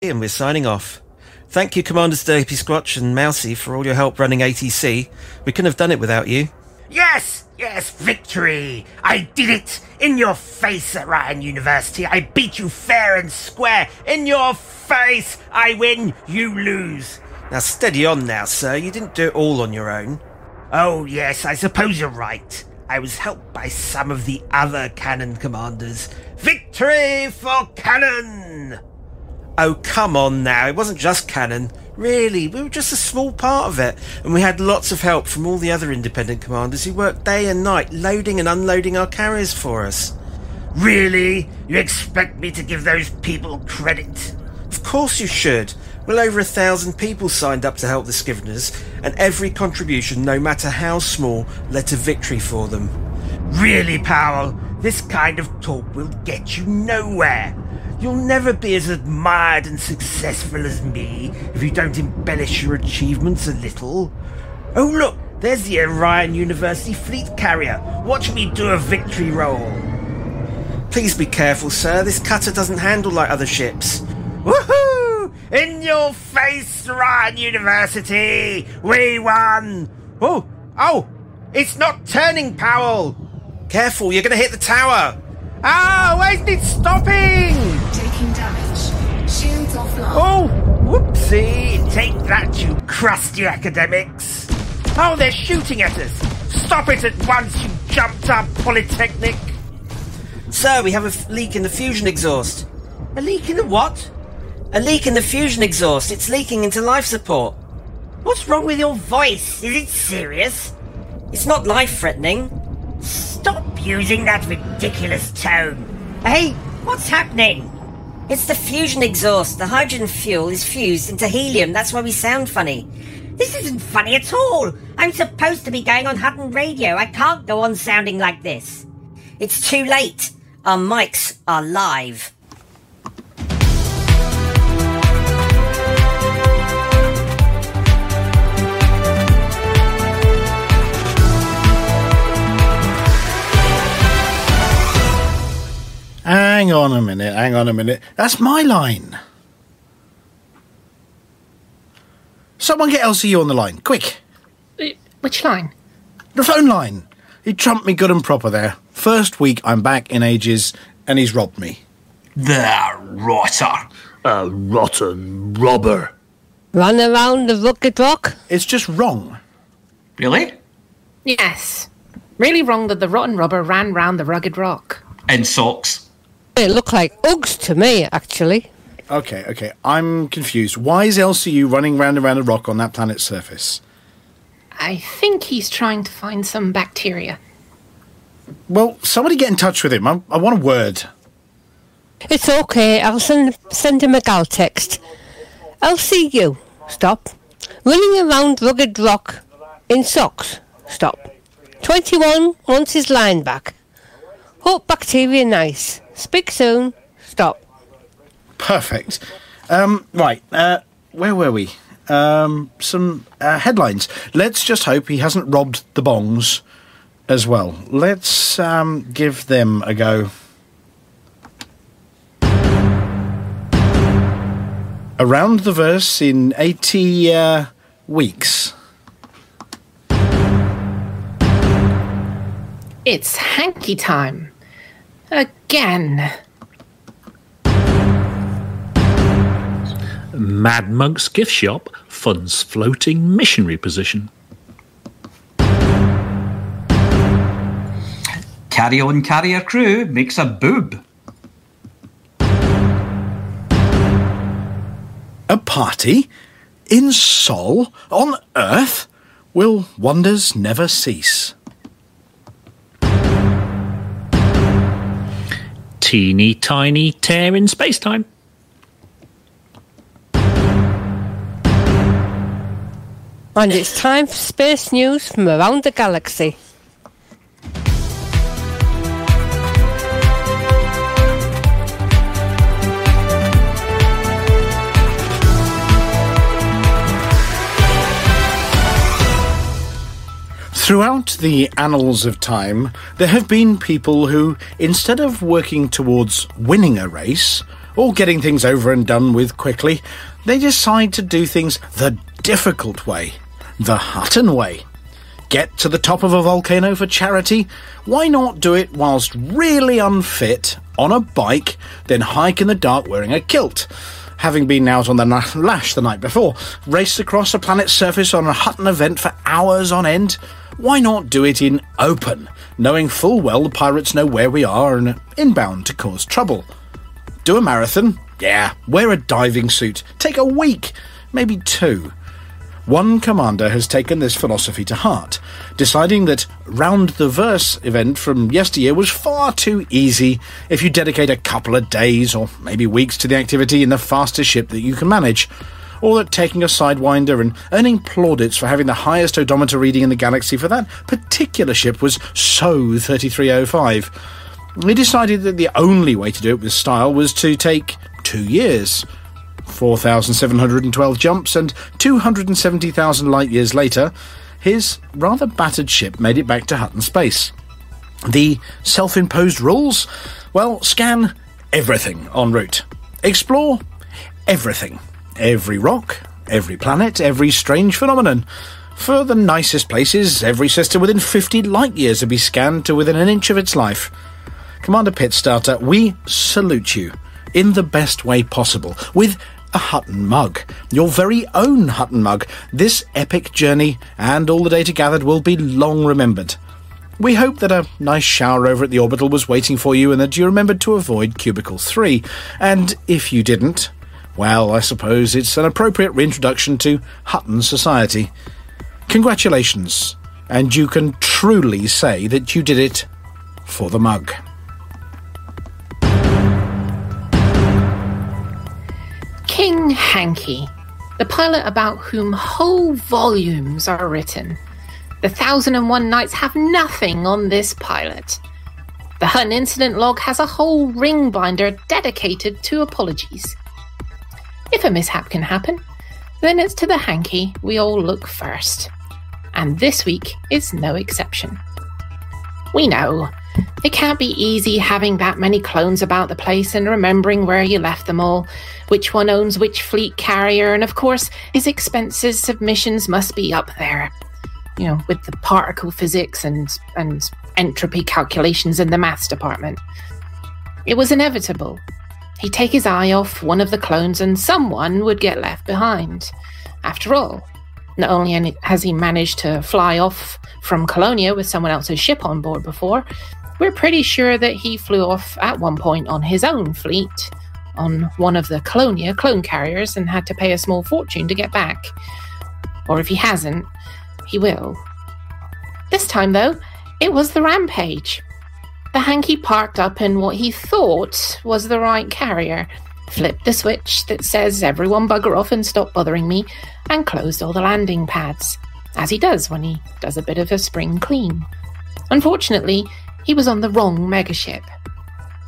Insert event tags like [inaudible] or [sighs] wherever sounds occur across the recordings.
And we're signing off. Thank you, Commanders Dopey Squatch and Mousy, for all your help running ATC. We couldn't have done it without you. Yes, yes, victory! I did it! In your face at Orion University. I beat you fair and square. In your face! I win, you lose. Now steady on now, sir. You didn't do it all on your own. Oh, yes, I suppose you're right. I was helped by some of the other Canonn commanders. Victory for Canonn! Oh, come on now. It wasn't just Canonn. Really, we were just a small part of it, and we had lots of help from all the other independent commanders who worked day and night loading and unloading our carriers for us. Really? You expect me to give those people credit? Of course you should. Well over a thousand people signed up to help the Scriveners, and every contribution, no matter how small, led to victory for them. Really, Powell? This kind of talk will get you nowhere. You'll never be as admired and successful as me if you don't embellish your achievements a little. Oh, look, there's the Orion University Fleet Carrier. Watch me do a victory roll. Please be careful, sir. This cutter doesn't handle like other ships. Woohoo! In your face, Orion University! We won! Oh, oh! It's not turning, Powell! Careful, you're to hit the tower! Ah, why isn't it stopping? Taking damage. Shields offline. Oh, whoopsie! Take that, you crusty academics! Oh, they're shooting at us! Stop it at once, you jumped up polytechnic! Sir, we have a f- leak in the fusion exhaust. A leak in the what? A leak in the fusion exhaust. It's leaking into life support. What's wrong with your voice? Is it serious? It's not life threatening. Stop using that ridiculous tone. Hey, what's happening? It's the fusion exhaust. The hydrogen fuel is fused into helium. That's why we sound funny. This isn't funny at all. I'm supposed to be going on Hutton Radio. I can't go on sounding like this. It's too late. Our mics are live. Hang on a minute, hang on a minute. That's my line. Someone get LCU on the line, quick. Uh, Which line? The phone line. He trumped me good and proper there. First week I'm back in ages, and he's robbed me. The rotter. A rotten robber. Run around the rugged rock? It's just wrong. Really? Yes. Really wrong that the rotten robber ran round the rugged rock. In socks. It looked like Uggs to me, actually. Okay, okay, I'm confused. Why is LCU running round and round a rock on that planet's surface? I think he's trying to find some bacteria. Well, somebody get in touch with him. I, I want a word. It's okay, I'll send, send him a gal text. LCU, stop. Running around rugged rock in socks, stop. 21 wants his line back. Hope bacteria nice. Speak soon, stop. Perfect. Um, right, uh, where were we? Um, some uh, headlines. Let's just hope he hasn't robbed the bongs as well. Let's um, give them a go. Around the verse in 80 uh, weeks. It's hanky time. Again. Mad Monk's gift shop funds floating missionary position. Carry on carrier crew makes a boob. A party? In Sol? On Earth? Will wonders never cease? Teeny tiny tear in space time. And it's time for space news from around the galaxy. Throughout the annals of time, there have been people who, instead of working towards winning a race or getting things over and done with quickly, they decide to do things the difficult way, the Hutton way. Get to the top of a volcano for charity? Why not do it whilst really unfit, on a bike, then hike in the dark wearing a kilt? Having been out on the lash the night before, race across the planet's surface on a Hutton event for hours on end? Why not do it in open, knowing full well the pirates know where we are and are inbound to cause trouble? Do a marathon? Yeah. Wear a diving suit. Take a week, maybe two. One commander has taken this philosophy to heart, deciding that Round the Verse event from yesteryear was far too easy if you dedicate a couple of days or maybe weeks to the activity in the fastest ship that you can manage, or that taking a Sidewinder and earning plaudits for having the highest odometer reading in the galaxy for that particular ship was so 3305. We decided that the only way to do it with style was to take two years. 4,712 jumps, and 270,000 light years later, his rather battered ship made it back to Hutton space. The self imposed rules? Well, scan everything en route. Explore everything. Every rock, every planet, every strange phenomenon. For the nicest places, every system within 50 light years would be scanned to within an inch of its life. Commander Pitstarter, we salute you in the best way possible with a Hutton mug. Your very own Hutton mug. This epic journey and all the data gathered will be long remembered. We hope that a nice shower over at the orbital was waiting for you and that you remembered to avoid cubicle 3. And if you didn't, well, I suppose it's an appropriate reintroduction to Hutton society. Congratulations, and you can truly say that you did it for the mug. King Hankey, the pilot about whom whole volumes are written. The Thousand and One Nights have nothing on this pilot. The Hun incident log has a whole ring binder dedicated to apologies. If a mishap can happen, then it's to the hanky we all look first. And this week is no exception. We know it can't be easy having that many clones about the place and remembering where you left them all, which one owns which fleet carrier, and of course, his expenses submissions must be up there. You know, with the particle physics and, and entropy calculations in the maths department. It was inevitable. He'd take his eye off one of the clones and someone would get left behind. After all, not only has he managed to fly off from Colonia with someone else's ship on board before, we're pretty sure that he flew off at one point on his own fleet on one of the Colonia clone carriers and had to pay a small fortune to get back. Or if he hasn't, he will. This time, though, it was the Rampage. The Hankey parked up in what he thought was the right carrier, flipped the switch that says everyone bugger off and stop bothering me, and closed all the landing pads, as he does when he does a bit of a spring clean. Unfortunately, he was on the wrong megaship.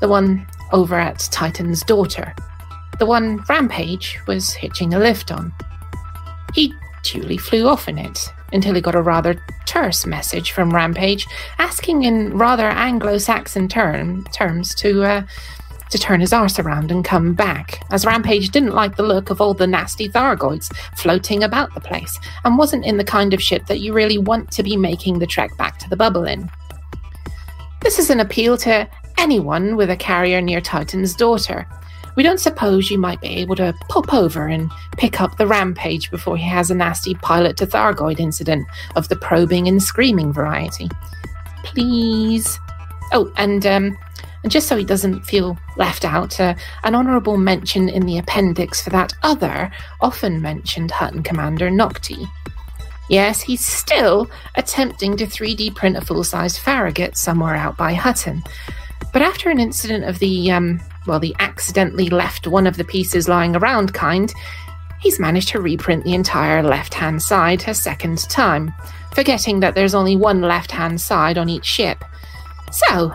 The one over at Titan's daughter. The one Rampage was hitching a lift on. He duly flew off in it until he got a rather terse message from Rampage asking in rather Anglo Saxon term, terms to, uh, to turn his arse around and come back, as Rampage didn't like the look of all the nasty Thargoids floating about the place and wasn't in the kind of ship that you really want to be making the trek back to the bubble in. This is an appeal to anyone with a carrier near Titan's daughter. We don't suppose you might be able to pop over and pick up the rampage before he has a nasty pilot to Thargoid incident of the probing and screaming variety. Please. Oh, and um, and just so he doesn't feel left out, uh, an honourable mention in the appendix for that other, often mentioned Hutton commander, Nocti. Yes, he's still attempting to 3D print a full sized Farragut somewhere out by Hutton. But after an incident of the, um, well, the accidentally left one of the pieces lying around kind, he's managed to reprint the entire left hand side a second time, forgetting that there's only one left hand side on each ship. So,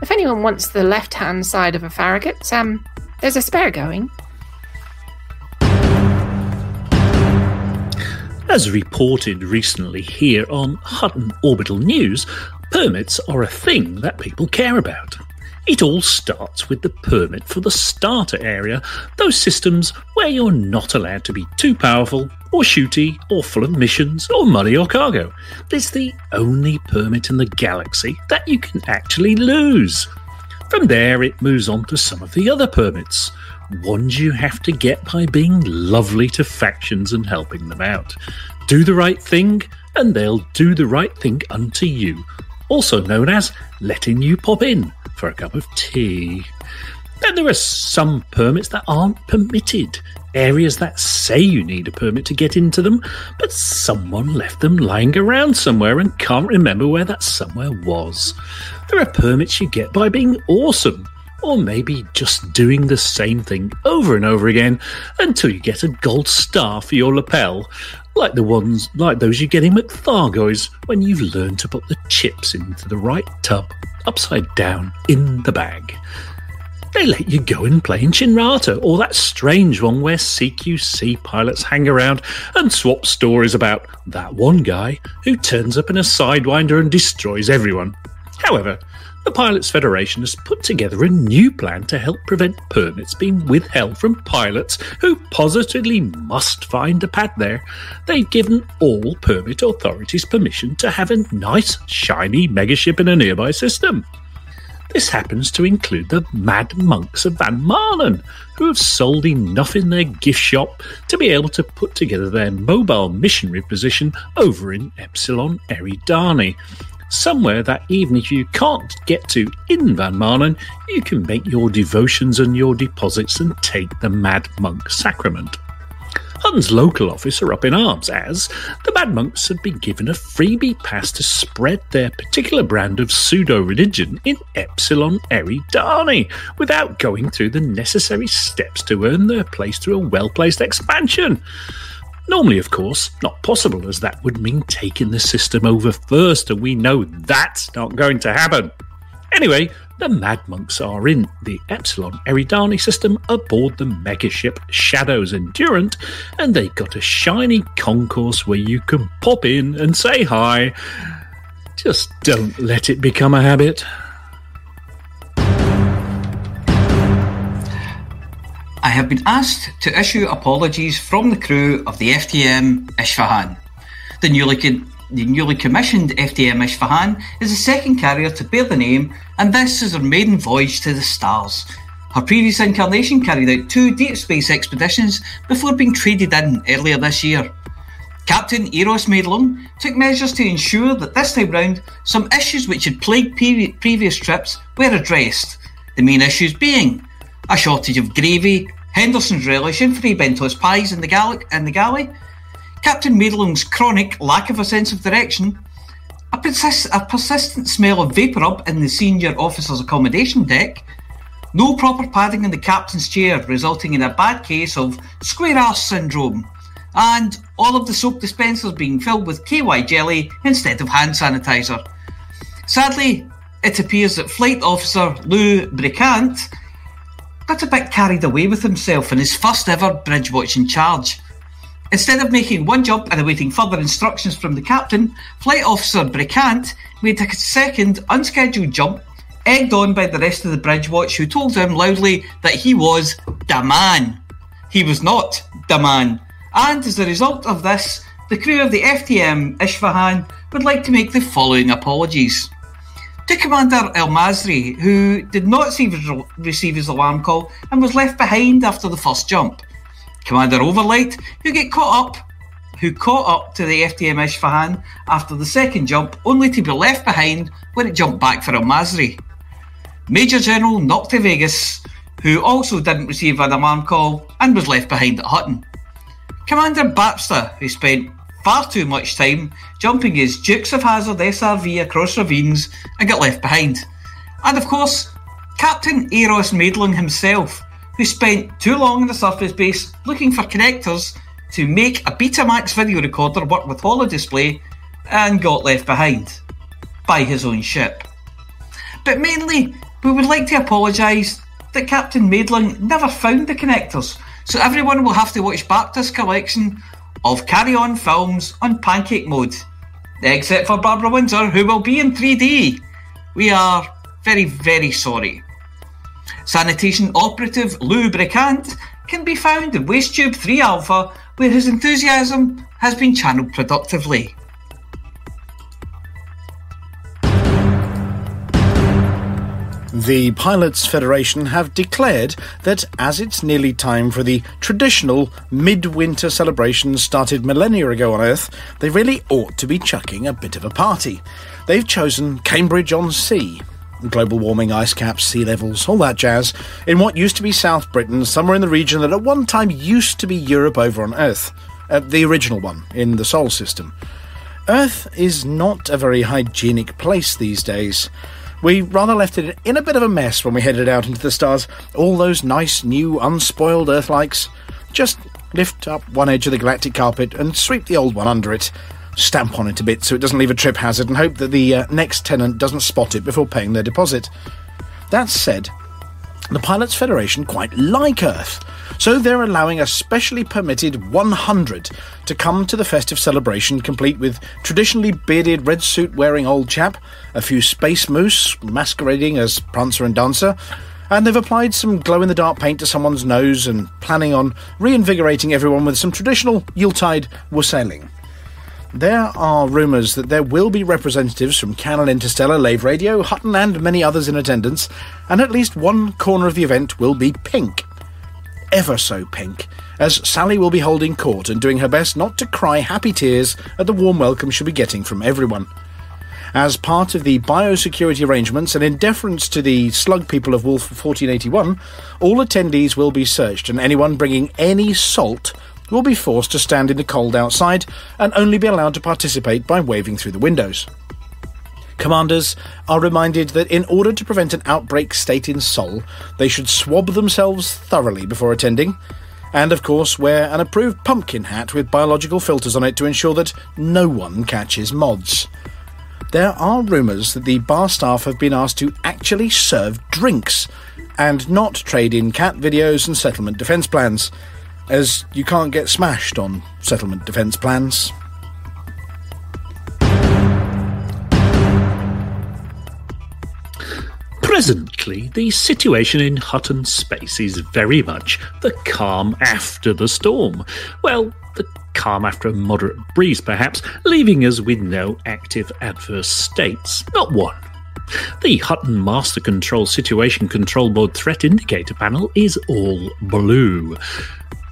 if anyone wants the left hand side of a Farragut, um, there's a spare going. As reported recently here on Hutton Orbital News, permits are a thing that people care about. It all starts with the permit for the starter area, those systems where you're not allowed to be too powerful, or shooty, or full of missions, or money or cargo. It's the only permit in the galaxy that you can actually lose. From there, it moves on to some of the other permits, ones you have to get by being lovely to factions and helping them out. Do the right thing, and they'll do the right thing unto you, also known as letting you pop in for a cup of tea. Then there are some permits that aren't permitted, areas that say you need a permit to get into them, but someone left them lying around somewhere and can't remember where that somewhere was. There are permits you get by being awesome, or maybe just doing the same thing over and over again until you get a gold star for your lapel, like the ones like those you get in McThargoys when you've learned to put the chips into the right tub, upside down in the bag. They let you go and play in Shinrarta, or that strange one where CQC pilots hang around and swap stories about that one guy who turns up in a Sidewinder and destroys everyone. However, the Pilots Federation has put together a new plan to help prevent permits being withheld from pilots who positively must find a pad there. They've given all permit authorities permission to have a nice, shiny megaship in a nearby system. This happens to include the Mad Monks of Van Maanen, who have sold enough in their gift shop to be able to put together their mobile missionary position over in Epsilon Eridani somewhere that even if you can't get to in Van Maanen, you can make your devotions and your deposits and take the Mad Monk sacrament. Hunn's local office are up in arms as the Mad Monks have been given a freebie pass to spread their particular brand of pseudo religion in Epsilon Eridani without going through the necessary steps to earn their place through a well placed expansion. Normally, of course, not possible, as that would mean taking the system over first, and we know that's not going to happen. Anyway, the Mad Monks are in the Epsilon Eridani system aboard the megaship Shadows Endurant, and they've got a shiny concourse where you can pop in and say hi. Just don't let it become a habit. Have been asked to issue apologies from the crew of the FTM Isfahan. The newly, con- the newly commissioned FTM Isfahan is the second carrier to bear the name, and this is her maiden voyage to the stars. Her previous incarnation carried out two deep space expeditions before being traded in earlier this year. Captain Eros Madelung took measures to ensure that this time round some issues which had plagued pre- previous trips were addressed. The main issues being a shortage of gravy, Henderson's relish, and Fray Bentos pies in the, gal- in the galley, Captain Madelung's chronic lack of a sense of direction, a, persist- a persistent smell of vapour up in the senior officer's accommodation deck, no proper padding in the captain's chair, resulting in a bad case of square ass syndrome, and all of the soap dispensers being filled with KY jelly instead of hand sanitizer. Sadly, it appears that Flight Officer Lou Bricant got a bit carried away with himself in his first ever bridge watching charge. Instead of making one jump and awaiting further instructions from the captain, Flight Officer Bricant made a second unscheduled jump, egged on by the rest of the bridge watch who told him loudly that he was the man. He was not the man. And as a result of this, the crew of the FTM Isfahan would like to make the following apologies to Commander El Masri, who did not receive his alarm call and was left behind after the first jump. Commander Overlight, who get caught up, who caught up to the FTM Isfahan after the second jump, only to be left behind when it jumped back for El Masri. Major General Nocte Vegas, who also didn't receive an alarm call and was left behind at Hutton. Commander Baxter, who spent far too much time jumping his Dukes of Hazzard SRV across ravines and got left behind. And of course, Captain Eros Madelung himself, who spent too long in the surface base looking for connectors to make a Betamax video recorder work with holo display and got left behind by his own ship. But mainly, we would like to apologise that Captain Madelung never found the connectors, so everyone will have to watch back this collection of Carry On films on pancake mode, except for Barbara Windsor, who will be in 3D. We are very, very sorry. Sanitation operative Lou Bricant can be found in Waste Tube 3 Alpha, where his enthusiasm has been channeled productively. The Pilots Federation have declared that as it's nearly time for the traditional midwinter celebrations started millennia ago on Earth, they really ought to be chucking a bit of a party. They've chosen Cambridge on Sea. Global warming, ice caps, sea levels, all that jazz, in what used to be South Britain, somewhere in the region that at one time used to be Europe over on Earth. Uh, the original one, in the Sol system. Earth is not a very hygienic place these days. We rather left it in a bit of a mess when we headed out into the stars. All those nice, new, unspoiled Earthlikes. Just lift up one edge of the galactic carpet and sweep the old one under it. Stamp on it a bit so it doesn't leave a trip hazard and hope that the uh, next tenant doesn't spot it before paying their deposit. That said, the Pilots Federation quite like Earth, so they're allowing a specially permitted 100 to come to the festive celebration, complete with traditionally bearded red suit wearing old chap, a few space moose masquerading as Prancer and Dancer, and they've applied some glow in the dark paint to someone's nose and planning on reinvigorating everyone with some traditional Yuletide wassailing. There are rumours that there will be representatives from Canonn Interstellar, Lave Radio, Hutton, and many others in attendance, and at least one corner of the event will be pink. Ever so pink, as Sally will be holding court and doing her best not to cry happy tears at the warm welcome she'll be getting from everyone. As part of the biosecurity arrangements and in deference to the slug people of Wolf 1481, all attendees will be searched and anyone bringing any salt will be forced to stand in the cold outside and only be allowed to participate by waving through the windows. Commanders are reminded that in order to prevent an outbreak state in Sol, they should swab themselves thoroughly before attending, and of course wear an approved pumpkin hat with biological filters on it to ensure that no one catches mods. There are rumours that the bar staff have been asked to actually serve drinks and not trade in cat videos and settlement defence plans as you can't get smashed on settlement defence plans. Presently, the situation in Hutton space is very much the calm after the storm. Well, the calm after a moderate breeze, perhaps, leaving us with no active adverse states. Not one. The Hutton Master Control Situation Control Board Threat Indicator panel is all blue.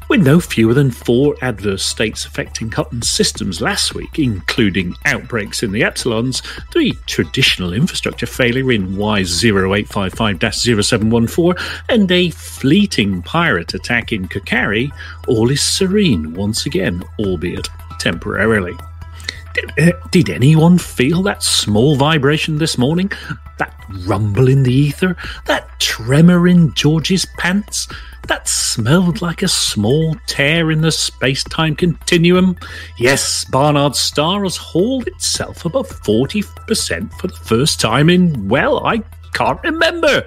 With no fewer than four adverse states affecting Hutton's systems last week, including outbreaks in the Epsilons, the traditional infrastructure failure in WISE 0855 0714, and a fleeting pirate attack in Kakari, all is serene once again, albeit temporarily. Did, uh, did anyone feel that small vibration this morning? That rumble in the ether? That tremor in George's pants? That smelled like a small tear in the space time continuum. Yes, Barnard's star has hauled itself above 40% for the first time in, well, I can't remember.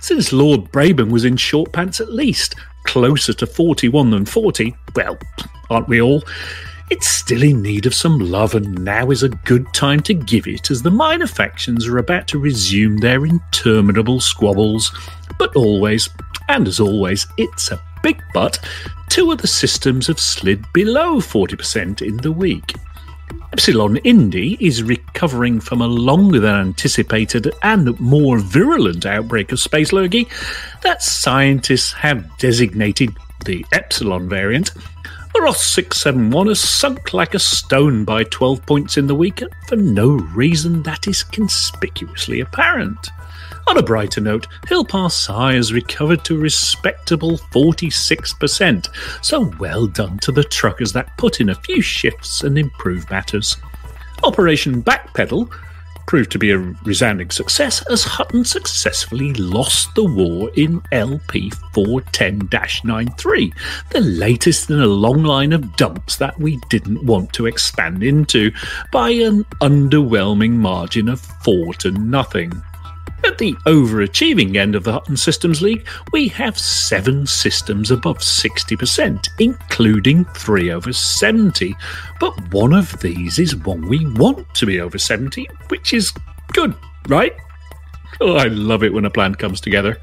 Since Lord Braben was in short pants at least. Closer to 41 than 40. Well, aren't we all? It's still in need of some love, and now is a good time to give it as the minor factions are about to resume their interminable squabbles. But always, and as always, it's a big but, two of the systems have slid below 40% in the week. Epsilon Indi is recovering from a longer than anticipated and more virulent outbreak of space lurgy that scientists have designated the Epsilon variant. The Ross 671 has sunk like a stone by 12 points in the week for no reason that is conspicuously apparent. On a brighter note, Hill Pa Hsi has recovered to a respectable 46%, so well done to the truckers that put in a few shifts and improved matters. Operation Backpedal proved to be a resounding success as Hutton successfully lost the war in LP 410 93, the latest in a long line of dumps that we didn't want to expand into by an underwhelming margin of 4 to nothing. At the overachieving end of the Hutton Systems League, we have seven systems above 60%, including three over 70. But one of these is one we want to be over 70, which is good, right? Oh, I love it when a plan comes together.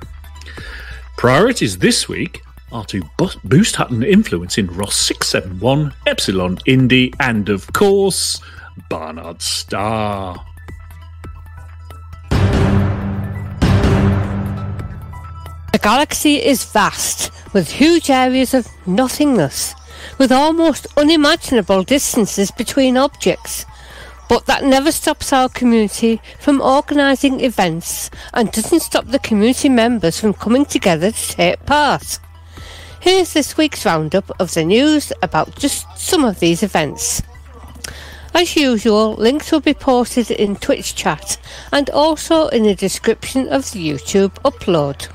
Priorities this week are to boost Hutton influence in Ross 671, Epsilon Indi, and of course, Barnard Star. The galaxy is vast, with huge areas of nothingness, with almost unimaginable distances between objects. But that never stops our community from organising events and doesn't stop the community members from coming together to take part. Here's this week's roundup of the news about just some of these events. As usual, links will be posted in Twitch chat and also in the description of the YouTube upload.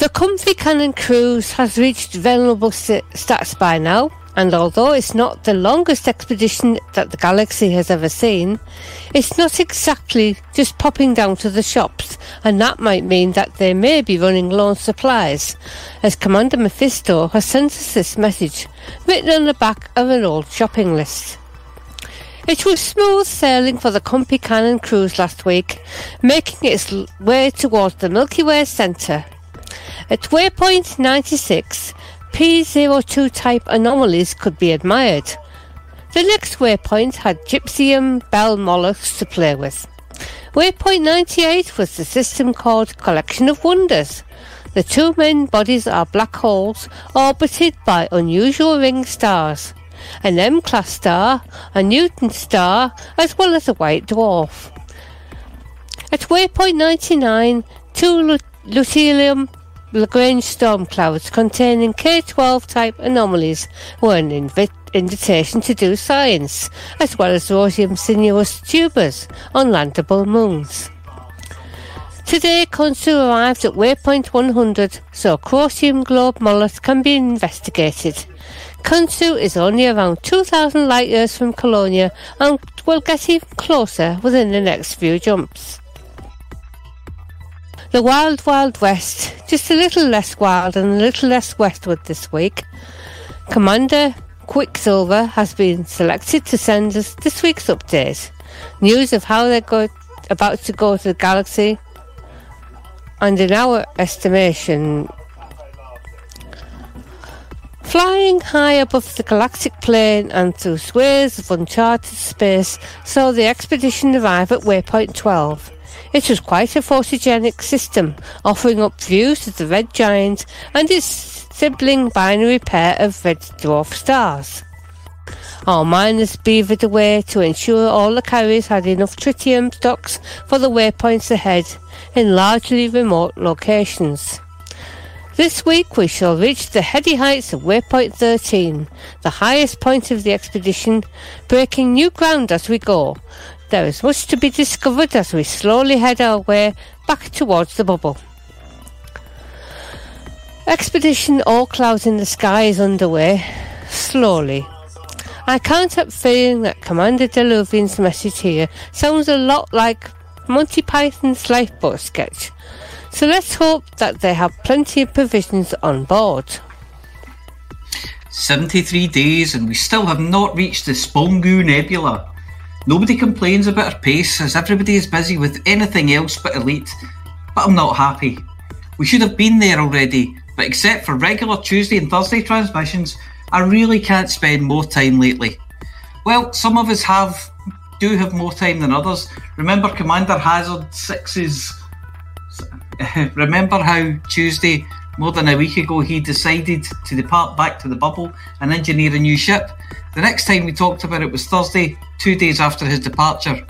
The Comfy Canonn cruise has reached venerable st- stats by now, and although it's not the longest expedition that the galaxy has ever seen, it's not exactly just popping down to the shops, and that might mean that they may be running low on supplies, as Commander Mephisto has sent us this message, written on the back of an old shopping list. It was smooth sailing for the Comfy Canonn cruise last week, making its way towards the Milky Way centre. At waypoint 96, P02 type anomalies could be admired. The next waypoint had Gypseeum bell mollusks to play with. Waypoint 98 was the system called Collection of Wonders. The two main bodies are black holes orbited by unusual ring stars, an M-class star, a neutron star, as well as a white dwarf. At waypoint 99, two Luteolum Lagrange storm clouds containing K12 type anomalies were an invi- invitation to do science, as well as Roseum sinuous tubers on landable moons. Today, Konsu arrived at waypoint 100, so Croceum globe mollusk can be investigated. Konsu is only around 2,000 light years from Colonia and will get even closer within the next few jumps. The Wild Wild West, just a little less wild and a little less westward this week. Commander Quicksilver has been selected to send us this week's update. News of how they're go- about to go to the galaxy, and in our estimation, Flying high above the galactic plane and through swathes of uncharted space saw the expedition arrive at waypoint 12. It was quite a photogenic system, offering up views of the red giant and its sibling binary pair of red dwarf stars. Our miners beavered away to ensure all the carriers had enough tritium stocks for the waypoints ahead in largely remote locations. This week we shall reach the heady heights of waypoint 13, the highest point of the expedition, breaking new ground as we go. There is much to be discovered as we slowly head our way back towards the bubble. Expedition All Clouds in the Sky is underway, slowly. I can't help feeling that Commander Deluvian's message here sounds a lot like Monty Python's lifeboat sketch. So let's hope that they have plenty of provisions on board. 73 days and we still have not reached the Spongu Nebula. Nobody complains about our pace as everybody is busy with anything else but Elite, but I'm not happy. We should have been there already, but except for regular Tuesday and Thursday transmissions, I really can't spend more time lately. Well, some of us have do have more time than others. Remember Commander Hazard 6's [laughs] Remember how Tuesday, more than a week ago, he decided to depart back to the bubble and engineer a new ship? The next time we talked about it was Thursday, two days after his departure.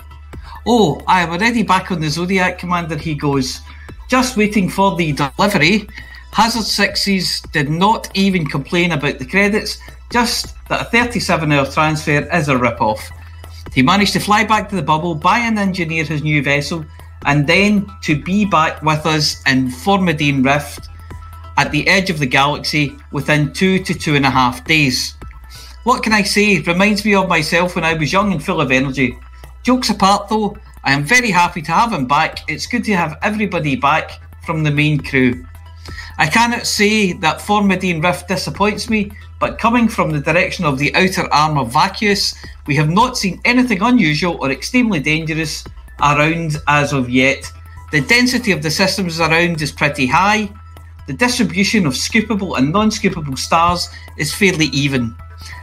Oh, I am already back on the Zodiac, Commander, he goes. Just waiting for the delivery. Hazard Sixes did not even complain about the credits, just that a 37 hour transfer is a rip off. He managed to fly back to the bubble, buy and engineer his new vessel, and then to be back with us in Formidine Rift at the edge of the galaxy within two to two and a half days. What can I say? It Reminds me of myself when I was young and full of energy. Jokes apart, though, I am very happy to have him back. It's good to have everybody back from the main crew. I cannot say that Formidine Rift disappoints me, but coming from the direction of the outer arm of Vacuous, we have not seen anything unusual or extremely dangerous around as of yet. The density of the systems around is pretty high. The distribution of scoopable and non scoopable stars is fairly even.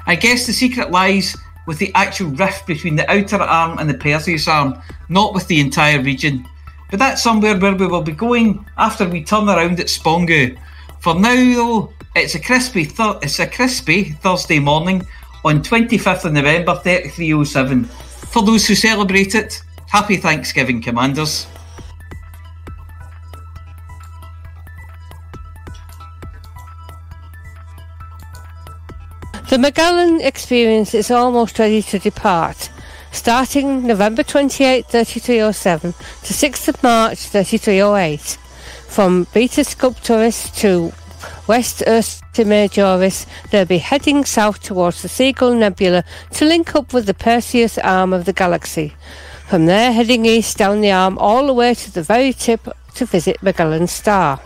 I guess the secret lies with the actual rift between the outer arm and the Perseus arm, not with the entire region. But that's somewhere where we will be going after we turn around at Spongu. For now, though, it's a crispy, th- it's a crispy Thursday morning on 25th of November 3307. For those who celebrate it, happy Thanksgiving, Commanders. The Magellan experience is almost ready to depart, starting November 28, 3307 to 6th of March 3308. From Beta Sculptoris to West Ursa Majoris, they'll be heading south towards the Seagull Nebula to link up with the Perseus arm of the galaxy. From there, heading east down the arm all the way to the very tip to visit Magellan's star.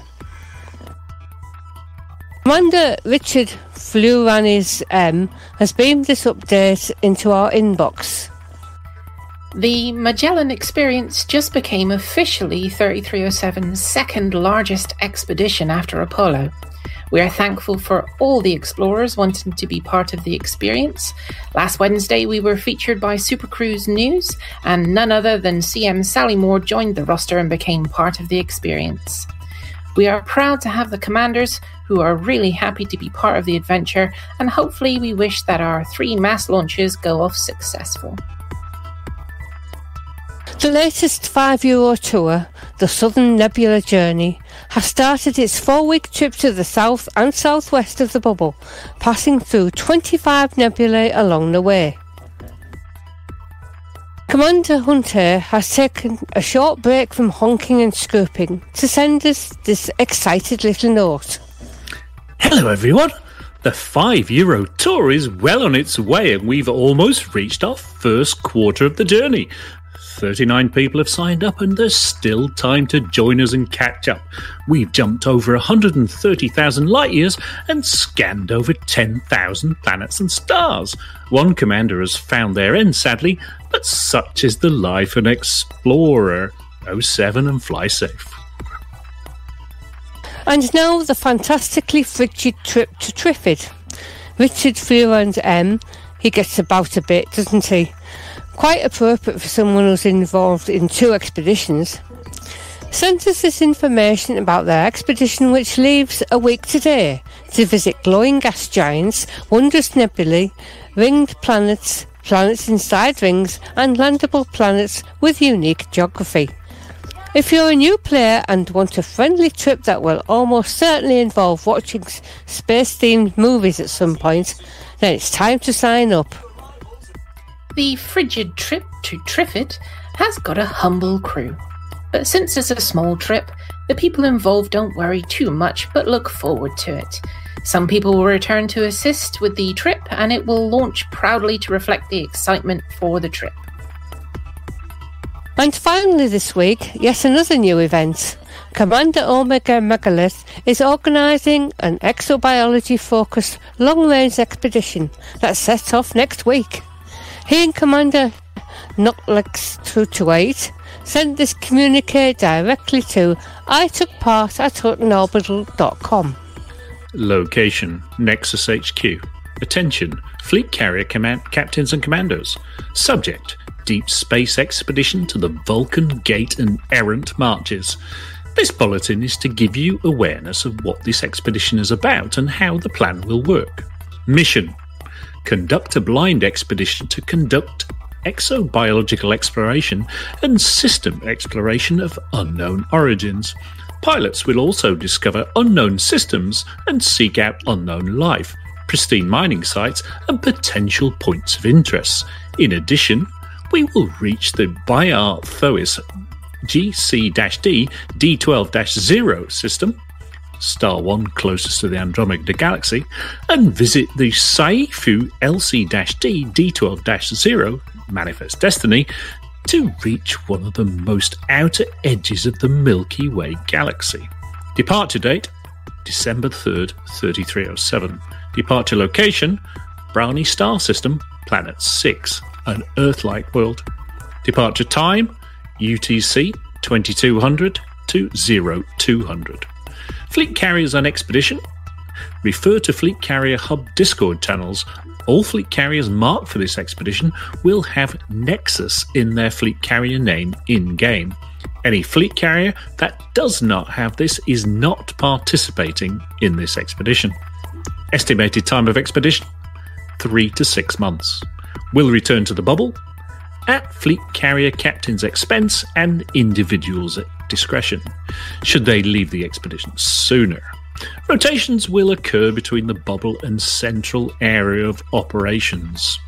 Commander Richard Fluanis M um, has beamed this update into our inbox. The Magellan experience just became officially 3307's second largest expedition after Apollo. We are thankful for all the explorers wanting to be part of the experience. Last Wednesday, we were featured by Supercruise News, and none other than CM Sally Moore joined the roster and became part of the experience. We are proud to have the commanders who are really happy to be part of the adventure, and hopefully, we wish that our three mass launches go off successful. The latest five euro tour, the Southern Nebula Journey, has started its four week trip to the south and southwest of the bubble, passing through 25 nebulae along the way. Commander Hunter has taken a short break from honking and scooping to send us this excited little note. Hello, everyone. The five euro tour is well on its way, and we've almost reached our first quarter of the journey. 39 people have signed up, and there's still time to join us and catch up. We've jumped over 130,000 light years and scanned over 10,000 planets and stars. One commander has found their end, sadly, but such is the life of an explorer. 07 and fly safe. And now the fantastically frigid trip to Triffid. Richard Furans M. He gets about a bit, doesn't he? Quite appropriate for someone who's involved in two expeditions. Sent us this information about their expedition, which leaves a week today to visit glowing gas giants, wondrous nebulae, ringed planets, planets inside rings, and landable planets with unique geography. If you're a new player and want a friendly trip that will almost certainly involve watching space themed movies at some point, then it's time to sign up. The frigid trip to Triffid has got a humble crew. But since it's a small trip, the people involved don't worry too much but look forward to it. Some people will return to assist with the trip, and it will launch proudly to reflect the excitement for the trip. And finally, this week, yet another new event. Commander Omega Megalith is organising an exobiology focused long range expedition that sets off next week. He and Commander Notlex228 sent this communique directly to I took part at HuttonOrbital.com. Location Nexus HQ. Attention Fleet Carrier command- Captains and Commandos. Subject Deep Space Expedition to the Vulcan Gate and Errant Marches. This bulletin is to give you awareness of what this expedition is about and how the plan will work. Mission Conduct a blind expedition to conduct exobiological exploration and system exploration of unknown origins. Pilots will also discover unknown systems and seek out unknown life, pristine mining sites, and potential points of interest. In addition, we will reach the Bayar Thois GC-D D12-0 system, star 1 closest to the Andromeda Galaxy, and visit the Saifu LC-D D12-0 Manifest Destiny to reach one of the most outer edges of the Milky Way galaxy. Departure date December 3rd, 3307. Departure location Brownie Star System, Planet 6, an Earth like world. Departure time UTC 2200 to 0200. Fleet carriers on expedition refer to Fleet Carrier Hub Discord channels. All fleet carriers marked for this expedition will have Nexus in their fleet carrier name in game. Any fleet carrier that does not have this is not participating in this expedition. Estimated time of expedition three to six months. Will return to the bubble at fleet carrier captain's expense and individuals' at discretion, should they leave the expedition sooner. Rotations will occur between the bubble and central area of operations.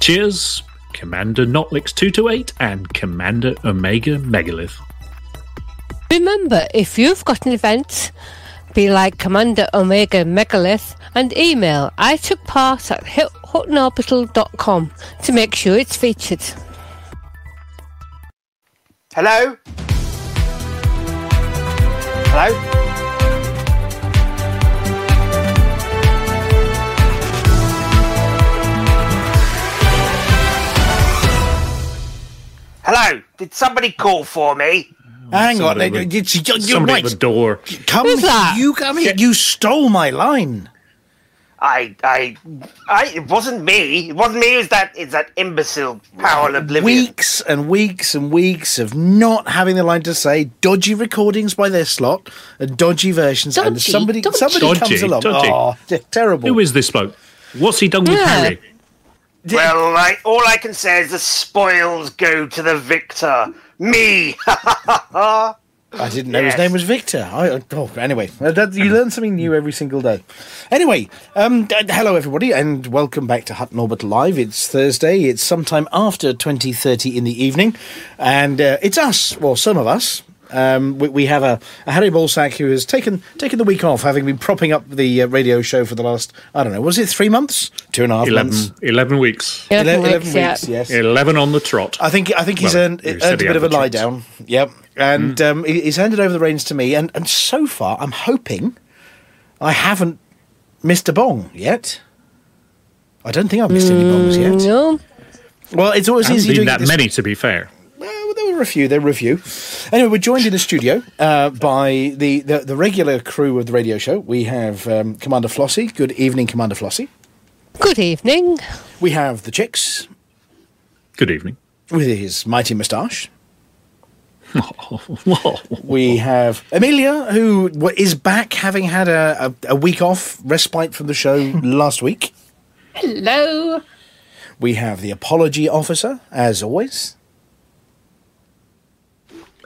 Cheers, Commander Notlix 228 and Commander Omega Megalith. Remember, if you've got an event, be like Commander Omega Megalith and email I took part at huttonorbital.com to make sure it's featured. Hello? Hello? Hello? Did somebody call for me? Hang on, Somebody uh, with- it's- you're, you're Somebody right. at the door. Come, Who's that? you come here. You stole my line. I, I, I, it wasn't me. It wasn't me. It was that, it's that imbecile Powell Oblivion. Weeks and weeks and weeks of not having the line to say, dodgy recordings by their slot, and dodgy versions, and somebody dodgy. somebody Dodgy, comes along. dodgy. Oh, t- terrible. Who is this bloke? What's he done with Yeah. Harry? Well, I, all I can say is the spoils go to the victor. Me. [laughs] I didn't know Yes. his name was Victor. I, oh, anyway, uh, that, you learn something new every single day. Anyway, um, d- hello everybody, and welcome back to Hutton Orbit Live. It's Thursday. It's sometime after twenty thirty in the evening, and uh, it's us, well, some of us. Um, we, we have a, a Harry Balsack who has taken taken the week off, having been propping up the uh, radio show for the last I don't know, was it three months, two and a half 11, months, 11 weeks. Yeah, Ele- eleven weeks, yeah. yes. 11 on the trot. I think I think he's Well, earned, you earned a bit of a lie chance. down. Yep, and um, he's handed over the reins to me. And, and so far, I'm hoping I haven't missed a bong yet. I don't think I've missed any bongs yet. No, Well, it's always easy doing that this- many, to be fair. Well, there were a few. There were a few. Anyway, we're joined in the studio uh, by the, the the regular crew of the radio show. We have um, Commander Flossie. Good evening, Commander Flossie. good evening. We have the chicks Good evening. with his mighty moustache. [laughs] We have Amelia, who is back, having had a, a, a week off respite from the show [laughs] last week. Hello. We have the apology officer, as always.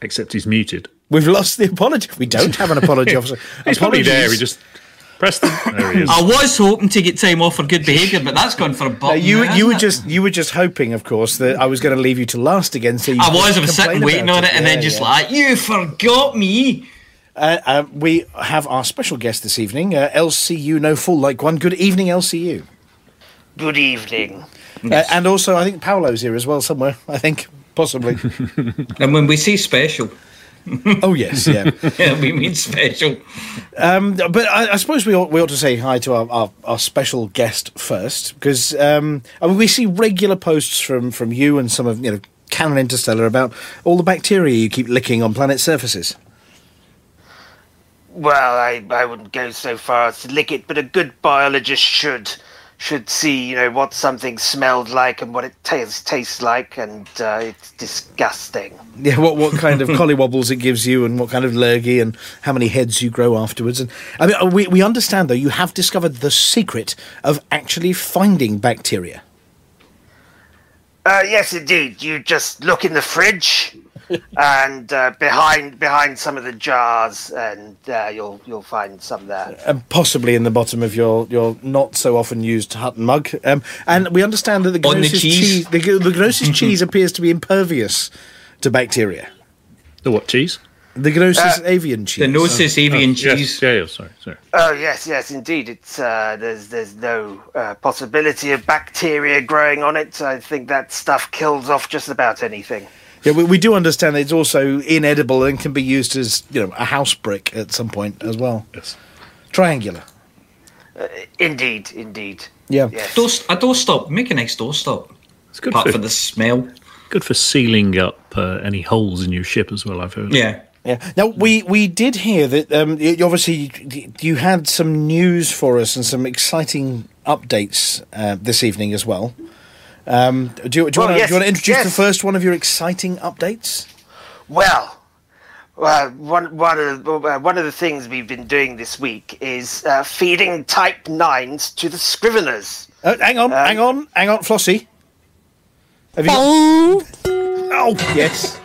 Except he's muted. We've lost the apology. We don't have an apology [laughs] officer. He's probably there. He just pressed the. There he is. I was hoping to get time off for good behaviour, but that's gone for a No, bottom. you now, you were it? just you were just hoping, of course, that I was going to leave you to last again. So you I was. I was sitting waiting on it, and then just yeah. like you forgot me. Uh, uh, we have our special guest this evening, uh, LCU No Fool Like One. Good evening, LCU. Good evening. Uh, and also, I think Paolo's here as well, somewhere. I think possibly. [laughs] And when we say special, oh yes, yeah. [laughs] yeah, we mean special. Um, but I, I suppose we ought, we ought to say hi to our, our, our special guest first, because um, I mean, we see regular posts from, from you and some of you know Canonn Interstellar about all the bacteria you keep licking on planet surfaces. Well, I, I wouldn't go so far as to lick it, but a good biologist should should see, you know, what something smelled like and what it tastes tastes like, and uh, it's disgusting. Yeah, what what kind of [laughs] collywobbles it gives you, and what kind of lurgy, and how many heads you grow afterwards. And I mean, uh, we we understand though you have discovered the secret of actually finding bacteria. Uh, yes, indeed. You just look in the fridge, [laughs] and uh, behind behind some of the jars, and uh, you'll you'll find some there. and possibly in the bottom of your, your not so often used Hutton mug. Um, and we understand that the grossest the Gnosis cheese. the, the Gnosis [laughs] cheese appears to be impervious to bacteria. The what cheese? The Gnosis avian cheese. The Gnosis avian Oh, cheese. Yes, yeah, yeah, sorry, sorry. Oh yes, yes, indeed. It's uh, there's there's no uh, possibility of bacteria growing on it. I think that stuff kills off just about anything. Yeah, we, we do understand that it's also inedible and can be used as you know a house brick at some point as well. Yes. Triangular. Indeed, indeed. Yeah. Yes. Door, a door stop. Make a nice door stop. It's good Apart food. for the smell. Good for sealing up uh, any holes in your ship as well. I've heard. Yeah. Yeah. Now we we did hear that um, you obviously you had some news for us and some exciting updates uh, this evening as well. Um, do you, do you Well, want yes, to introduce the first one of your exciting updates? Well, well, one one of the, uh, one of the things we've been doing this week is uh, feeding Type Nines to the Scriveners. Uh, hang on, Um, hang on, hang on, Flossie. Have you got- oh yes,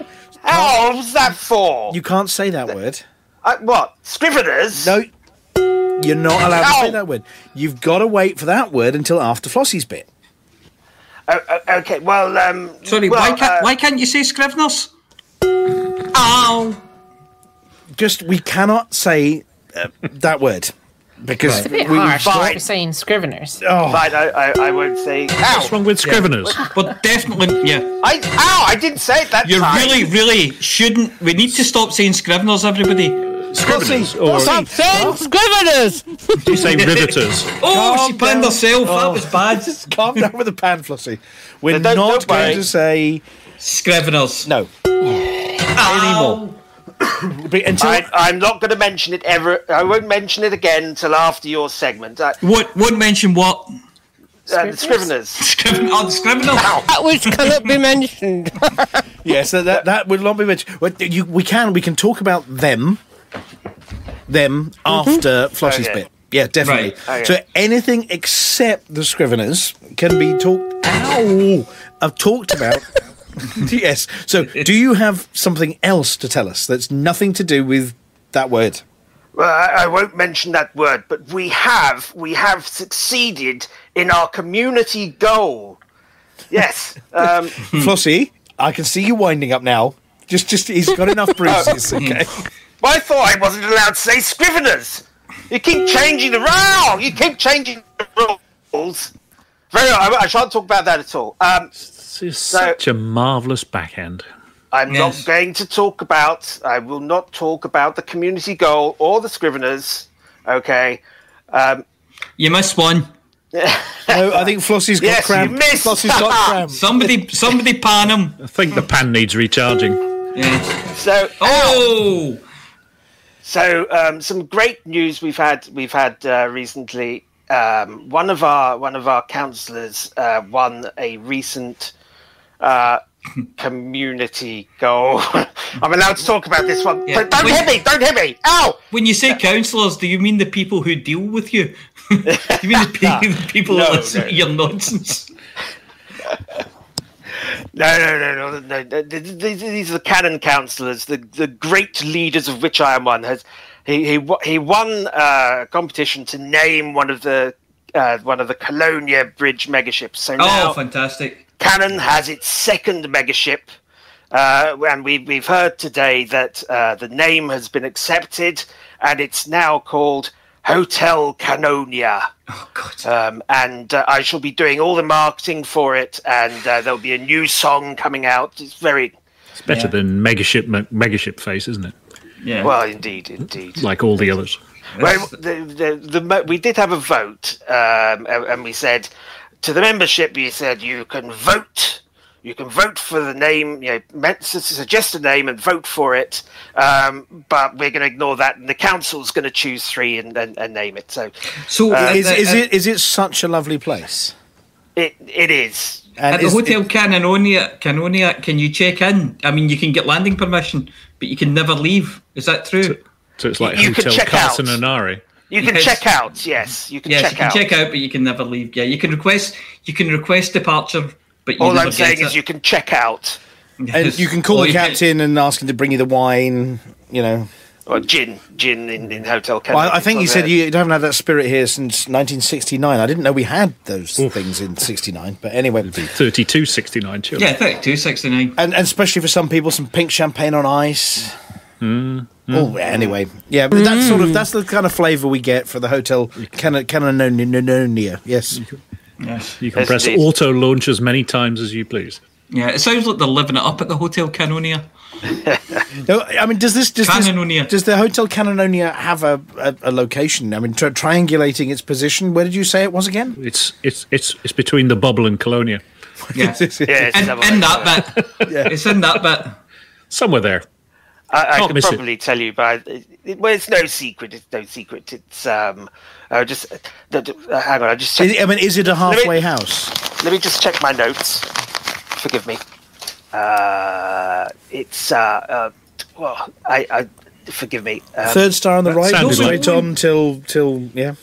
How was that for? you can't say that word. Uh, what Scriveners? No, you're not allowed to say Ow. that word. You've got to wait for that word until after Flossie's bit. Uh, uh, okay. Well, um, Sorry, well, why can't uh, why can't you say Scriveners? Ow! Just we cannot say uh, that word because It's a bit we, harsh fine. for saying Scriveners. Oh, Fine, I, I, I won't say. What's wrong with Scriveners? But definitely, yeah. I, ow! I didn't say it that You time. really, really shouldn't. We need to stop saying Scriveners, everybody. Scriveners, or Stop saying scriveners. do you say riveters? [laughs] Oh, Calm she panned down. herself. That Oh. was bad. [laughs] calm down with the pan, Flossie. We're Don't- going worry. to say Scriveners. no Ow. But [coughs] until I, I'm not going to mention it ever. I won't mention it again until after your segment. Uh, Won't, won't mention what? uh, the Scriveners. Scriven- oh, the Scriveners. That which cannot be mentioned. [laughs] yes, that, that that will not be mentioned. Well, you, we can we can talk about them, them after Flossie's Okay. bit. Yeah, definitely. Right. So anything except the Scriveners can be talked. Ow! I've talked about. [laughs] yes. So, do you have something else to tell us that's nothing to do with that word? Well, I, I won't mention that word, but we have we have succeeded in our community goal. Yes. [laughs] Um, Flossie, I can see you winding up now. Just, just he's got enough [laughs] bruises. Okay. well, I thought I wasn't allowed to say Scriveners. You keep changing the rule. You keep changing the rules. Very. I, I shan't talk about that at all. Um, This is such a marvellous backhand. I'm Yes. not going to talk about. I will not talk about the community goal or the Scriveners. Okay. Um, You missed one. [laughs] No, I think Flossie's got Yes, you cramp. missed. Flossie's got cramp. Somebody, somebody pan him. I think the pan needs recharging. Yeah. so. Oh, So um, some great news we've had we've had uh, recently. Um, one of our one of our councillors uh, won a recent uh, community goal. [laughs] I'm allowed to talk about this one. Yeah. But don't Wait. hit me! Don't hit me! Ow! when you say counsellors, do you mean the people who deal with you? [laughs] do you mean the, [laughs] pe- the people No, that listen no. to your nonsense? No, no, no, no, no. no. th- th- These these are the Canonn councillors, the the great leaders of which I am one. Has he he he won uh, a competition to name one of the uh, one of the Colonia Bridge megaships. So now Oh, fantastic. Canonn has its second megaship, uh, and we, we've heard today that uh, the name has been accepted, and it's now called Hotel Canonia. Oh, God. Um, and uh, I shall be doing all the marketing for it, and uh, there'll be a new song coming out. It's very It's better Yeah. than Megaship me- Megaship Face, isn't it? Yeah. well, indeed, indeed. Like all the others. Well, the, the, the, mo- we did have a vote, um, and and we said to the membership, you said you can vote. You can vote for the name, you know, meant to suggest a name and vote for it. Um, but we're going to ignore that, and the council's going to choose three and, and, and name it. So so uh, Is, is it is it such a lovely place? it it is. And at the is- Hotel Canonia, Canonia, can you check in? I mean, you can get landing permission, but you can never leave. Is that true? So it's like You Hotel check out. Casanare. You can Yes. check out. Yes, you can yes, check you can out. check out, but you can never leave. Yeah, you can request. You can request departure, but you All never I'm saying get is it. you can check out. and you can call Or the you can- captain and ask him to bring you the wine. You know, Or gin, gin in, in Hotel well, I, I think you said on you haven't had that spirit here since 1969. I didn't know we had those things in '69. But anyway, 3269 children. Yeah, thirty-two sixty-nine. and, and especially for some people, some pink champagne on ice. Hmm. Hmm. Oh, anyway, yeah, but that's sort of hmm. that's the kind of flavour we get for the hotel Can- Canonia. Yes, Yes. You can Yes, press indeed. auto launch as many times as you please. Yeah, it sounds like they're living it up at the Hotel Canonia. [laughs] No, I mean, does this does, Canonia. this, does the hotel Canonia have a, a, a location? I mean, tri- triangulating its position. Where did you say it was again? It's it's it's it's between the bubble and Colonia. Yeah. [laughs] Yes, Yes, in, somewhere in like that bit. [laughs] It's in that bit. Somewhere there. I, I could miss it. probably tell you, but it, well, it's no secret. It's no secret. It's um, I just uh, hang on. I just check, I mean, is it a halfway house? let me just check my notes. Forgive me. Uh, it's uh, uh well, I, I forgive me. Um, Third star on the right, straight like- on till till yeah.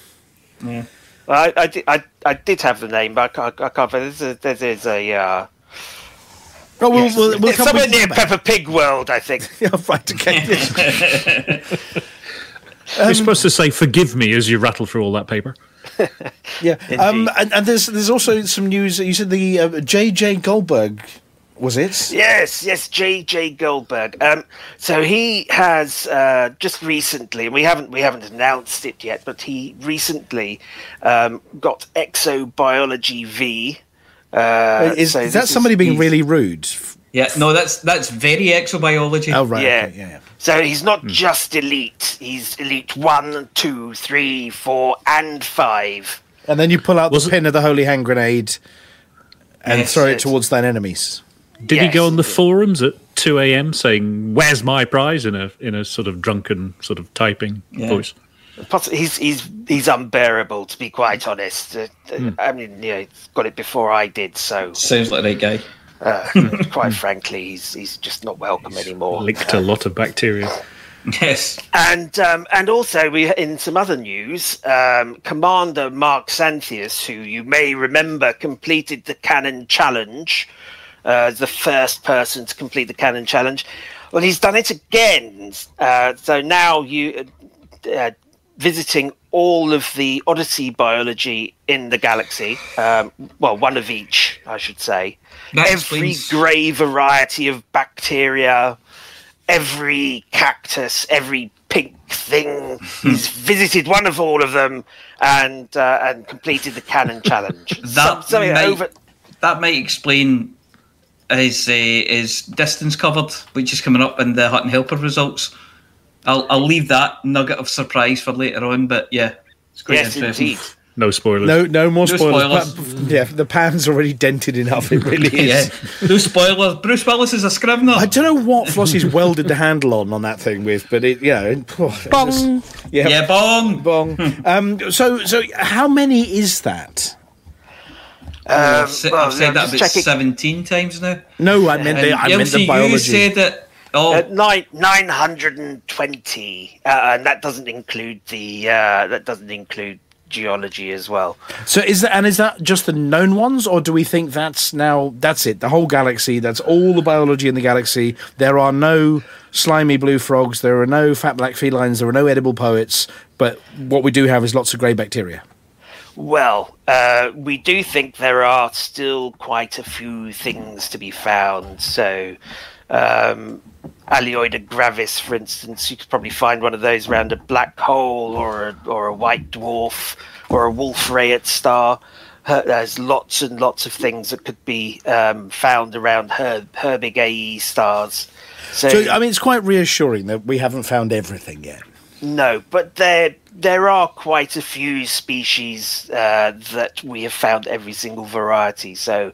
well, I, I, did, I, I did have the name, but I can't. I can't there's a, there's a uh, Oh, we'll, yes. we'll, we'll it's come somewhere near that. Peppa Pig World, I think. [laughs] Yeah, right. Okay. yes. [laughs] You're supposed to say "forgive me" as you rattle through all that paper. [laughs] Yeah. Um, and, and there's there's also some news. You said the uh, J.J. Goldberg was it? Yes, yes, J.J. Goldberg. Um, so he has uh, just recently, and we haven't we haven't announced it yet, but he recently um, got Exobiology V. Uh, is, so is that this somebody being really rude? Yeah, no, that's that's very exobiology. Oh right. Yeah. okay, yeah. yeah. So he's not just elite; he's elite one, two, three, four, and five. And then you pull out Was the it- pin of the holy hand grenade and Yes, throw it towards thine enemies. Did he go on the forums at two a.m. saying "Where's my prize?" in a in a sort of drunken sort of typing Yeah. voice? Poss- He's he's he's unbearable, to be quite honest. Uh, uh, I mean, you know, he's got it before I did, so Sounds like the right guy. uh, [laughs] quite frankly, he's he's just not welcome anymore. Linked a lot of bacteria. [laughs] Yes. And um, and also we in some other news, um, Commander Mark Xanthius, who you may remember completed the Canonn Challenge, uh, the first person to complete the Canonn Challenge. Well, he's done it again. Uh, so now you uh, visiting all of the Odyssey biology in the galaxy. Um, well, one of each, I should say. That Every explains- grey variety of bacteria, every cactus, every pink thing. He's visited one of all of them and uh, and completed the Canonn [laughs] challenge. That something might, over. that might explain his uh, his distance covered, which is coming up in the Hutton Helper results. I'll I'll leave that nugget of surprise for later on, but yeah, it's quite Yes, interesting. indeed. No spoilers. No, no more No spoilers. spoilers. Yeah, the pan's already dented enough. It really [laughs] Yeah, is. no spoilers. Bruce Willis is a scrivener. I don't know what Flossie's welded the handle on on that thing with, but it, you know, it- oh, Bong. just- yeah, yeah, bong. bong. um, so, so how many is that? Um, I've said, well, I've said I'm that about checking. seventeen times now. No, I meant the, I meant the LCU biology. said that. Oh, Uh, nine nine hundred and twenty, uh, and that doesn't include the uh, that doesn't include geology as well. So is that and is that just the known ones, or do we think that's now that's it? The whole galaxy. That's all the biology in the galaxy. There are no slimy blue frogs. There are no fat black felines. There are no edible poets. But what we do have is lots of grey bacteria. Well, uh, we do think there are still quite a few things to be found. So, um, Aleoida gravis, for instance, you could probably find one of those around a black hole or a, or a white dwarf or a wolf rayet star. Her, there's lots and lots of things that could be um, found around her, Herbig Ae stars. So, So I mean, it's quite reassuring that we haven't found everything yet. no, but there there are quite a few species uh, that we have found every single variety. So,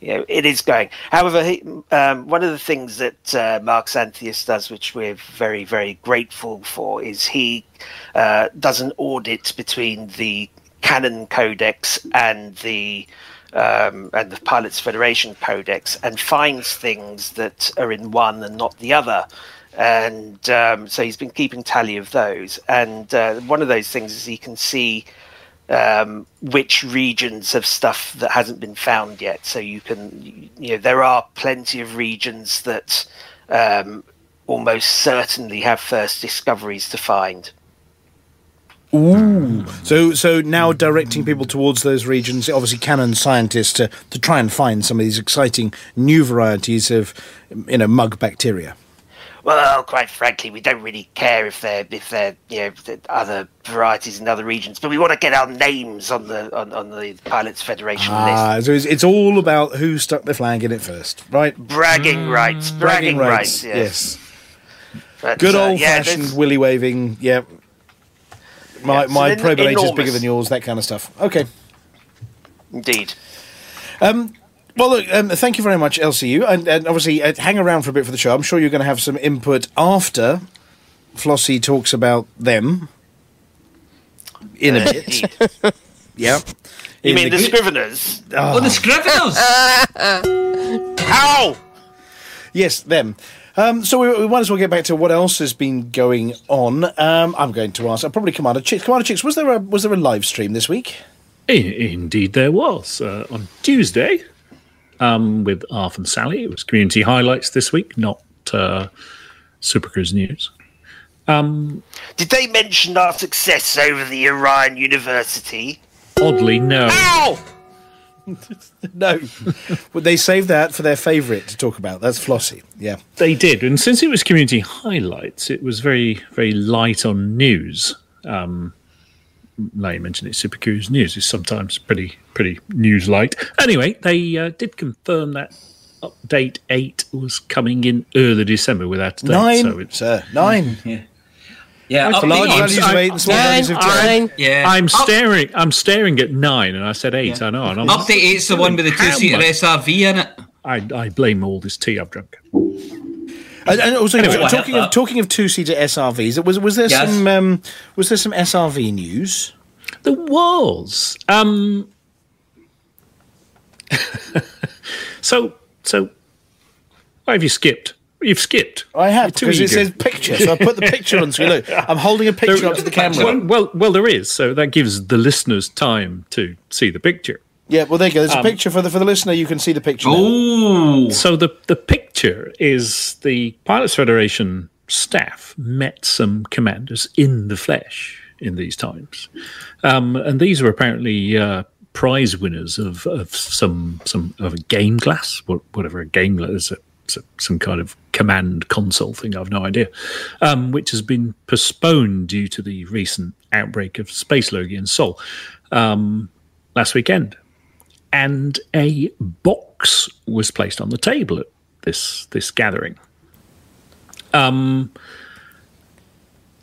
you know, it is going. However, he, um, one of the things that uh, Mark Xanthius does, which we're very very grateful for, is he uh, does an audit between the Canonn Codex and the um, and the Pilots Federation Codex and finds things that are in one and not the other. And um, so he's been keeping tally of those. And uh, one of those things is he can see um, which regions of stuff that hasn't been found yet. So you can, you know, there are plenty of regions that um, almost certainly have first discoveries to find. Ooh. So so now directing people towards those regions, obviously Canonn scientists to, to try and find some of these exciting new varieties of you know mug bacteria. Well, quite frankly, we don't really care if they're if they're you know other varieties in other regions, but we want to get our names on the on, on the Pilots Federation list. Ah, so it's, it's all about who stuck the flag in it first, right? Bragging rights, bragging, rights. Yes. But, Good uh, old yeah, fashioned there's- willy waving. Yeah. My Yeah, so my probate is bigger than yours. That kind of stuff. Okay. Indeed. Well, look, um, thank you very much, LCU. And, and obviously, uh, hang around for a bit for the show. I'm sure you're going to have some input after Flossie talks about them in a bit. [laughs] yeah. You In mean the, the- Scriveners? Oh, the Scriveners! [laughs] How? Yes, them. Um, so we, we might as well get back to what else has been going on. Um, I'm going to ask. Uh, probably Commander Chicks. Commander Chicks, was there a was there a live stream this week? I- Indeed, there was uh, on Tuesday um, with Arf and Sally. It was community highlights this week, not uh, Supercruise news. Um, Did they mention our success over the Orion University? oddly, no. Ow! [laughs] No, Well, they saved that for their favourite to talk about. That's Flossie. Yeah. They did, and since it was community highlights, it was very, very light on news. Um, now you mentioned it, Supercruise news is sometimes pretty, pretty news light. Anyway, they uh, did confirm that update eight was coming in early December without a date. Nine, So it's sir. Nine. Yeah. Yeah, For update large eight. values I'm- eight and small Nine, values of ten. nine. Yeah. I'm Up- staring. I'm staring at nine, and I said eight. I know. And I'm, Update eight's the one with the two-seater? SRV in it. I, I blame all this tea I've drunk. And, and also, Anyway, talking of talking of two seater SRVs, was was there Yes. some um, was there some SRV news? There was. Um, [laughs] so so. Why have you skipped? You've skipped. I have because it says picture, so I put the picture on screen. Look, [laughs] I'm holding a picture up to the camera. Well, well, well, there is. So that gives the listeners time to see the picture. Yeah, well, there you go. There's a Um, picture for the for the listener. You can see the picture. now. Oh, So the the picture is the Pilots Federation staff met some commanders in the flesh in these times, um, and these were apparently uh, prize winners of, of some some of a game glass, whatever a game glass is. Some kind of command console thing. I've no idea, um, which has been postponed due to the recent outbreak of space lurgy in Sol um, last weekend and a box was placed on the table at this this gathering. Um,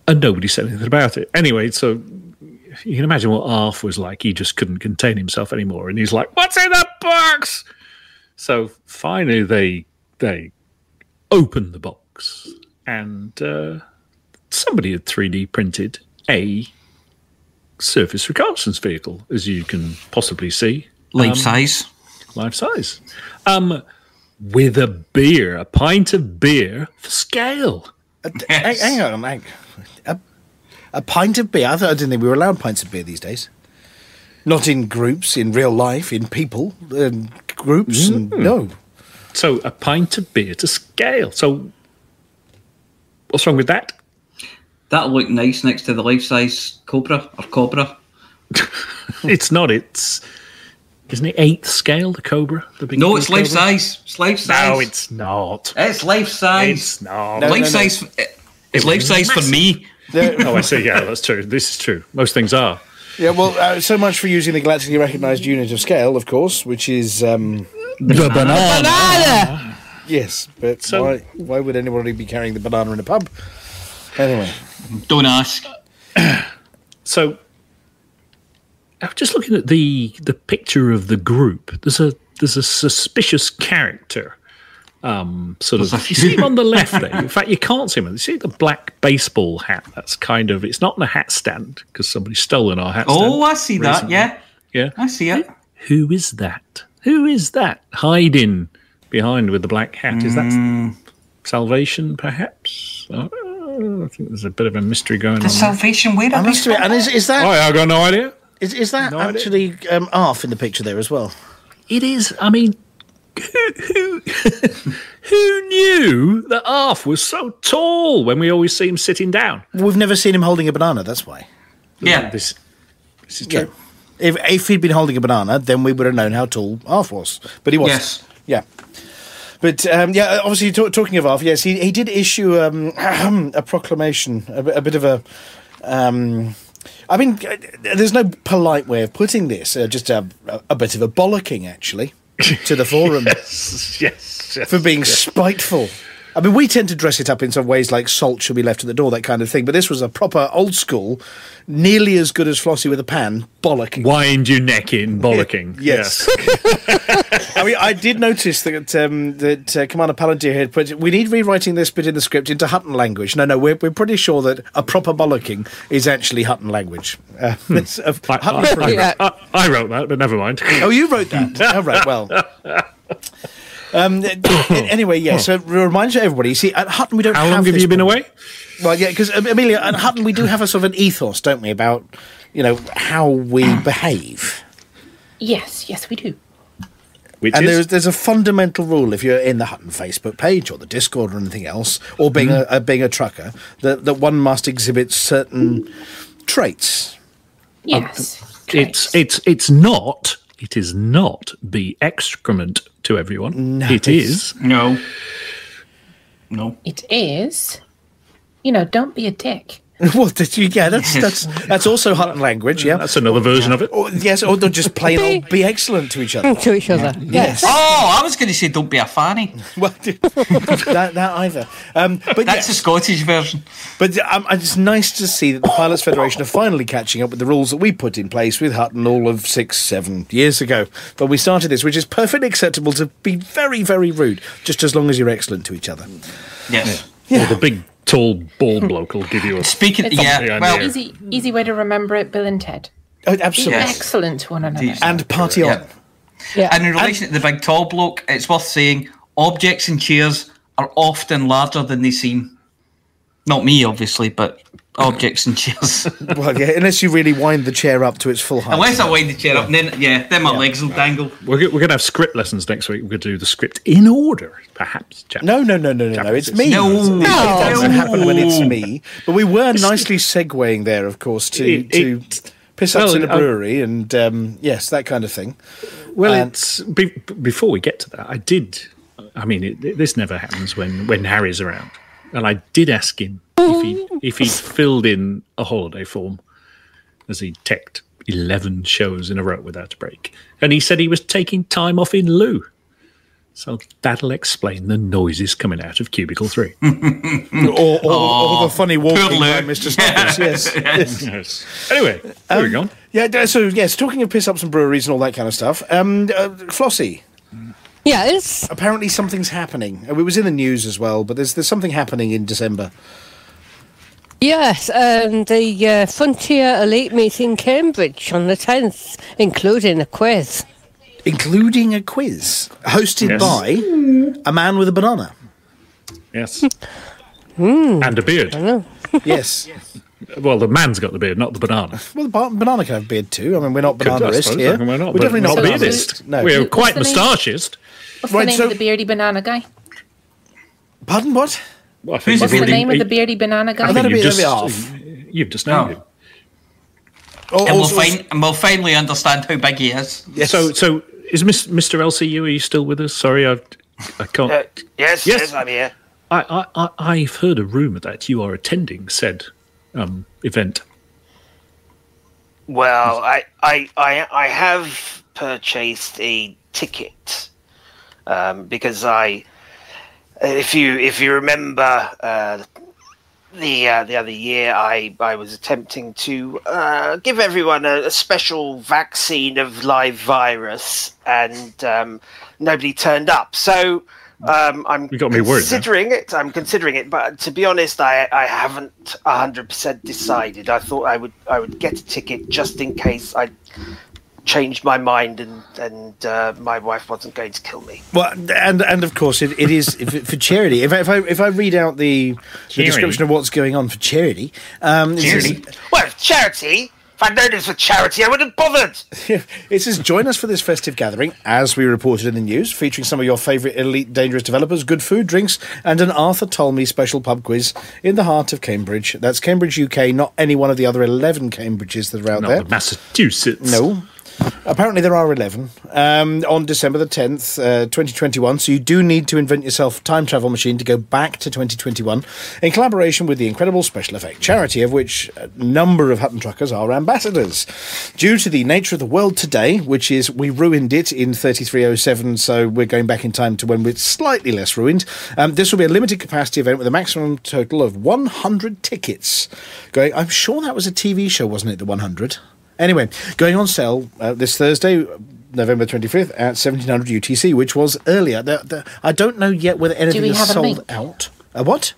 and nobody said anything about it. Anyway, so you can imagine what Arf was like. He just couldn't contain himself anymore, and he's like, "What's in the box?" So finally, they they opened the box, and uh, somebody had three D printed a surface reconnaissance vehicle, as you can possibly see life Um, size. life size. Um, with a beer, a pint of beer for scale. D- hang, hang on, hang. A, a pint of beer. I, thought, I didn't think we were allowed pints of beer these days. Not in groups, in real life, in people, um, groups. And, no, So a pint of beer to scale. So what's wrong with that? That'll look nice next to the life size Cobra or Cobra. [laughs] it's not. It's isn't it eighth scale? The Cobra. The big No, it's life Cobra? size. It's life size. No, it's not. It's life size. It's not. No, life no, no. size. It's life size for me. [laughs] oh, I see. Yeah, that's true. This is true. Most things are. Yeah, well, uh, so much for using the galactically recognised unit of scale, of course, which is um, The banana. Banana! yes. But So- why? Why would anybody be carrying the banana in a pub? Anyway, Don't ask. So, I'm just looking at the the picture of the group. There's a there's a suspicious character. Um, sort of. You see him on the left there. In fact, you can't see him. You see the black baseball hat. That's kind of. It's not in a hat stand because somebody's stolen our hat. Oh, I see that. Yeah, yeah. I see it. Who is that? Who is that hiding behind with the black hat? Is that Mm. salvation, perhaps? Uh, I think there's a bit of a mystery going The on. The salvation Way. I must admit, and is, is that Oh, I've got no idea. Is, is that No actually um, Arf in the picture there as well? It is. I mean, who who, [laughs] who knew that Arf was so tall when we always see him sitting down? We've never seen him holding a banana. That's why. Yeah. This, this is Yeah. true. If if he'd been holding a banana, then we would have known how tall Arf was. But he wasn't. Yes. Yeah. But um, yeah, obviously ta- talking of Arf, yes, he he did issue um, [clears throat] a proclamation, a, bit- a bit of a. Um, I mean, uh, there's no polite way of putting this. Uh, just a, a, bit of a bollocking, actually, to the [laughs] forum yes, yes. yes, for being spiteful I mean, we tend to dress it up in some ways like salt should be left at the door, that kind of thing. But this was a proper old school, nearly as good as Flossie with a pan, bollocking. Wind your neck in, bollocking. Yes. [laughs] I mean, I did notice that um, that uh, Commander Palantir had put. We need rewriting this bit in the script into Hutton language. No, no, we're, we're pretty sure that a proper bollocking is actually Hutton language. Uh, [laughs] it's, uh, I, Hutton I- Prairie. I- I- I wrote that, but never mind. Oh, you wrote that. [laughs] oh, right. Well. Um, anyway, yeah. So remind everybody. See, at Hutton we don't. How have long have this you been problem. away? Well, yeah, because Amelia at Hutton we do have a sort of an ethos, don't we, about you know how we behave. Yes, yes, we do. Which and is there's there's a fundamental rule if you're in the Hutton Facebook page or the Discord or anything else, or being Mm-hmm. a, a being a trucker, that that one must exhibit certain traits. Yes. it's it's it's not. It is not be excrement to everyone. No, it's- No. No. It is. You know, don't be a dick. [laughs] well, did you? Yeah, that's that's that's also Hutton language. Yeah, That's another version of it. Or, yes, or they'll just plain old be excellent to each other. to each other. Yes. Oh, I was going to say don't be a fanny. [laughs] Well, [laughs] that, that either. Um, but That's yes. the Scottish version. But um, it's nice to see that the Pilots Federation are finally catching up with the rules that we put in place with Hutton all of six, seven years ago. But we started this, which is perfectly acceptable to be very, very rude, just as long as you're excellent to each other. Yes. Or the big tall bald bloke will give you a Speaking, It's yeah, something well. Easy, easy way to remember it. Bill and Ted. Oh, absolutely. Yes. excellent to one another. And party on. Yeah. And in relation to the big tall bloke, it's worth saying objects and chairs are often larger than they seem. Not me, obviously, but objects and chairs. [laughs] Well, yeah, unless you really wind the chair up to its full height. Unless I wind the chair up, and then yeah, then my legs will dangle. We're, we're going to have script lessons next week. We're going to do the script in order, perhaps. Chap. No, no, no, no, no, no. It's me. No. It doesn't happen when it's me. But we were nicely segueing there, of course, to It- to it- piss ups well, in a um, brewery and um, yes, that kind of thing. Well, And- it's be, before we get to that. I did. I mean, it, this never happens when when Harry's around, and I did ask him if he [laughs] if he filled in a holiday form, as he teched eleven shows in a row without a break, and he said he was taking time off in lieu. So that'll explain the noises coming out of cubicle three. [laughs] or, or, or the funny walking by Mr. Snuggles. [laughs] Yes. yes. yes. Anyway, there we go. Yeah. So yes, talking of piss ups and breweries and all that kind of stuff. Um, uh, Flossie, Yes. apparently something's happening. It was in the news as well, but there's there's something happening in December. Yes, um, the uh, Frontier Elite meet in Cambridge on the 10th, including a quiz. including a quiz hosted Yes. by a man with a banana. Yes, and a beard. [laughs] Yes. Well, the man's got the beard, not the banana. Well, the ba- banana can have beard too. I mean, we're not Could, I bananaist here. We're not, we're definitely not not banana- beardist. No. We're quite the moustachist. What's Right, the name so- of the beardy banana guy? Pardon what? Well, Who's the What's the you've name of the beardy banana guy? I thought you've it'd be- just, that'd you've just named Oh. him. Oh, And we'll, also- find, and we'll finally understand how big he is. Yes. So, so is Miss, Mr. LCU? Are you still with us? Sorry, I, I can't. Uh, yes, Yes. yes, I'm here. I, I, I, I've heard a rumor that you are attending said um, event. Well, I, I, I, I have purchased a ticket um, because I, if you if you remember uh, the uh, the other year, I I was attempting to uh, give everyone a, a special vaccine of live virus, and um, nobody turned up. So. Um, I'm You got me worried considering it. I'm considering it, but to be honest, I, I haven't hundred percent decided. I thought I would I would get a ticket just in case I changed my mind and and uh, my wife wasn't going to kill me. Well, and and of course it, it is if, for charity. If I, if I if I read out the, the description of what's going on for charity, um, it says- Charity? Well, charity. If I'd known it was for charity, I wouldn't have bothered. [laughs] it says join us for this festive gathering, as we reported in the news, featuring some of your favourite elite dangerous developers, good food, drinks, and an Arthur Tolmie special pub quiz in the heart of Cambridge. That's Cambridge, UK, not any one of the other eleven Cambridges that are out Not there. the Massachusetts. No. Apparently, there are 11 um, on December the 10th, uh, 2021. So, you do need to invent yourself a time travel machine to go back to 2021 in collaboration with the Incredible Special Effect charity, of which a number of Hutton Truckers are ambassadors. Due to the nature of the world today, which is we ruined it in 3307, so we're going back in time to when we're slightly less ruined, um, this will be a limited capacity event with a maximum total of 100 tickets. Going, I'm sure that was a TV show, wasn't it? The 100. Anyway, going on sale uh, this Thursday, November 25th at 1700 UTC, which was earlier. The, the, I don't know yet whether anything is have a sold link? out. A what?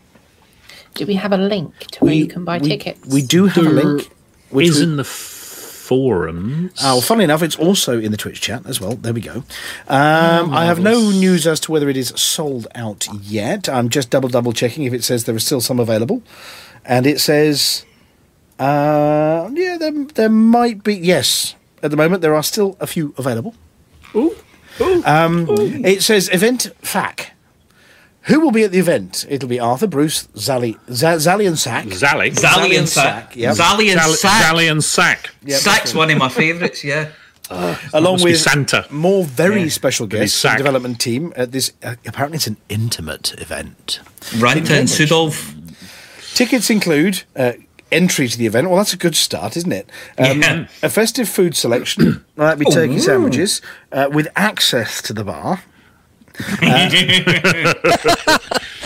Do we have a link to where you can buy we, tickets? We do have a link. Which is we- in the forums. Oh, well, funnily enough, it's also in the Twitch chat as well. There we go. Um, I have no news as to whether it is sold out yet. I'm just double double checking if it says there are still some available, and it says, uh, yeah, there there might be. Yes, at the moment there are still a few available. Ooh. Ooh. Um, It says event FAC. Who will be at the event? It'll be Arthur, Bruce, Zally, Z- Zally and Sack. Zally. Zally and Sack. Yep. Zally and Zally- Sack. Zally and Sack. Yep, Sack's one of my favourites, yeah. [laughs] along with Santa. more very Yeah. special his guests from the development team at this. Uh, apparently, it's an intimate event. Right, and Sudolf. Tickets include uh, entry to the event. Well, that's a good start, isn't it? Um, Yeah. A festive food selection. [clears throat] That'd be turkey sandwiches uh, with access to the bar. [laughs]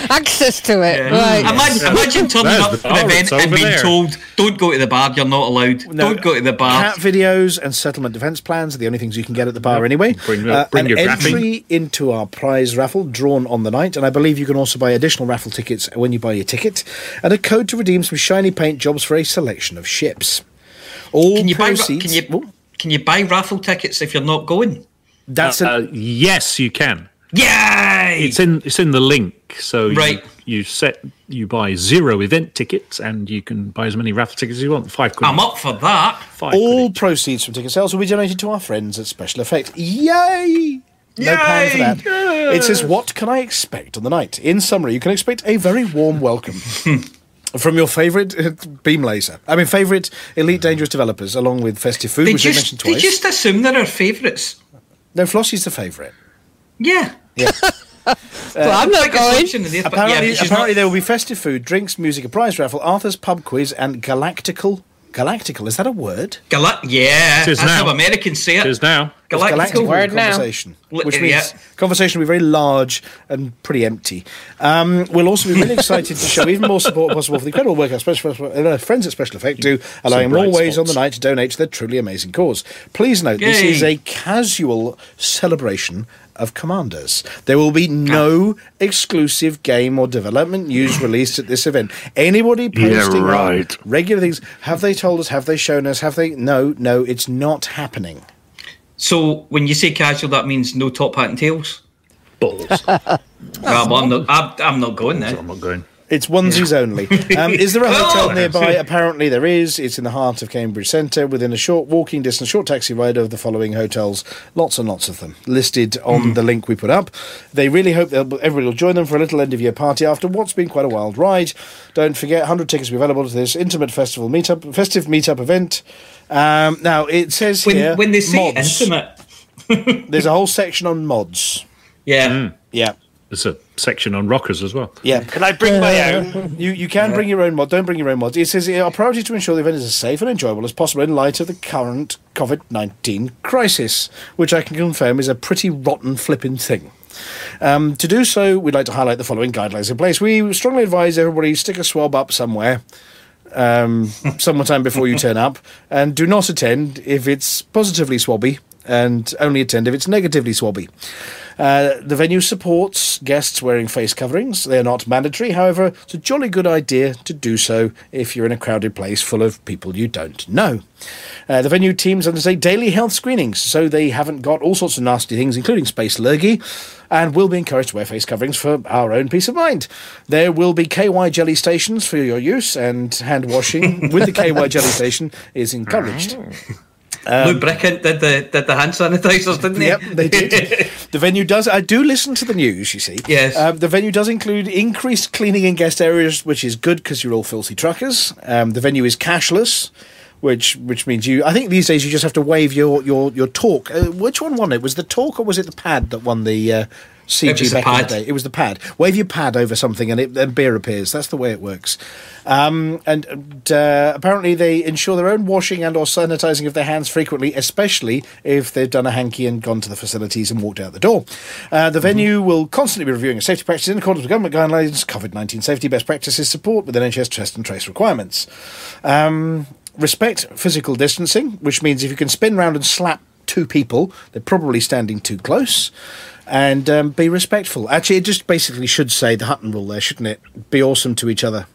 Access to it, right. Imagine, imagine turning There's up the bar, an event and being there. told, don't go to the bar, you're not allowed. No, don't go to the bar. Cat videos and settlement defence plans are the only things you can get at the bar anyway. Uh, Bring your- bring an your entry graphing. into our prize raffle drawn on the night, and I believe you can also buy additional raffle tickets when you buy your ticket, and a code to redeem some shiny paint jobs for a selection of ships. All Can you, buy, can, you, can you buy raffle tickets if you're not going? that's an- Uh, yes, you can. Yay! It's in it's in the link. So you- Right. you, set you buy zero event tickets and you can buy as many raffle tickets as you want. Five quid. I'm up for that. Five All quid. proceeds from ticket sales will be donated to our friends at Special Effect. Yay! No plan for that. It says, What can I expect on the night? In summary, you can expect a very warm welcome. [laughs] From your favourite uh, beam laser. I mean, favourite Elite Dangerous developers, along with Festive Food, They which I just, mentioned they just assume they're our favourites. No, Flossie's the favourite. Yeah. [laughs] well, I'm not going. assumption in there, but yeah, Apparently, but she's apparently not- there will be festive food, drinks, music, a prize raffle, Arthur's pub quiz, and galactical. Galactical, is that a word? Gala- yeah, It is that's now. how Americans say it. It is now. Galactical. galactical Word now. conversation, Li- which means yeah. conversation will be very large and pretty empty. Um, we'll also be really excited to show even more support possible for the incredible work our special, uh, friends at Special Effect do, allowing more bright ways on the night to donate to their truly amazing cause. Please note, this is a casual celebration of Commanders. There will be ah. no exclusive game or development news released at this event. Anybody posting on right. regular things, have they told us, have they shown us, have they? No, no, it's not happening. So when you say casual, that means no top hat and tails. Balls. Well, [laughs] well, I'm not. I'm, I'm not going there. I'm not going. It's onesies only. Um, is there a [laughs] hotel Oh. nearby? Apparently there is. It's in the heart of Cambridge Centre, within a short walking distance, short taxi ride of the following hotels. Lots and lots of them listed on the link we put up. They really hope they'll, everybody will join them for a little end of year party after what's been quite a wild ride. Don't forget, 100 tickets will be available to this intimate festival meetup, festive meetup event. Um, now it says When, here when they say mods. intimate, There's a [laughs] whole section on mods. yeah. Yeah. There's a section on rockers as well. Yeah. Can I bring my own? You you can bring your own mod. Don't bring your own mods. It says our priority is to ensure the event is as safe and enjoyable as possible in light of the current COVID nineteen crisis, which I can confirm is a pretty rotten flipping thing. Um, to do so, we'd like to highlight the following guidelines in place. We strongly advise everybody stick a swab up somewhere. Um, [laughs] sometime before you turn up, and do not attend if it's positively swabby, and only attend if it's negatively swabby. Uh, the venue supports guests wearing face coverings. They are not mandatory, however, it's a jolly good idea to do so if you're in a crowded place full of people you don't know. Uh, the venue teams undertake daily health screenings, so they haven't got all sorts of nasty things, including space lurgy, and will be encouraged to wear face coverings for our own peace of mind. There will be KY jelly stations for your use, and hand washing [laughs] with the KY jelly station is encouraged. Lou Brickett did the did the hand sanitizers, didn't he? Yep, they did. [laughs] the venue does. I do listen to the news. You see, Yes. Um, the venue does include increased cleaning in guest areas, which is good because you're all filthy truckers. Um, the venue is cashless. which which means you. I think these days you just have to wave your your your talk. Uh, which one won it? Was the talk or was it the pad that won the uh, CG It was the back in pad. the day? It was the pad. Wave your pad over something and it and beer appears. That's the way it works. Um, and and, uh, apparently they ensure their own washing and or sanitizing of their hands frequently, especially if they've done a hanky and gone to the facilities and walked out the door. Uh, the venue will constantly be reviewing safety practices in accordance with government guidelines, COVID-19 safety best practices, support with NHS test and trace requirements. Um, respect physical distancing, which means if you can spin round and slap two people, they're probably standing too close. And um, be respectful. Actually, it just basically should say the Hutton rule there, shouldn't it? Be awesome to each other.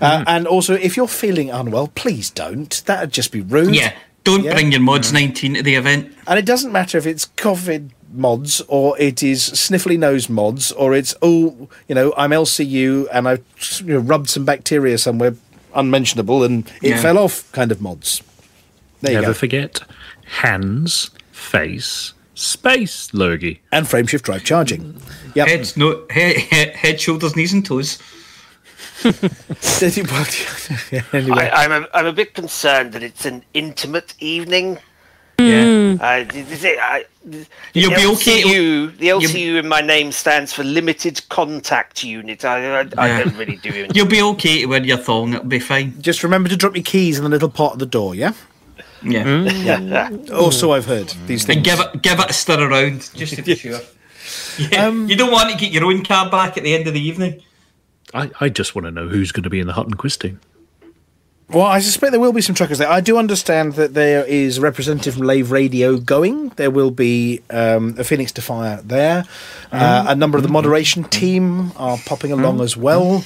Uh, and also, if you're feeling unwell, please don't. That'd just be rude. Yeah, don't Yeah. bring your mods 19 to the event. And it doesn't matter if it's COVID mods or it is sniffly nose mods or it's, oh, you know, I'm LCU and I've you know, rubbed some bacteria somewhere unmentionable and it Yeah. fell off kind of mods. There you Never go. forget hands, face, space, Logie. And frameshift drive charging. Yep. Heads, no, head, head, head, shoulders, knees, and toes. [laughs] Well, [laughs] anyway. I, I'm, a, I'm a bit concerned that it's an intimate evening. Yeah. Uh, is it, I, You'll be okay. LCU, The You'll- LCU in my name stands for Limited Contact Unit. I, I, I Yeah. don't really do it. You'll be okay to wear your thong. It'll be fine. Just remember to drop your keys in the little pot at the door, yeah? Yeah. Hmm. [laughs] Yeah. [laughs] Also, I've heard these things. And give it, give it a stir around just to be [laughs] sure. Yeah. Um, you don't want to get your own car back at the end of the evening. I, I just want to know who's going to be in the Hutton quiz team. Well, I suspect there will be some truckers there. I do understand that there is representative from Lave Radio going. There will be um, a Phoenix Defier there. Uh, mm-hmm. a number of the mm-hmm. moderation team are popping along mm-hmm. as well.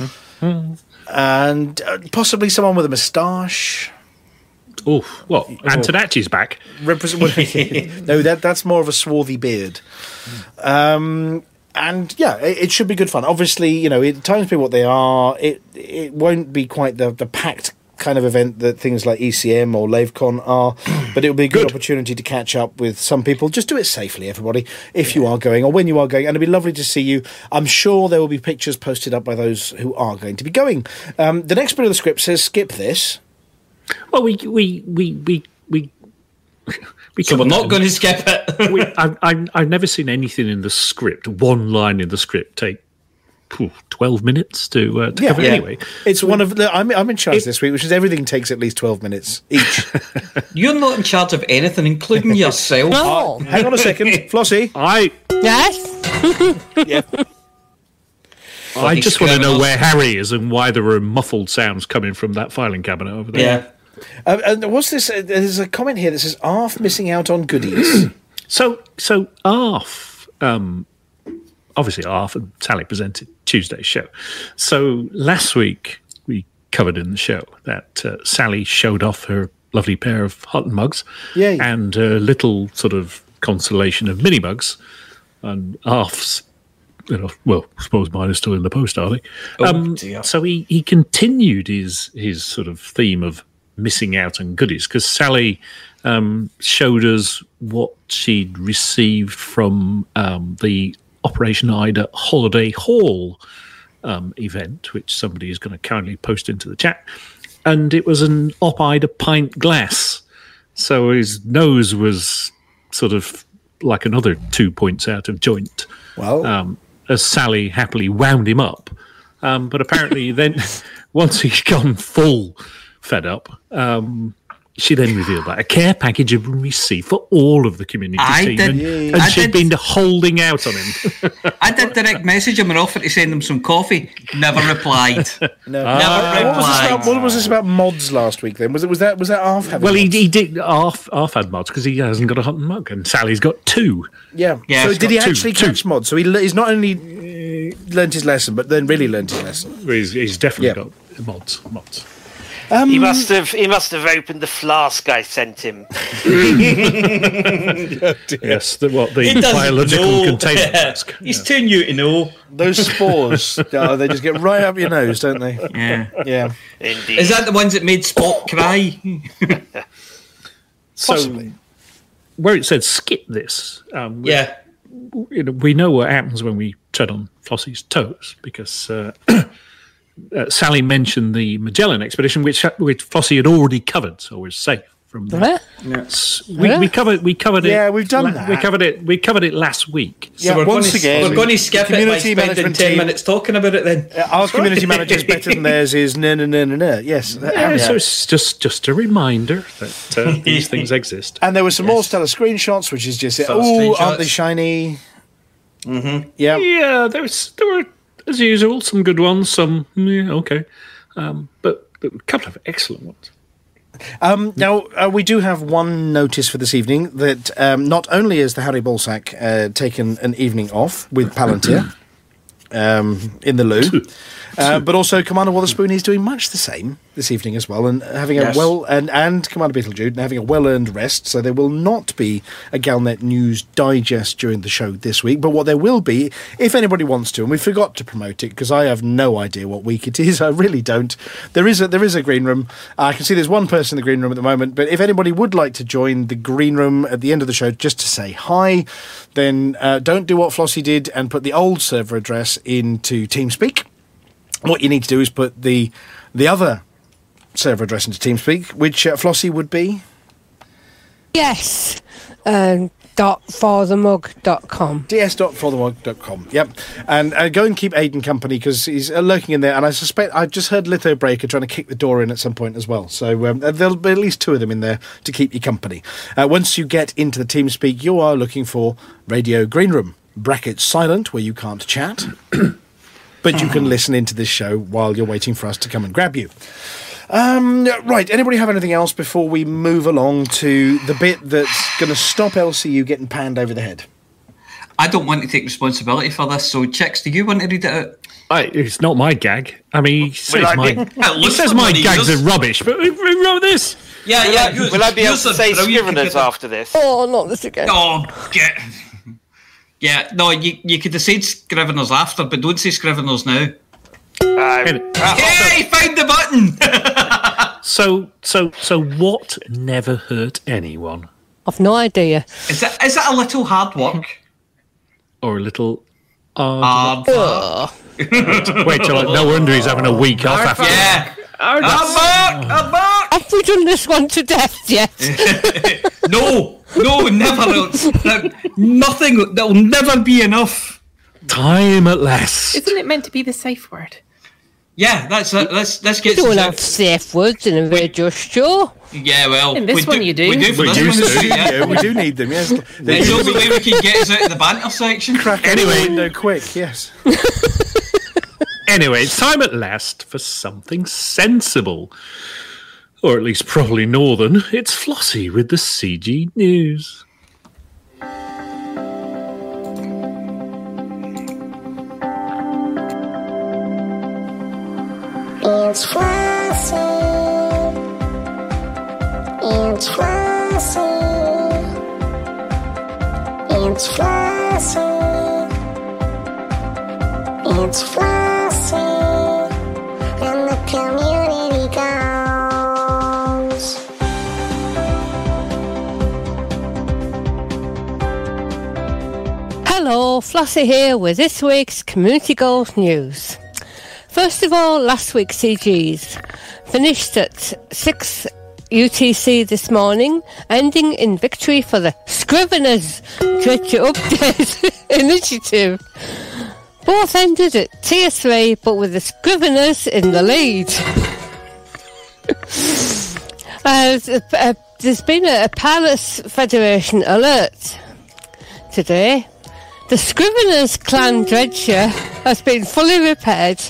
And uh, possibly someone with a moustache. Oh, what? Antonacci's back. Represent- [laughs] no, that that's more of a swarthy beard. Um, and yeah, it, it should be good fun. Obviously, you know, it times be what they are. It it won't be quite the the packed kind of event that things like ECM or LaveCon are, [clears throat] but it will be a good, opportunity to catch up with some people. Just do it safely, everybody, if you are going or when you are going, and it'd be lovely to see you. I'm sure there will be pictures posted up by those who are going to be going. Um, the next bit of the script says skip this. Well, we we we we we. we So we're not going to skip it. [laughs] we, I, I, I've never seen anything in the script, one line in the script, take 12 minutes to, uh, to cover it anyway. It's one of the. I'm, I'm in charge this week, which is everything takes at least 12 minutes each. [laughs] You're not in charge of anything, including [laughs] yourself. No. Hang on a second, Flossie. I Yes. yeah. I just want to know where Harry is and why there are muffled sounds coming from that filing cabinet over there. Yeah. Uh, and what's this? Uh, there's a comment here that says "Arf missing out on goodies." [clears throat] So, so Arf, um, obviously Arf and Sally presented Tuesday's show. So last week we covered in the show that uh, Sally showed off her lovely pair of hot mugs Yay. and a little sort of constellation of mini mugs. And Arf's, you know, well, I suppose mine is still in the post, are they? Oh, dear. So he, he continued his his sort of theme of missing out on goodies because Sally um, showed us what she'd received from um, the Operation Ida Holiday Hall um, event, which somebody is going to kindly post into the chat. And it was an Op Ida pint glass. So his nose was sort of like another two points out of joint um, as Sally happily wound him up. Um, but apparently, [laughs] then once he's gone full fed up, um, she then revealed that a care package had been received for all of the community I team, did- and, Yay. and I she'd did- been holding out on him. [laughs] I did direct message him and offered to send him some coffee. Never replied. [laughs] no. Never Uh, what, was this replied. about, what was this about mods last week? Then was it was that was that Arf having? well, he, mods? he did half half had mods because he hasn't got a hot mug, and Sally's got two. yeah. Yeah, so did he two- actually two. catch mods? So he he's not only learned his lesson, but then really learned his lesson. He's, he's definitely Yeah. got mods. Mods. He must have he must have opened the flask I sent him. [laughs] Yes, the, what the biological know. containment mask. He's too new to know. Those spores, oh, [laughs] they just get right up your nose, don't they? Yeah. Yeah. Indeed. Is that the ones that made Spot cry? [laughs] So, Possibly. where it said skip this, um, we- yeah. you know, we know what happens when we tread on Flossie's toes because uh, [clears throat] uh, Sally mentioned the Magellan expedition, which which Flossie had already covered, so we're safe from that. Yes. We, we covered we covered it. Yeah, we've done la- that. We covered it. We covered it last week. So Yeah, we're once going again, to, we're going to the skip it by spending management 10 team- minutes talking about it then. Uh, Our community manager is better than theirs. Is no, no, no, no, no. Yes. [laughs] Yeah, so it's just just a reminder that uh, [laughs] these things exist. And there were some more stellar screenshots, which is just Stellar oh, aren't they shiny? Mm-hmm. Yeah. Yeah, there was there were as usual some good ones, some yeah, okay, um, but, but a couple of excellent ones. Um, now uh, we do have one notice for this evening that um, not only is the Harry Balsack uh, taken an evening off with Palantir [clears throat] um, in the loo, uh, but also Commander Witherspoon is doing much the same this evening as well, and having Yes. a well and and Commander Beetlejude having a well earned rest. So there will not be a Galnet News digest during the show this week. But what there will be, if anybody wants to, and we forgot to promote it because I have no idea what week it is. [laughs] I really don't. There is a there is a green room. I can see there's one person in the green room at the moment. But if anybody would like to join the green room at the end of the show just to say hi, then uh, don't do what Flossie did and put the old server address into TeamSpeak. What you need to do is put the the other server address into TeamSpeak, which uh, Flossie would be. Yes. Um, dot forthemug.com. ds.forthemug.com. Yep. And uh, go and keep Aiden company because he's uh, lurking in there. And I suspect I've just heard Litho Breaker trying to kick the door in at some point as well. So um, uh, there'll be at least two of them in there to keep you company. Uh, once you get into the TeamSpeak, you are looking for Radio Green Room. Brackets silent where you can't chat. [clears throat] but you can listen into this show while you're waiting for us to come and grab you. Um, right, anybody have anything else before we move along to the bit that's going to stop LCU getting panned over the head? I don't want to take responsibility for this, so Chicks, do you want to read it out? I, it's not my gag. I mean, he says I my [laughs] he says my gags yours. are rubbish, but who, who wrote this? Yeah, Will, yeah. I, will I be able to say brilliant Scriveners after this? Oh, not this again. Oh, get. Yeah, no, you, you could have said Scriveners after, but don't say Scriveners now. Um, Hey, find the button! [laughs] So, so, so, what never hurt anyone, I've no idea. is, it, is it a little hard work? or a little? Uh, Hard work. Ugh. wait till no wonder he's having a week off after. Yeah. I'm back! I'm back! Have we done this one to death yet? [laughs] No, no, never. No, nothing. That'll never be enough. Time at last. Isn't it meant to be the safe word? Yeah, that's it. Let's let's You get don't some. have safe words in a radio show. Yeah, well, In this we one you do. We do for We this used one, we do, yeah. Yeah, we do need them, yes. They It's the only way we can get us out of the banter section. crack Anyway. anyway window quick, yes. [laughs] Anyway, it's time at last for something sensible. Or at least probably northern. It's Flossie with the CG News. It's Flossie. It's Flossie. It's Flossie. It's Flossie. Flossie here with this week's Community Goals News. First of all, last week's CGs finished at 6 UTC this morning, ending in victory for the Scriveners Dredger Update [laughs] Initiative. Both ended at tier 3, but with the Scriveners in the lead. [laughs] Uh, uh, there's been a Pilots Federation alert today. The Scriveners clan dredger has been fully repaired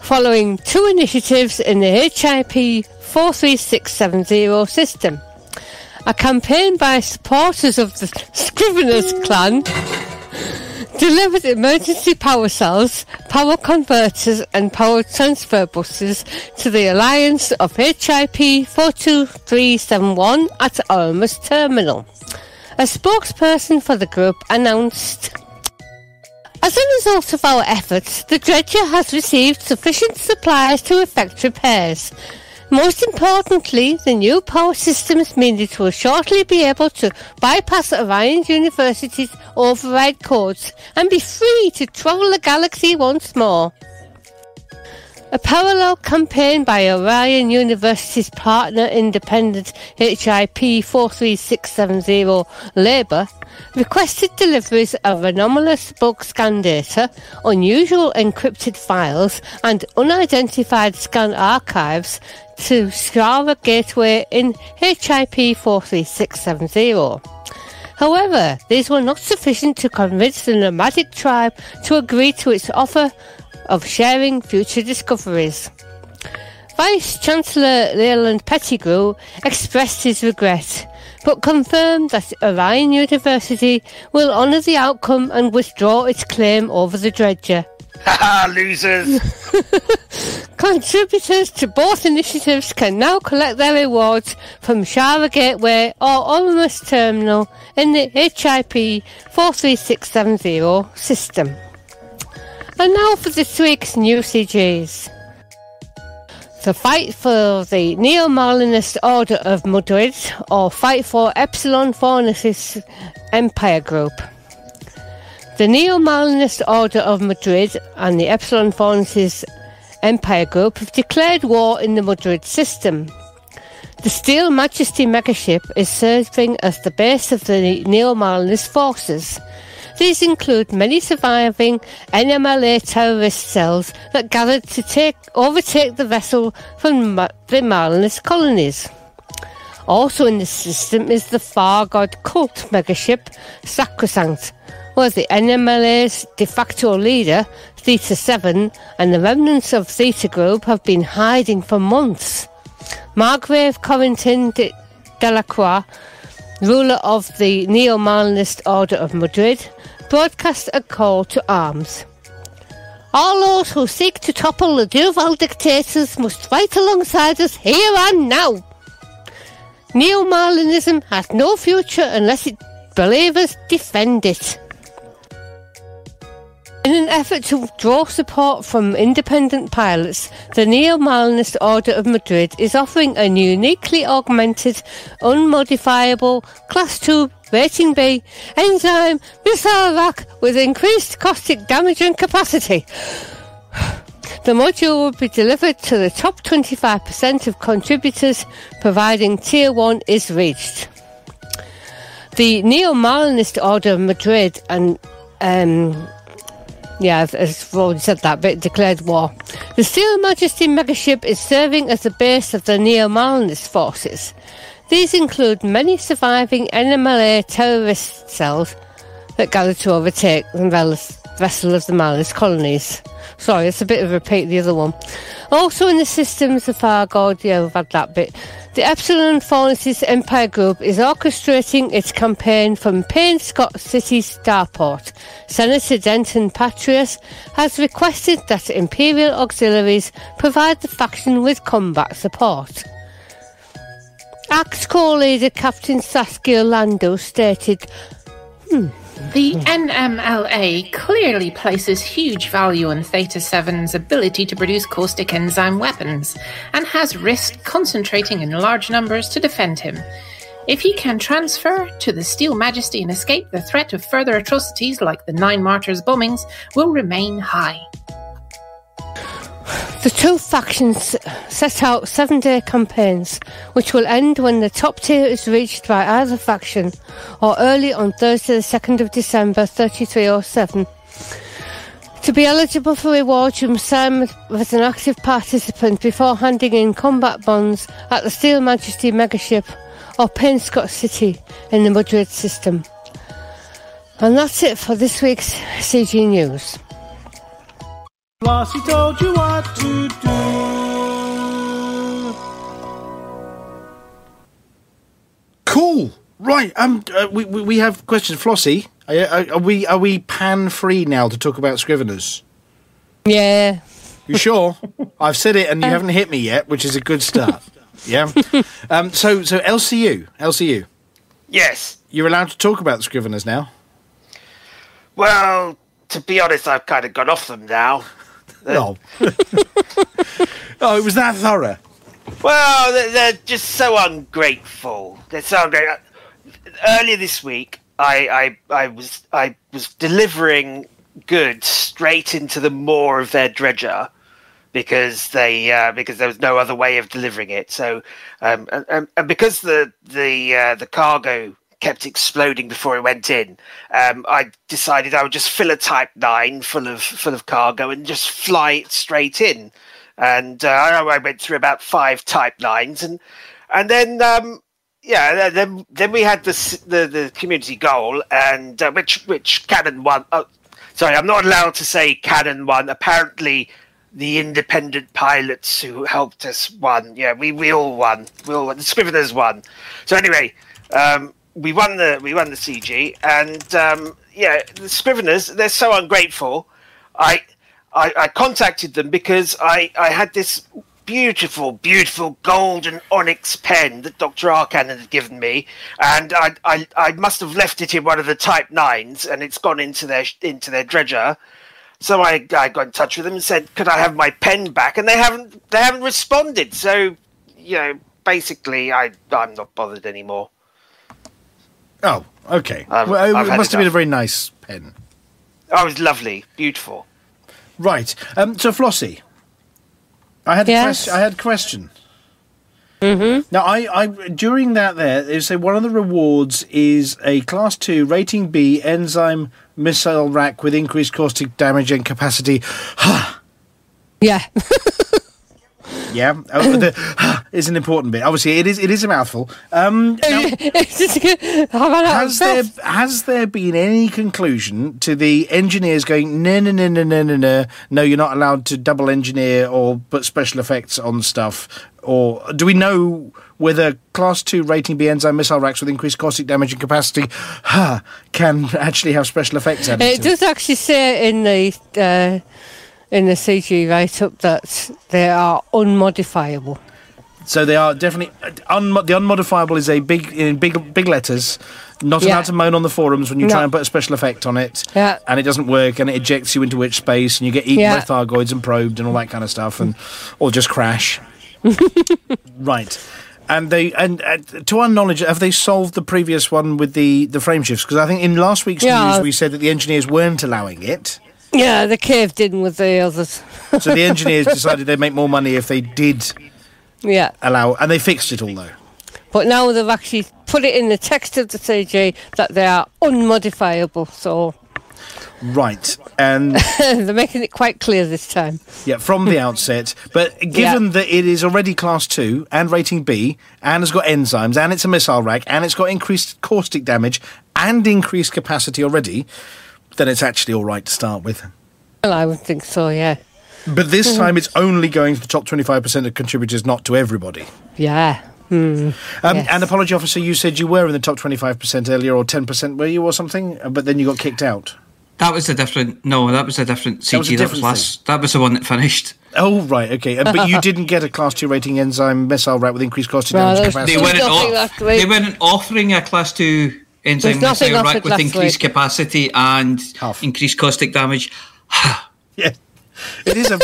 following two initiatives in the HIP 43670 system. A campaign by supporters of the Scriveners clan delivered emergency power cells, power converters and power transfer buses to the Alliance of HIP 42371 at Ormus Terminal. A spokesperson for the group announced as a result of our efforts, the dredger has received sufficient supplies to effect repairs. Most importantly, the new power systems mean it will shortly be able to bypass Orion University's override codes and be free to travel the galaxy once more. A parallel campaign by Orion University's partner independent HIP 43670 Labour requested deliveries of anomalous bulk scan data, unusual encrypted files, and unidentified scan archives to Strava Gateway in HIP 43670. However, these were not sufficient to convince the nomadic tribe to agree to its offer of sharing future discoveries. Vice Chancellor Leland Pettigrew expressed his regret, but confirmed that Orion University will honour the outcome and withdraw its claim over the dredger. Haha, losers! [laughs] Contributors to both initiatives can now collect their rewards from Shara Gateway or Oramus Terminal in the HIP 43670 system. And now for this week's new CGs. The fight for the Neo-Marlinist Order of Mudhrid or fight for Epsilon Fornacis Empire Group. The Neo-Marlinist Order of Mudhrid and the Epsilon Fornacis Empire Group have declared war in the Mudhrid system. The Steel Majesty megaship is serving as the base of the Neo-Marlinist forces. These include many surviving NMLA terrorist cells that gathered to take overtake the vessel from the Marlinist colonies. Also in the system is the Far God cult megaship Sacrosanct, where the NMLA's de facto leader, Theta 7, and the remnants of Theta Group have been hiding for months. Margrave Corentin de Delacroix, ruler of the Neo-Marlinist Order of Mudhrid, broadcast a call to arms. All those who seek to topple the Duval dictators must fight alongside us here and now. Neo-Marlinism has no future unless its believers defend it. In an effort to draw support from independent pilots, the Neo-Marlinist Order of Mudhrid is offering a uniquely augmented, unmodifiable Class 2 Rating B enzyme missile rack with increased caustic damage and capacity. [sighs] The module will be delivered to the top 25% of contributors, providing Tier 1 is reached. The Neo-Marlinist Order of Mudhrid and um, yeah, I've, I've already said that, but declared war. The Steel Majesty megaship is serving as the base of the Neo-Marlinist forces. These include many surviving NMLA terrorist cells that gathered to overtake the vessel of the Marlinist colonies. Sorry, it's a bit of a repeat the other one. Also in the systems of Fargod, yeah, we've had that bit. The Epsilon Fornacis Empire Group is orchestrating its campaign from Painscott City Starport. Senator Denton Patreus has requested that Imperial auxiliaries provide the faction with combat support. Axe Corps leader Captain Saskia Lando stated, hmm, The NMLA clearly places huge value on Theta 7's ability to produce caustic enzyme weapons and has risked concentrating in large numbers to defend him. If he can transfer to the Steel Majesty and escape, the threat of further atrocities like the Nine Martyrs bombings will remain high. The two factions set out seven day campaigns, which will end when the top tier is reached by either faction or early on Thursday, the 2nd of December 3307. To be eligible for rewards, you must sign as an active participant before handing in combat bonds at the Steel Majesty megaship or Painscott City in the Mudhrid system. And that's it for this week's CG News. Flossie told you what to do. Cool. Right. Um. Uh, we, we we have questions. Flossie, are, are, are we are we pan free now to talk about Scriveners? Yeah. You sure? [laughs] I've said it and you haven't hit me yet, which is a good start. [laughs] yeah. Um. So so LCU LCU. Yes. You're allowed to talk about the Scriveners now. Well, to be honest, I've kind of got off them now. No. oh, it was that thorough. Well, they're, they're just so ungrateful. They're so ungrateful. Earlier this week, I, I, I was I was delivering goods straight into the maw of their dredger, because they uh, because there was no other way of delivering it. So um, and, and, because the the uh, the cargo kept exploding before it went in, um, I decided I would just fill a Type Nine full of full of cargo and just fly it straight in. And uh, I went through about five Type Nines, and and then um, yeah, then then we had the the, the community goal, and uh, which which Canonn won. Oh, sorry, I'm not allowed to say Canonn won. Apparently, the independent pilots who helped us won. Yeah, we, we all won. We all won. The Scriveners won. So anyway, um, we won the we won the CG, and um, yeah, the Scriveners they're so ungrateful. I, I I contacted them because I I had this beautiful, beautiful golden onyx pen that Dr. Arcan had given me, and I, I, I must have left it in one of the Type Nines, and it's gone into their into their dredger. So I, I got in touch with them and said, "Could I have my pen back?" And they haven't they haven't responded. So you know, basically, I I'm not bothered anymore. Oh, okay. I've- well, it must have been a very nice pen. Oh, it was lovely, beautiful. Right. Um, so Flossie, I had a question. I had a question. Mm-hmm. Now, I, I during that there, they say one of the rewards is a class two rating B enzyme missile rack with increased caustic damage and capacity. Ha [sighs] Yeah. [laughs] yeah, oh, the [coughs] is an important bit. Obviously, it is. It is a mouthful. Um, now, [laughs] has there has there been any conclusion to the engineers going no no no no no no no no you're not allowed to double engineer or put special effects on stuff or do we know whether class 2 rating B enzyme missile racks with increased caustic damage and capacity ha, can actually have special effects added It does actually say in the uh, in the CG write up that they are unmodifiable. So they are definitely un- the unmodifiable is a big in big big letters. Not Yeah. allowed to moan on the forums when you No. try and put a special effect on it, Yeah. and it doesn't work, and it ejects you into witch space, and you get eaten Yeah. by Thargoids and probed and all that kind of stuff, and or just crash. [laughs] right, and they and uh, to our knowledge, have they solved the previous one with the the frame shifts? Because I think in last week's Yeah. news we said that the engineers weren't allowing it. Yeah, they caved in with the others. So the [laughs] engineers decided they'd make more money if they did Yeah. allow, and they fixed it all though. But now they've actually put it in the text of the CG that they are unmodifiable, so Right, and [laughs] they're making it quite clear this time. Yeah, from the [laughs] outset. But given that it is already class two and rating B, and has got enzymes, and it's a missile rack, and it's got increased caustic damage and increased capacity already, then it's actually all right to start with. Well, I would think so, yeah. But this time it's only going to the top 25% of contributors, not to everybody. Yeah. Hmm. Um, Yes. And apology officer, you said you were in the top 25% earlier, or 10% were you, or something, Uh, but then you got kicked out. That was a different. No, that was a different CG. That was a That was, different last. That was the one that finished. Oh, right, okay. Uh, but you [laughs] didn't get a class two rating enzyme missile rack with increased caustic Well, damage there's They weren't. off- they weren't offering a class two enzyme There's nothing missile rack with increased week. capacity and Half. increased caustic damage. [sighs] Yeah. It is a.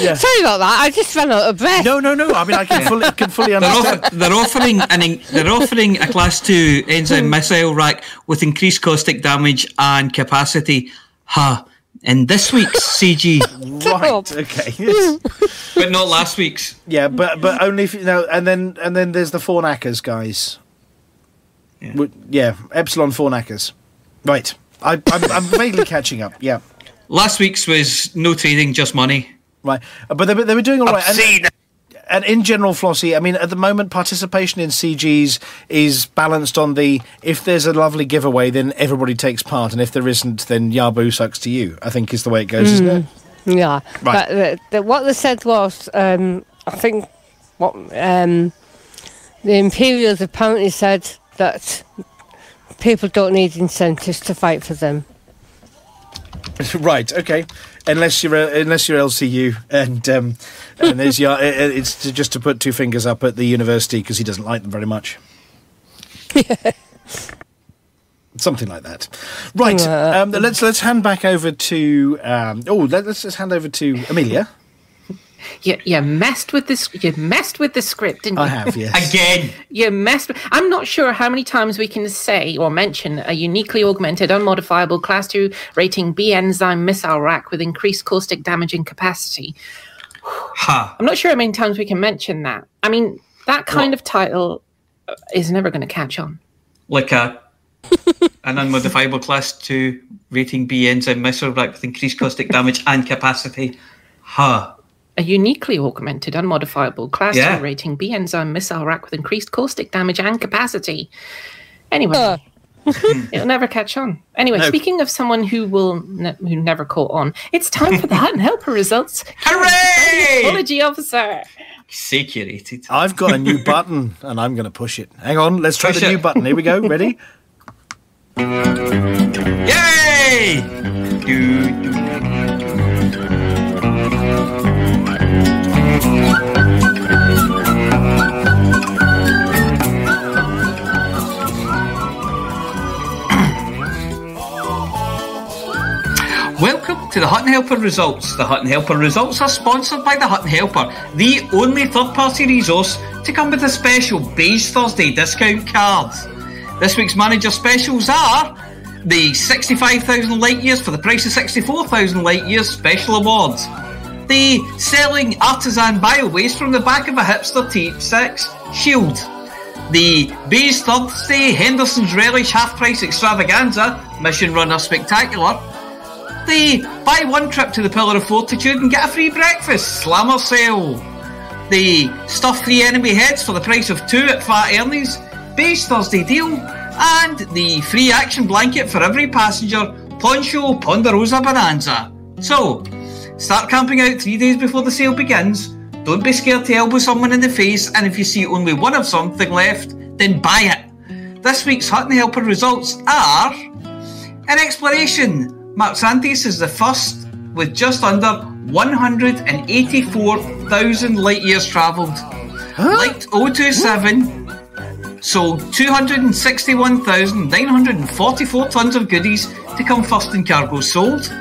Yeah. [laughs] Sorry about that, I just ran out of breath. No, no, no. I mean, I can fully, can fully They're, understand. offer, they're offering an in- they're offering a class two enzyme [laughs] missile rack with increased caustic damage and capacity. Ha! In this week's [laughs] CG, Right. Okay. Yes. but not last week's. Yeah, but but only if you know. And then and then there's the four knackers guys. Yeah, yeah Epsilon four knackers. Right. I, I'm, I'm vaguely [laughs] catching up. Yeah. Last week's was no trading, just money. Right. Uh, But they, were- they were doing all right. And, Obscene. and in general, Flossie, I mean, at the moment, participation in CGs is balanced on the if there's a lovely giveaway, then everybody takes part, and if there isn't, then Yabu sucks to you. I think is the way it goes, isn't it? Yeah. Right. But the, the, what they said was, um, I think, what um, the Imperials apparently said that people don't need incentives to fight for them. [laughs] right. Okay. Unless you're uh, unless you're LCU and um, and there's your, [laughs] it's to, just to put two fingers up at the university because he doesn't like them very much. Yeah. [laughs] Something like that, right? Uh, Um, let's let's hand back over to um, oh let, let's just hand over to Amelia. You, you messed with this. You messed with the script, didn't you? I have yes. Again, [laughs] You messed. With, I'm not sure how many times we can say or mention a uniquely augmented, unmodifiable Class Two rating B enzyme missile rack with increased caustic damage and capacity. Ha. I'm not sure how many times we can mention that. I mean, that kind of title uh, is never going to catch on. Like a an unmodifiable class two rating B enzyme missile rack with increased caustic damage and capacity. Ha. A uniquely augmented, unmodifiable class Yeah. rating B enzyme missile rack with increased caustic damage and capacity. Anyway, Uh, [laughs] it'll never catch on. Anyway, No. speaking of someone who will ne- who never caught on, it's time for the Hutton Helper results. [laughs] Hooray! Apology officer. Saturated. I've got a new button and I'm going to push it. Hang on, let's try Push the it. new button. Here we go. Ready? [laughs] Yay! Do, do. Welcome to the Hutton Helper results. The Hutton Helper results are sponsored by the Hutton Helper, the only third party resource to come with a special Beige Thursday discount card. This week's manager specials are the 65,000 light years for the price of 64,000 light years special awards, the selling artisan bio waste from the back of a hipster T6 shield, the Beige Thursday Henderson's Relish half price extravaganza mission runner spectacular, the buy one trip to the Pillar of Fortitude and get a free breakfast slammer sale. The stuff three enemy heads for the price of two at Fat Ernie's Beige Thursday deal, and the free action blanket for every passenger Poncho Ponderosa Bonanza. So, start camping out three days before the sale begins. Don't be scared to elbow someone in the face, and if you see only one of something left, then buy it. This week's Hutton Helper results are an exploration. Mark Santis is the first with just under 184,000 light years travelled. Light 027 sold 261,944 tons of goodies to come first in cargo sold.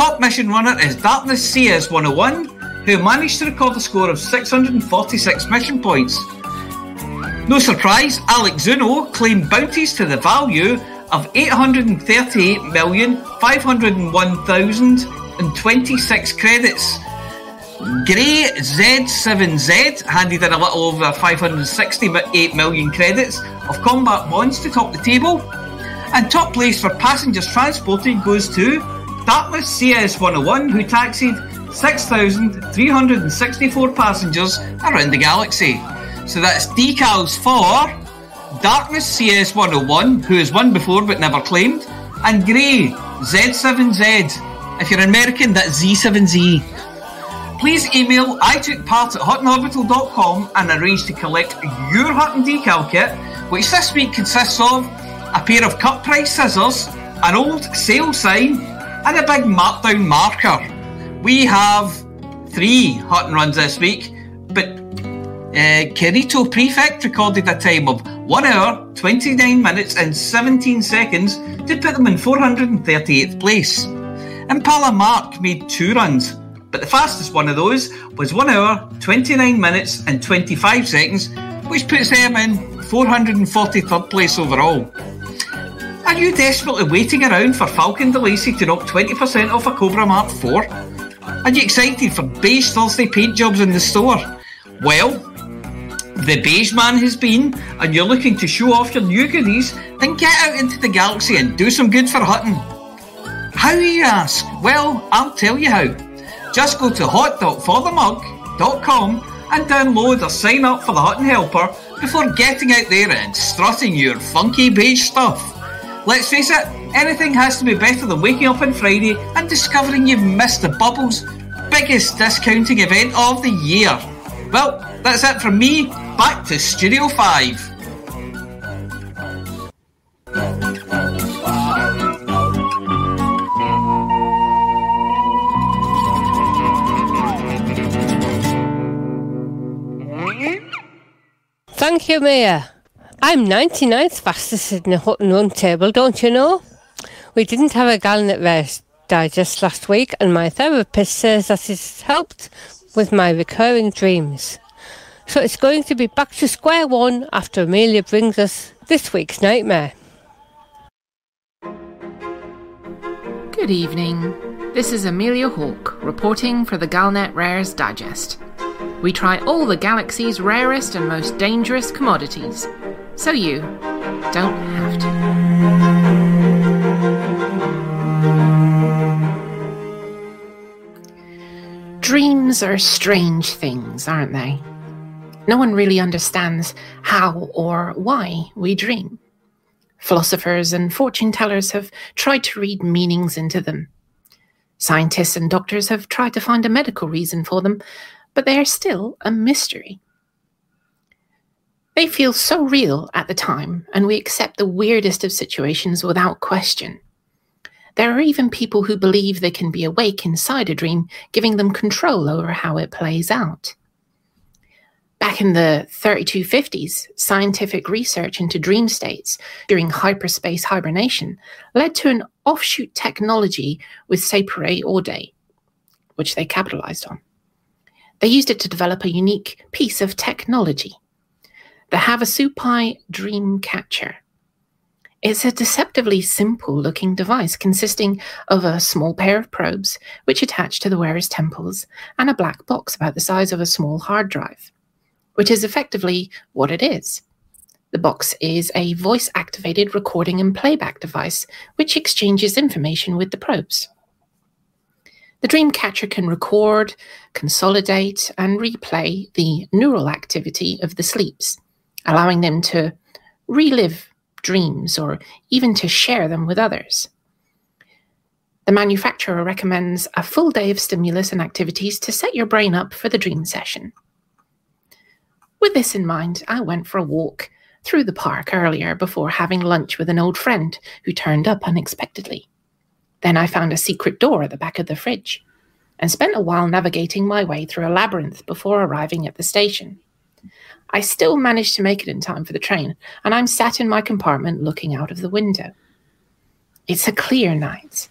Top mission runner is Darkness CS 101, who managed to record a score of 646 mission points. No surprise, Alex Zuno claimed bounties to the value of 838,501,026 credits. Grey Z7Z handed in a little over 568 million credits of combat bonds to top the table. And top place for passengers transported goes to Dartmouth CS101, who taxied 6,364 passengers around the galaxy. So that's decals for Darkness CS101, who has won before but never claimed, and Grey Z7Z. If you're American, that's Z7Z. Please email I took part at huttonorbital.com and arrange to collect your Hutton decal kit, which this week consists of a pair of cut price scissors, an old sale sign, and a big markdown marker. We have three Hutton runs this week, but uh, Kirito Prefect recorded a time of 1 hour, 29 minutes, and 17 seconds to put them in 438th place. Impala Mark made two runs, but the fastest one of those was 1 hour, 29 minutes, and 25 seconds, which puts them in 443rd place overall. Are you desperately waiting around for Faulcon DeLacy to knock 20% off a Cobra Mark 4? Are you excited for beige Thursday paint jobs in the store? Well, the beige man has been, and you're looking to show off your new goodies, then get out into the galaxy and do some good for Hutton. How, you ask? Well, I'll tell you how. Just go to hot.forthemug.com and download or sign up for the Hutton Helper before getting out there and strutting your funky beige stuff. Let's face it, anything has to be better than waking up on Friday and discovering you've missed the Bubbles biggest discounting event of the year. Well, that's it from me. Back to Studio 5. Thank you, Mayor. I'm 99th fastest in the Hutton Run table, don't you know? We didn't have a Galnet Rares Digest last week, and my therapist says that it's helped with my recurring dreams. So it's going to be back to square one after Amelia brings us this week's nightmare. Good evening. This is Amelia Hawke reporting for the Galnet Rares Digest. We try all the galaxy's rarest and most dangerous commodities, so you don't have to. Dreams are strange things, aren't they? No one really understands how or why we dream. Philosophers and fortune tellers have tried to read meanings into them. Scientists and doctors have tried to find a medical reason for them, but they are still a mystery. They feel so real at the time, and we accept the weirdest of situations without question. There are even people who believe they can be awake inside a dream, giving them control over how it plays out. Back in the 3250s, scientific research into dream states during hyperspace hibernation led to an offshoot technology with Sapere Aude, which they capitalized on. They used it to develop a unique piece of technology the Havasupai Dream Catcher. It's a deceptively simple looking device consisting of a small pair of probes which attach to the wearer's temples and a black box about the size of a small hard drive, which is effectively what it is. The box is a voice activated recording and playback device which exchanges information with the probes. The Dreamcatcher can record, consolidate, and replay the neural activity of the sleeps, allowing them to relive dreams or even to share them with others. The manufacturer recommends a full day of stimulus and activities to set your brain up for the dream session. With this in mind, I went for a walk through the park earlier before having lunch with an old friend who turned up unexpectedly. Then I found a secret door at the back of the fridge and spent a while navigating my way through a labyrinth before arriving at the station. I still managed to make it in time for the train, and I'm sat in my compartment looking out of the window. It's a clear night,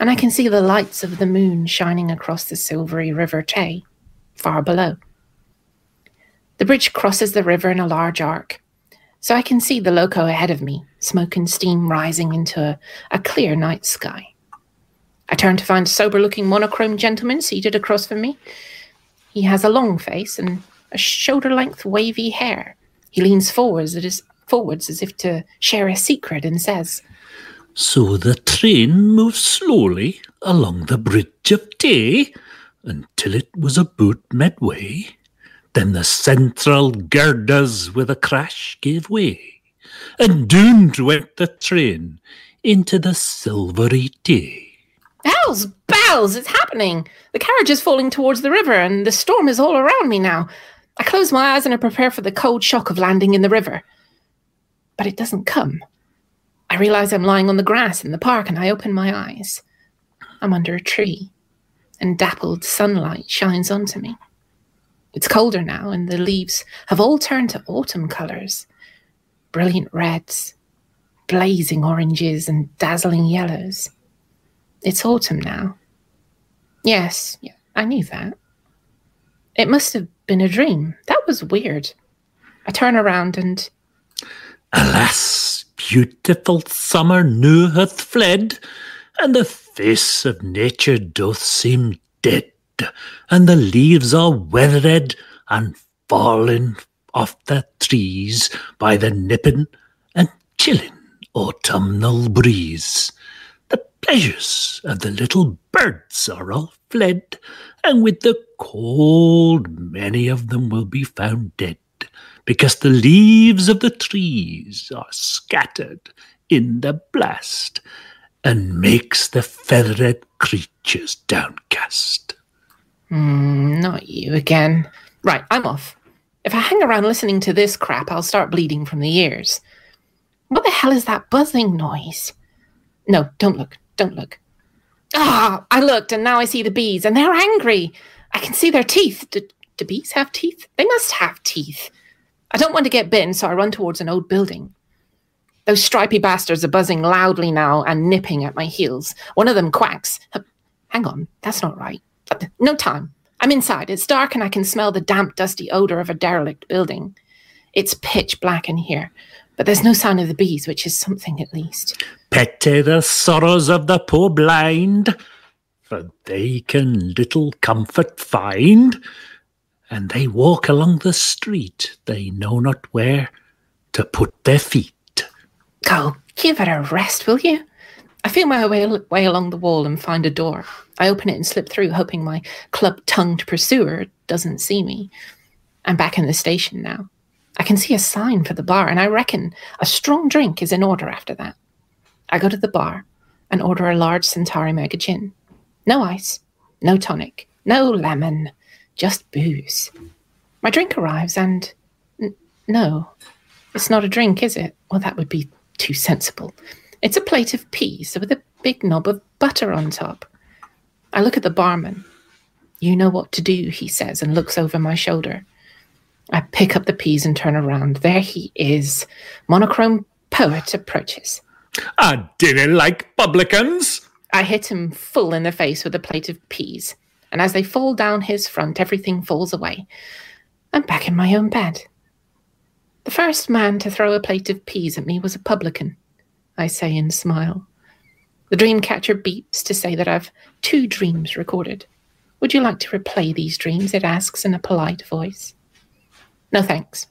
and I can see the lights of the moon shining across the silvery River Tay, far below. The bridge crosses the river in a large arc, so I can see the loco ahead of me, smoke and steam rising into a, a clear night sky. I turn to find a sober looking monochrome gentleman seated across from me. He has a long face and a shoulder length wavy hair. He leans forwards as, forwards as if to share a secret and says, So the train moved slowly along the Bridge of Tay until it was about midway. Then the central girders with a crash gave way, and doomed went the train into the silvery Tay. Bells, bells, it's happening. The carriage is falling towards the river, and the storm is all around me now. I close my eyes and I prepare for the cold shock of landing in the river. But it doesn't come. I realize I'm lying on the grass in the park, and I open my eyes. I'm under a tree, and dappled sunlight shines onto me. It's colder now, and the leaves have all turned to autumn colors brilliant reds, blazing oranges, and dazzling yellows. It's autumn now. Yes, I knew that. It must have been a dream. That was weird. I turn around and Alas, beautiful summer now hath fled, and the face of nature doth seem dead, and the leaves are withered and fallen off the trees by the nipping and chilling autumnal breeze. The pleasures of the little birds are all fled, and with the cold many of them will be found dead, because the leaves of the trees are scattered in the blast, and makes the feathered creatures downcast. Hmm, not you again. Right, I'm off. If I hang around listening to this crap, I'll start bleeding from the ears. What the hell is that buzzing noise? No, don't look. Don't look. Ah, I looked and now I see the bees and they're angry. I can see their teeth. Do, do bees have teeth? They must have teeth. I don't want to get bitten, so I run towards an old building. Those stripy bastards are buzzing loudly now and nipping at my heels. One of them quacks. Hang on, that's not right. No time. I'm inside. It's dark and I can smell the damp, dusty odor of a derelict building. It's pitch black in here, but there's no sign of the bees, which is something at least. Pity the sorrows of the poor blind. For they can little comfort find, and they walk along the street, they know not where to put their feet. Go, give it a rest, will you? I feel my way, way along the wall and find a door. I open it and slip through, hoping my club tongued pursuer doesn't see me. I'm back in the station now. I can see a sign for the bar, and I reckon a strong drink is in order after that. I go to the bar and order a large Centauri Mega Gin. No ice, no tonic, no lemon, just booze. My drink arrives, and n- no, it's not a drink, is it? Well, that would be too sensible. It's a plate of peas with a big knob of butter on top. I look at the barman. You know what to do, he says, and looks over my shoulder. I pick up the peas and turn around. There he is. Monochrome poet approaches. I didn't like publicans. I hit him full in the face with a plate of peas, and as they fall down his front, everything falls away. I'm back in my own bed. The first man to throw a plate of peas at me was a publican, I say and smile. The dream catcher beeps to say that I've two dreams recorded. Would you like to replay these dreams? It asks in a polite voice. No thanks.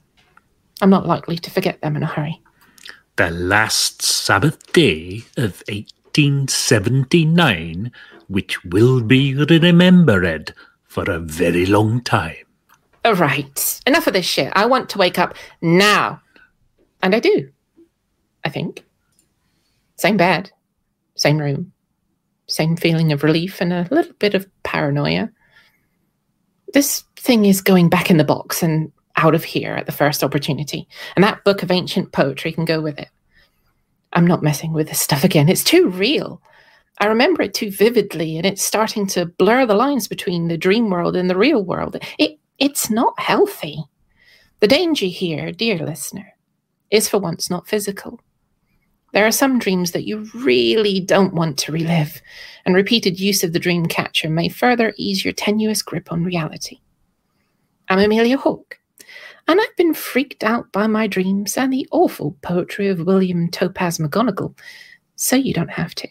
I'm not likely to forget them in a hurry. The last Sabbath day of 1879, which will be remembered for a very long time. All right, enough of this shit. I want to wake up now. And I do. I think. Same bed, same room, same feeling of relief and a little bit of paranoia. This thing is going back in the box and out of here at the first opportunity, and that book of ancient poetry can go with it. I'm not messing with this stuff again. It's too real. I remember it too vividly, and it's starting to blur the lines between the dream world and the real world. It, it's not healthy. The danger here, dear listener, is for once not physical. There are some dreams that you really don't want to relive, and repeated use of the dream catcher may further ease your tenuous grip on reality. I'm Amelia Hawke, and I've been freaked out by my dreams and the awful poetry of William Topaz McGonagall, so you don't have to.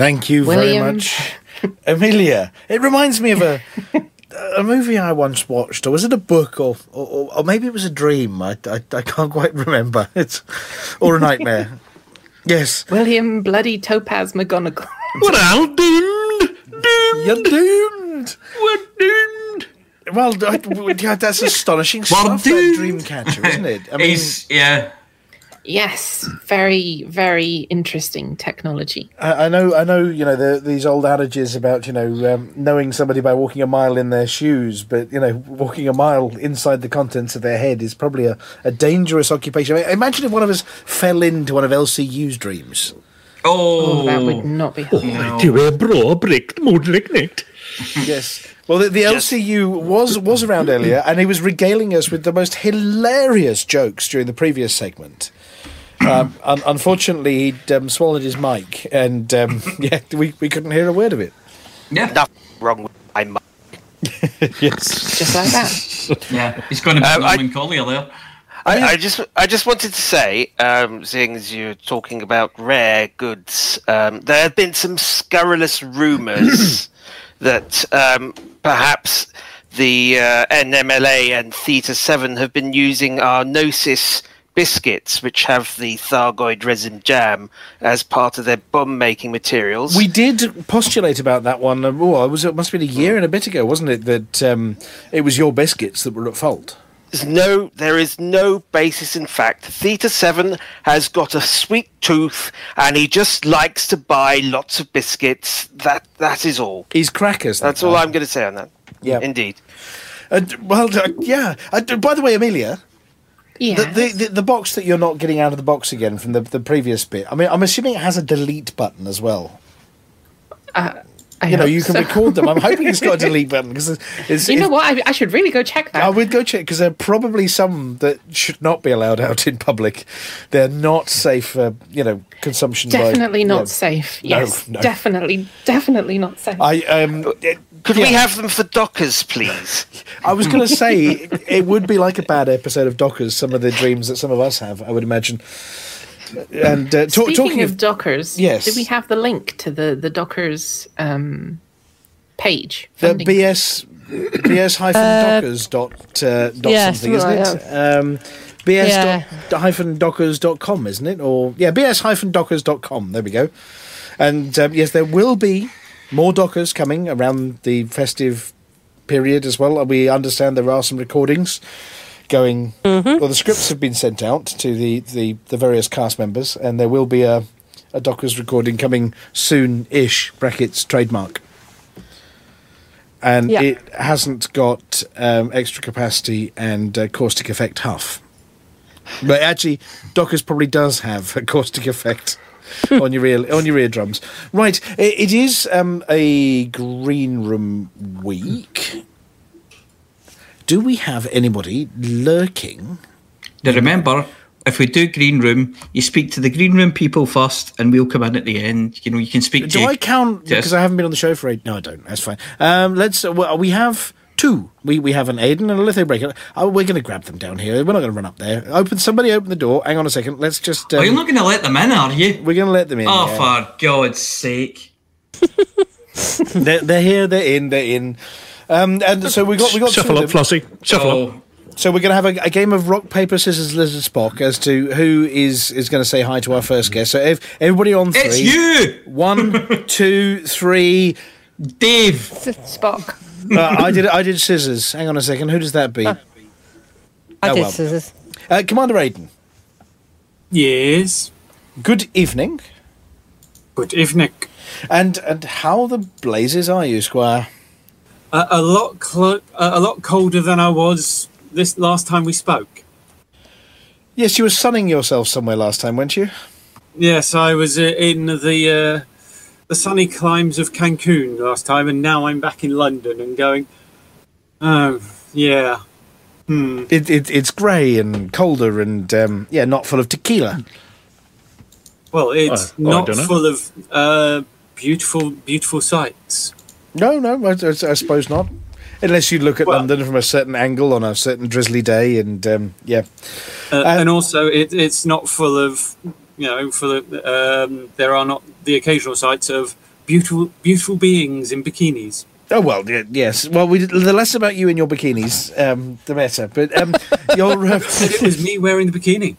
Thank you William. very much, [laughs] Amelia. It reminds me of a [laughs] a movie I once watched, or was it a book, or or, or maybe it was a dream. I, I, I can't quite remember. [laughs] It's or a nightmare. yes, William Bloody Topaz McGonagall. We're all doomed. you're doomed. We're doomed. Well, I, yeah, that's astonishing stuff. That Dreamcatcher, isn't it? I mean, He's yeah. Yes, very, very interesting technology. I, I know, I know. You know the, these old adages about you know um, knowing somebody by walking a mile in their shoes, but you know walking a mile inside the contents of their head is probably a, a dangerous occupation. I mean, imagine if one of us fell into one of LCU's dreams. Oh, Oh, that would not be helpful. Du är bra brikt mordräknigt. Yes. Well, the, the LCU was was around earlier, and he was regaling us with the most hilarious jokes during the previous segment. Um, un- unfortunately, he'd um, swallowed his mic, and um, [laughs] yeah, we, we couldn't hear a word of it. Yeah. Nothing wrong with my mind. yes. Just like that. [laughs] Yeah. He's going to be Um, I- Norman Collier there. I, I just I just wanted to say, um, seeing as you're talking about rare goods, um, there have been some scurrilous rumours [coughs] that um, perhaps the uh, NMLA and Theta Seven have been using our Gnosis biscuits, which have the Thargoid resin jam, as part of their bomb making materials. We did postulate about that one. Oh, it was it must have been a year and a bit ago, wasn't it? That um, it was your biscuits that were at fault. There's no, there is no basis in fact. Theta Seven has got a sweet tooth, and he just likes to buy lots of biscuits. That that is all. He's crackers. that That's all. I'm going to say on that. Yeah. indeed. Uh, well, uh, yeah. Uh, by the way, Amelia, Yeah. the, the, the the box that you're not getting out of the box again from the the previous bit. I mean, I'm assuming it has a delete button as well. Uh, I you know, hope you can so. record them. I'm [laughs] hoping it's got a delete button because it's, it's, You know it's- what? I, I should really go check that. I would go check because there are probably some that should not be allowed [laughs] out in public. They're not safe for you know consumption. by- Definitely not yeah. safe. No, Yes, no. definitely, definitely not safe. I um. Could we have them for Dockers, please? [laughs] I was going to say it, it would be like a bad episode of Dockers. Some of the dreams that some of us have, I would imagine. And uh, ta- Speaking talking of, of Dockers, Yes. do we have the link to the the Dockers um, page? the BS BS hyphen Dockers dot uh, dot yeah, something, isn't something it? Um, BS Yeah. dot hyphen Dockers dot com, isn't it? Or yeah, BS hyphen Dockers dot com. There we go. And um, yes, there will be more Dockers coming around the festive period as well. We understand there are some recordings going. Well, the scripts have been sent out to the, the, the various cast members, and there will be a a Dockers recording coming soon-ish. Brackets trademark and Yeah. it hasn't got um, extra capacity and uh, caustic effect huff. But actually, Dockers probably does have a caustic effect [laughs] on your ear on your eardrums. Right, i- it is um, a green room week. Do we have anybody lurking? Now remember, if we do green room, you speak to the green room people first, and we'll come in at the end. You know, you can speak Do to. I count because I haven't been on the show for eight? No, I don't. That's fine. Um, let's. Uh, well, we have two. We we have an Aiden and a Litho Breaker. Oh, we're going to grab them down here. We're not going to run up there. Open. Somebody open the door. Hang on a second. Let's just. Um, oh, you're not going to let them in, are you? We're going to let them in. Oh, yeah. for God's sake! [laughs] they're, they're here. They're in. They're in. Um, and so we got we got Shuffle up, them. Flossie. Shuffle Oh, up. So we're going to have a, a game of rock paper scissors lizard Spock as to who is is going to say hi to our first guest. So if everybody on three. it's you, One, [laughs] two, three. Dave. Spock. Uh, I did I did scissors. Hang on a second. Who does that be? I Oh, did well. scissors. Uh, Commander Aiden. Yes. Good evening. Good evening. And and how the blazes are you, Squire? Uh, a lot clo- uh, a lot colder than I was this last time we spoke. Yes, you were sunning yourself somewhere last time, weren't you? Yes, I was uh, in the uh, the sunny climes of Cancun last time, and now I'm back in London and going. Oh, yeah. Hmm. It, it it's grey and colder and um, yeah, not full of tequila. Well, it's Oh, I not full of uh, beautiful, beautiful sights. No, no, I, I- I suppose not. Unless you look at Well- London from a certain angle on a certain drizzly day, and um, yeah, Uh, Uh, and also, it, it's not full of, you know, full of. Um, there are not the occasional sights of beautiful, beautiful beings in bikinis. Oh well, yes. Well, we the less about you in your bikinis, um, the better. But um, [laughs] your uh, it was me wearing the bikini.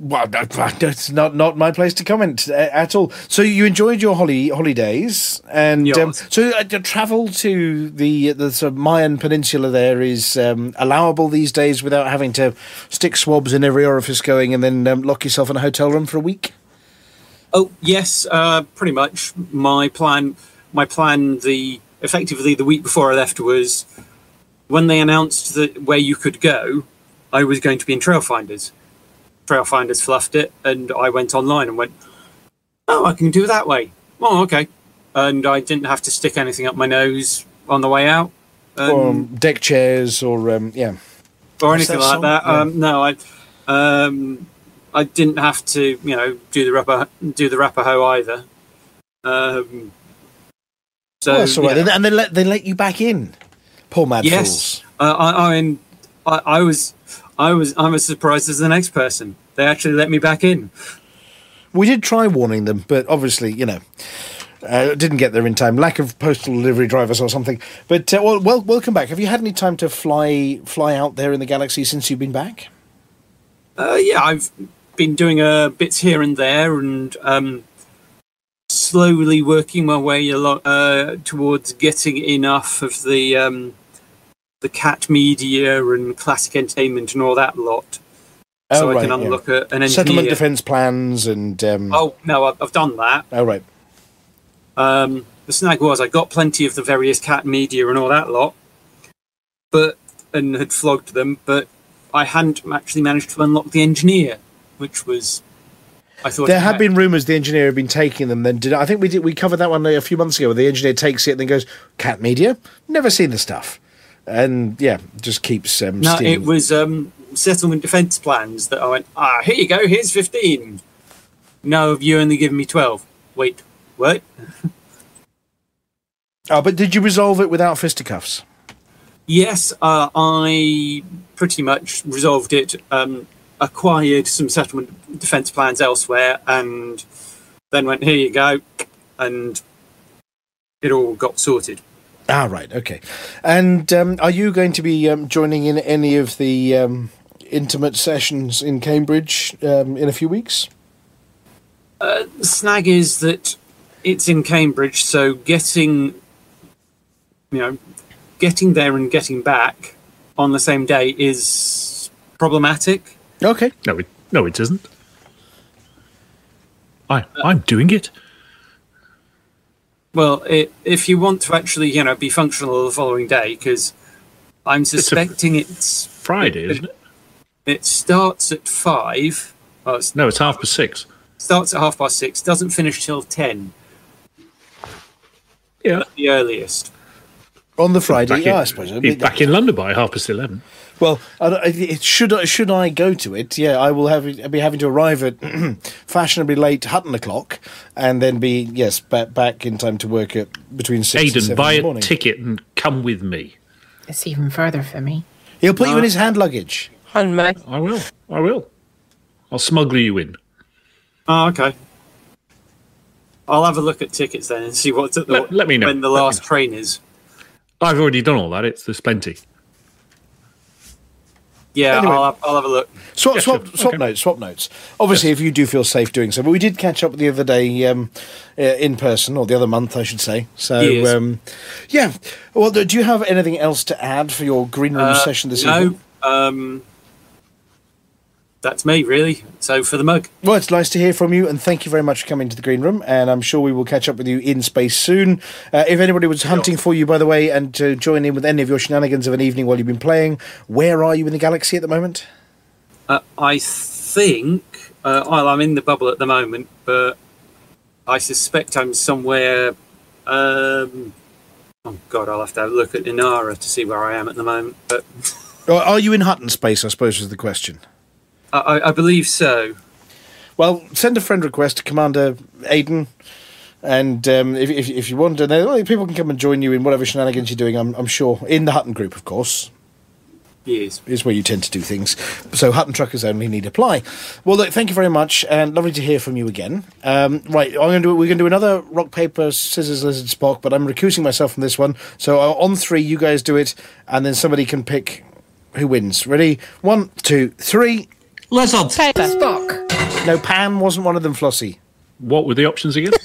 Well, that's not not my place to comment uh, at all. So you enjoyed your holly holidays, and um, so uh, to travel to the the sort of Mayan Peninsula there is um, allowable these days without having to stick swabs in every orifice going and then um, lock yourself in a hotel room for a week. Oh yes, uh, pretty much. My plan, my plan, the effectively the week before I left was when they announced that where you could go, I was going to be in Trailfinders. Trailfinders fluffed it, and I went online and went, "Oh, I can do it that way." Oh, okay. And I didn't have to stick anything up my nose on the way out, um, or um, deck chairs, or um, yeah, or anything that like song? that. Yeah. Um, no, I, um, I didn't have to, you know, do the rapper, do the Rapaho either. Um, so oh, that's all right. yeah. And- And they let they let you back in. Poor mad yes, fools. uh, I, I mean, I, I was, I was, I'm as surprised as the next person. They actually let me back in. We did try warning them, but obviously, you know, uh, didn't get there in time. Lack of postal delivery drivers or something. But uh, well, well, welcome back. Have you had any time to fly fly out there in the galaxy since you've been back? Uh, yeah, I've been doing uh, bits here and there, and um, slowly working my way along uh, towards getting enough of the um, the cat media and classic entertainment and all that lot, so Oh, I right, can yeah. unlock a, an Settlement defence plans and. Um, Oh no, I've, I've done that. oh right. Um, the snag was I got plenty of the various cat media and all that lot, but and had flogged them, but I hadn't actually managed to unlock the engineer, which was I thought There had had- been rumours the engineer had been taking them. Then did I think we did we covered that one a few months ago? Where the engineer takes it and then goes, "Cat media, never seen the stuff," and yeah, just keeps. Um, No, stealing. it was um, settlement defence plans that I went, ah, here you go, here's 15. No, you only given me 12. Wait, what? [laughs] Oh, but did you resolve it without fisticuffs? Yes, uh, I pretty much resolved it, um, acquired some settlement defence plans elsewhere, and then went, here you go, and it all got sorted. Ah, right, okay. And um, are you going to be um, joining in any of the um, intimate sessions in Cambridge um, in a few weeks? Uh, the snag is that it's in Cambridge, so getting, you know, getting there and getting back on the same day is problematic. Okay. No, it, no, it isn't. I, I'm doing it. Well, i if you want to actually, you know, be functional the following day, because I'm suspecting it's Friday, isn't it? It starts at five. Well, it's, No, it's half past six. starts at half past six. Doesn't finish till ten. Yeah, at the earliest. On the Friday, Back yeah, in- I suppose. He's back in London by half past eleven. Well, I don't- it, should I- should I go to it? Yeah, I will have I'll be having to arrive at [clears throat] fashionably late Hutton o'clock, and then be yes back back in time to work at between six and seven buy in the a ticket and come with me. It's even further for me. He'll put you in uh, his hand luggage. And me. I will. I will. I'll smuggle you in. Oh, okay. I'll have a look at tickets then and see what's at the, Let- let me know. when the last train is. I've already done all that. It's there's plenty. Yeah, Anyway. I'll, have, I'll have a look. Swap, Yeah, swap, sure. swap Okay. notes, swap notes. Obviously, if you do feel safe doing so, but we did catch up the other day um, uh, in person, or the other month, I should say. So, Yes. um, yeah. Well, do you have anything else to add for your green room Uh, session this no, evening? um, that's me really. So for the mug, Well, it's nice to hear from you, and thank you very much for coming to the green room. And I'm sure we will catch up with you in space soon. Uh, if anybody was hunting for you, by the way, and to join in with any of your shenanigans of an evening while you've been playing, where are you in the galaxy at the moment? uh, I think. Uh, well, I'm in the bubble at the moment, but I suspect I'm somewhere. Um, oh God, I'll have to have a look at Inara to see where I am at the moment. But are you in Hutton space? I suppose is the question. I, I, believe so. Well, send a friend request to Commander Aiden, and um, if, if if you want, and well, people can come and join you in whatever shenanigans you're doing. I'm I'm sure in the Hutton group, of course. Yes. Is where you tend to do things. So Hutton truckers only need apply. Well, look, thank you very much, and lovely to hear from you again. Um, right, I'm going to we're going to do another rock paper scissors lizard Spock, but I'm recusing myself from this one. So uh, on three, you guys do it, and then somebody can pick who wins. Ready? One, two, three. Lizard. Paper. Spock. No, Pam wasn't one of them. Flossie. What were the options again? [laughs]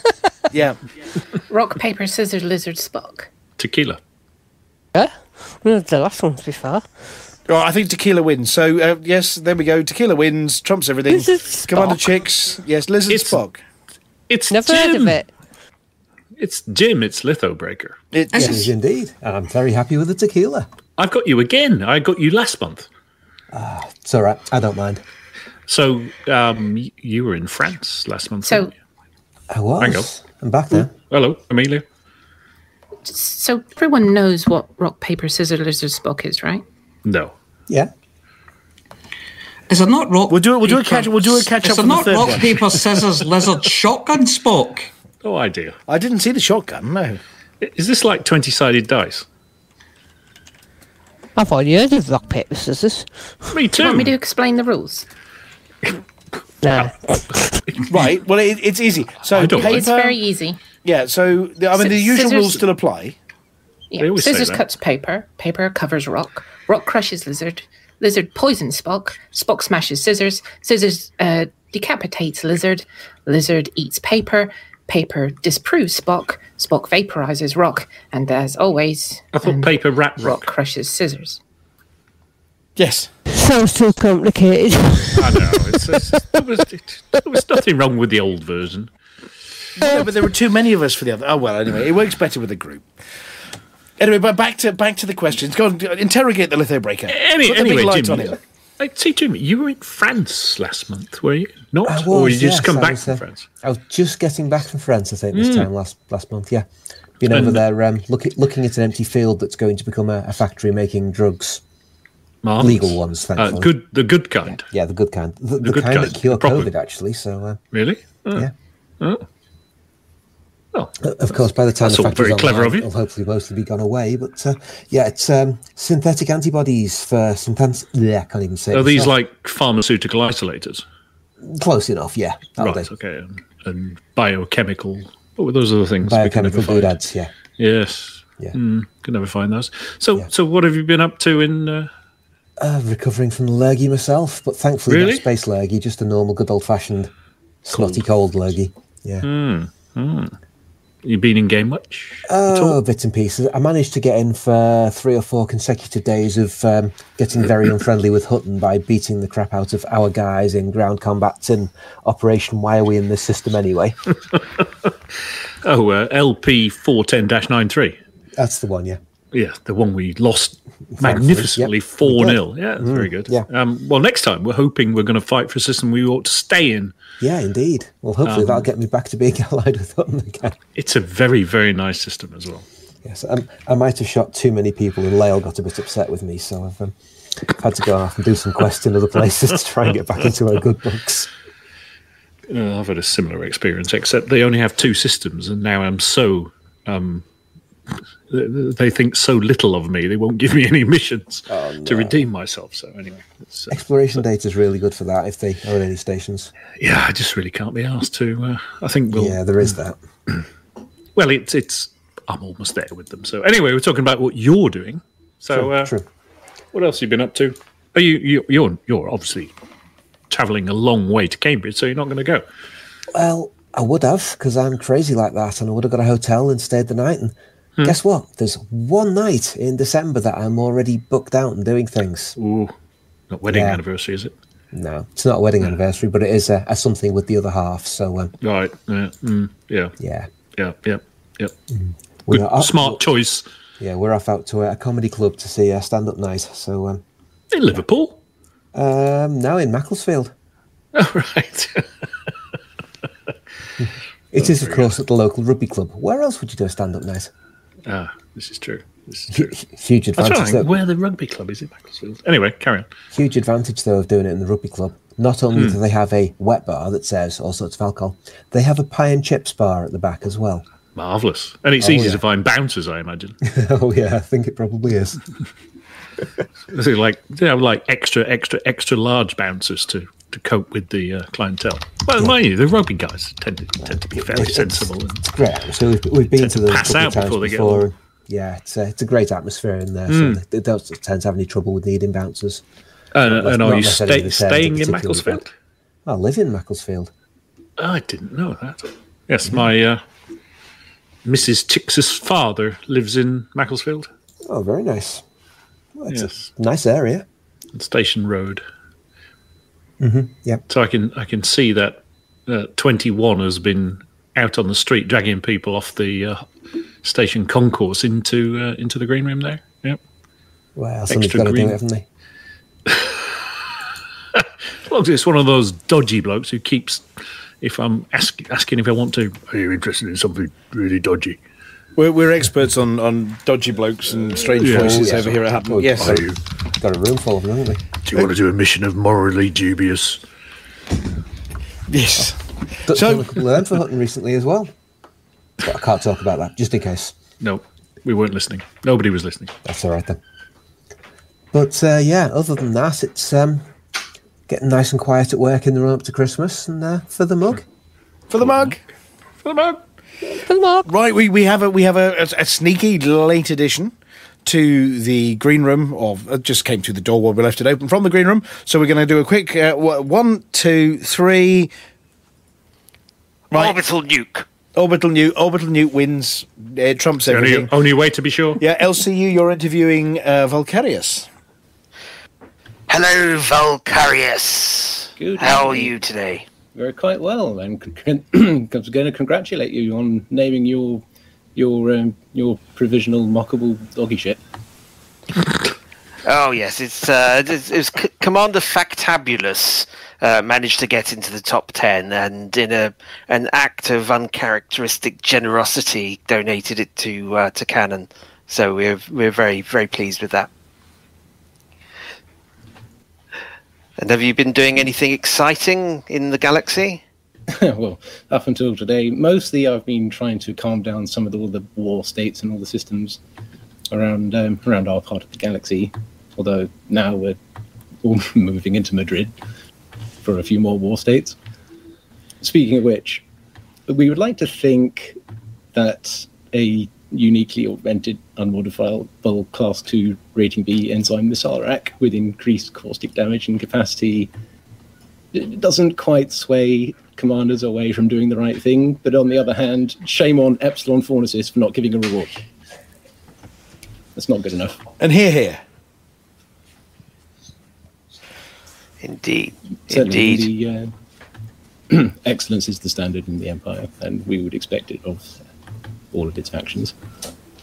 Yeah. Rock, paper, scissors, lizard, Spock. Tequila. Yeah? We had the last ones before. Oh, I think tequila wins. So uh, yes, there we go. Tequila wins, trumps everything. Lizard Spock. Commander Chicks, yes, Lizard It's- Spock. It's Never Jim. heard of it. It's Jim. It's Litho Breaker. It, Is yes. It is indeed. And I'm very happy with the tequila. I've got you again. I got you last month. It's all right. I don't mind. So um, you were in France last month. So- you? I was. Hang on. I'm back now. hello, Amelia. So everyone knows what rock, paper, scissors, lizard, Spock is, right? No. Yeah. Is there not rock? We'll do it- we'll do a catch- we'll do a catch Is up there on the not rock one. paper scissors [laughs] lizard shotgun Spock? No idea. I didn't see the shotgun. No. Is this like twenty-sided dice? I've already heard of rock, paper, scissors. Me Do you want me to explain the rules? No. [laughs] Right. Well, it, it's easy. So I don't paper. It's very easy. Yeah. So the, I mean, the usual scissors- rules still apply. Yeah. Scissors cuts paper. Paper covers rock. Rock crushes lizard. Lizard poisons Spock. Spock smashes scissors. Scissors uh, decapitates lizard. Lizard eats paper. Paper disproves Spock. Spock vaporizes rock. And as always, I thought um, paper wrapped rock rock. crushes scissors. Yes. Sounds too complicated. I know. It's, it's, there, was, it, there was nothing wrong with the old version. No, but there were too many of us for the other. Oh well. Anyway, it works better with a group. Anyway, but back to back to the questions. Go and interrogate the litho breaker. Any, Put the anyway, big light Jim, on him. I see, Jim, you were in France last month, were you? Not, I or was, you just come I back was, from uh, France? I was just getting back from France, I think, this Mm. time last last month. Yeah, been over there, um, looking looking at an empty field that's going to become a, a factory making drugs. Marvellous. Legal ones, Uh, good, the good kind. Yeah, the good kind. The, the, good kind, kind, that cure COVID, actually. So, uh, Really? Oh. yeah. Oh. Of course, by the time the all factory's very clever online, of you. it'll hopefully mostly be gone away. But uh, yeah, it's um, synthetic antibodies for synthetic. Yeah, I can't even say. it Are these myself. like pharmaceutical isolators? close enough? Yeah, right, okay. And, and biochemical. What were those other things? we could never Biochemical doodads. Yeah. Yes. Yeah. Mm, could never find those. So, so what have you been up to in? Uh, Uh, recovering from the lurgy myself, but thankfully Really? not space lurgy, just a normal, good old fashioned, snotty cold lurgy. Yeah. hmm, hmm. You been in game much? Oh, bits and pieces. I managed to get in for three or four consecutive days of um, getting very unfriendly with Hutton by beating the crap out of our guys in ground combat in Operation Why Are We in This System Anyway? [laughs] Oh, uh, LP four ten 93 That's the one, yeah. Yeah, the one we lost magnificently four did. 0 Yeah, Mm, very good. yeah. Um, well, next time we're hoping we're going to fight for a system we ought to stay in. Yeah, indeed. Well, hopefully Um, that'll get me back to being [laughs] allied with Hutton again. It's a very very nice system as well. Yes, um, I might have shot too many people, and Lael got a bit upset with me, so I've um, had to go off and do some quests in other places to try and get back into our good books. Uh, I've had a similar experience, except they only have two systems, and now I'm so. Um, they think so little of me, they won't give me any missions Oh, to redeem myself. So, anyway, it's, uh, Exploration data is really good for that if they are in any stations. yeah, I just really can't be asked to. Uh, I think we'll. Yeah, there is that. [clears throat] Well, it's it's. I'm almost there with them. So anyway, we're talking about what you're doing. So True, uh, true. what else have you been up to? Are you, you you're you're obviously travelling a long way to Cambridge, so you're not going to go. Well, I would have because I'm crazy like that, and I would have got a hotel and stayed the night. And Hmm. guess what? There's one night in December that I'm already booked out and doing things. Ooh, not wedding Yeah. anniversary, is it? No, it's not a wedding anniversary, but it is a, a something with the other half. So um, Right. Yeah. Mm, yeah. yeah, Yeah. Yeah. Yeah. We Good, smart choice. yeah, we're off out to a, comedy club to see a stand-up night. So um, In Liverpool. um, now in Macclesfield. [laughs] Oh, right. [laughs] It is, of course, at the local rugby club. Where else would you do a stand-up night? Ah, this is true. This is true. Huge advantage. though. where the rugby club is in Macclesfield. Anyway, carry on. Huge advantage though of doing it in the rugby club. Not only Hmm. do they have a wet bar that serves all sorts of alcohol, they have a pie and chips bar at the back as well. Marvelous, and it's Oh, easy yeah. to find bouncers, I imagine. [laughs] oh yeah, I think it probably is. [laughs] So like they have like extra, extra, extra large bouncers to to cope with the uh, clientele. Well, mind you, the rugby guys tend to tend to be fairly It's- sensible. And, It's great. So we've, we've been to to pass out before they get before. home. yeah, it's a, it's a great atmosphere in there. Mm. So they, they don't tend to have any trouble with needing bouncers. and, Not- and not are you staying in Macclesfield? I live in Macclesfield. I didn't know that. Yes, my uh, Mrs. Chix's father lives in Macclesfield. Oh, very nice. Well, it's Yes. a nice area. Station Road. Hmm Yeah. So I can I can see that uh, twenty one has been out on the street dragging people off the uh, station concourse into uh, into the green room there. Yep. Well, somebody's got to do it, haven't they? As long as it's one of those dodgy blokes who keeps, if I'm ask, asking if I want to, are you interested in something really dodgy? We're, we're experts on, on dodgy blokes and strange Yeah. voices Oh, yes. over here at Happen. Oh, yes. Are you, Got a room full of them, haven't we? do you want to do a mission of morally dubious? Yes. Done So- done a couple of them for Hutton recently as well. But I can't talk about that, just in case. No, we weren't listening. Nobody was listening. That's all right then. But uh, yeah, other than that, it's um, getting nice and quiet at work in the run up to Christmas, and uh, for the mug. For the mug. For the mug. For the mark. Right, we, we have a we have a, a, a sneaky late addition to the green room, or it just came through the door while we left it open from the green room. So we're going to do a quick uh, one, two, three. Right, Orbital nuke. orbital newt. Orbital newt wins. Uh, trumps The only, everything. only way to be sure. Yeah, LCU, you're interviewing uh, Volcarius. Hello, Valkyrius. Good How are you today? Very quite well, and con- con- [clears throat] I was going to congratulate you on naming your your um, your provisional mockable doggy ship. Oh yes, it's uh, it's, it was C- Commander Factabulous uh, managed to get into the top ten, and in a an act of uncharacteristic generosity, donated it to uh, to Canonn. So we're we're very very pleased with that. And have you been doing anything exciting in the galaxy? [laughs] well, up until today, mostly I've been trying to calm down some of the, all the war states and all the systems around um, around our part of the galaxy. Although now we're all [laughs] moving into Mudhrid for a few more war states. Speaking of which, we would like to think that a uniquely augmented, unmodifiable Class 2 rating B enzyme missile rack with increased caustic damage and capacity it doesn't quite sway commanders away from doing the right thing. But on the other hand, shame on Epsilon Fornacis for not giving a reward. That's not good enough. And here, here. Indeed, Certainly indeed. The, uh, [clears throat] excellence is the standard in the Empire, and we would expect it of all of its actions.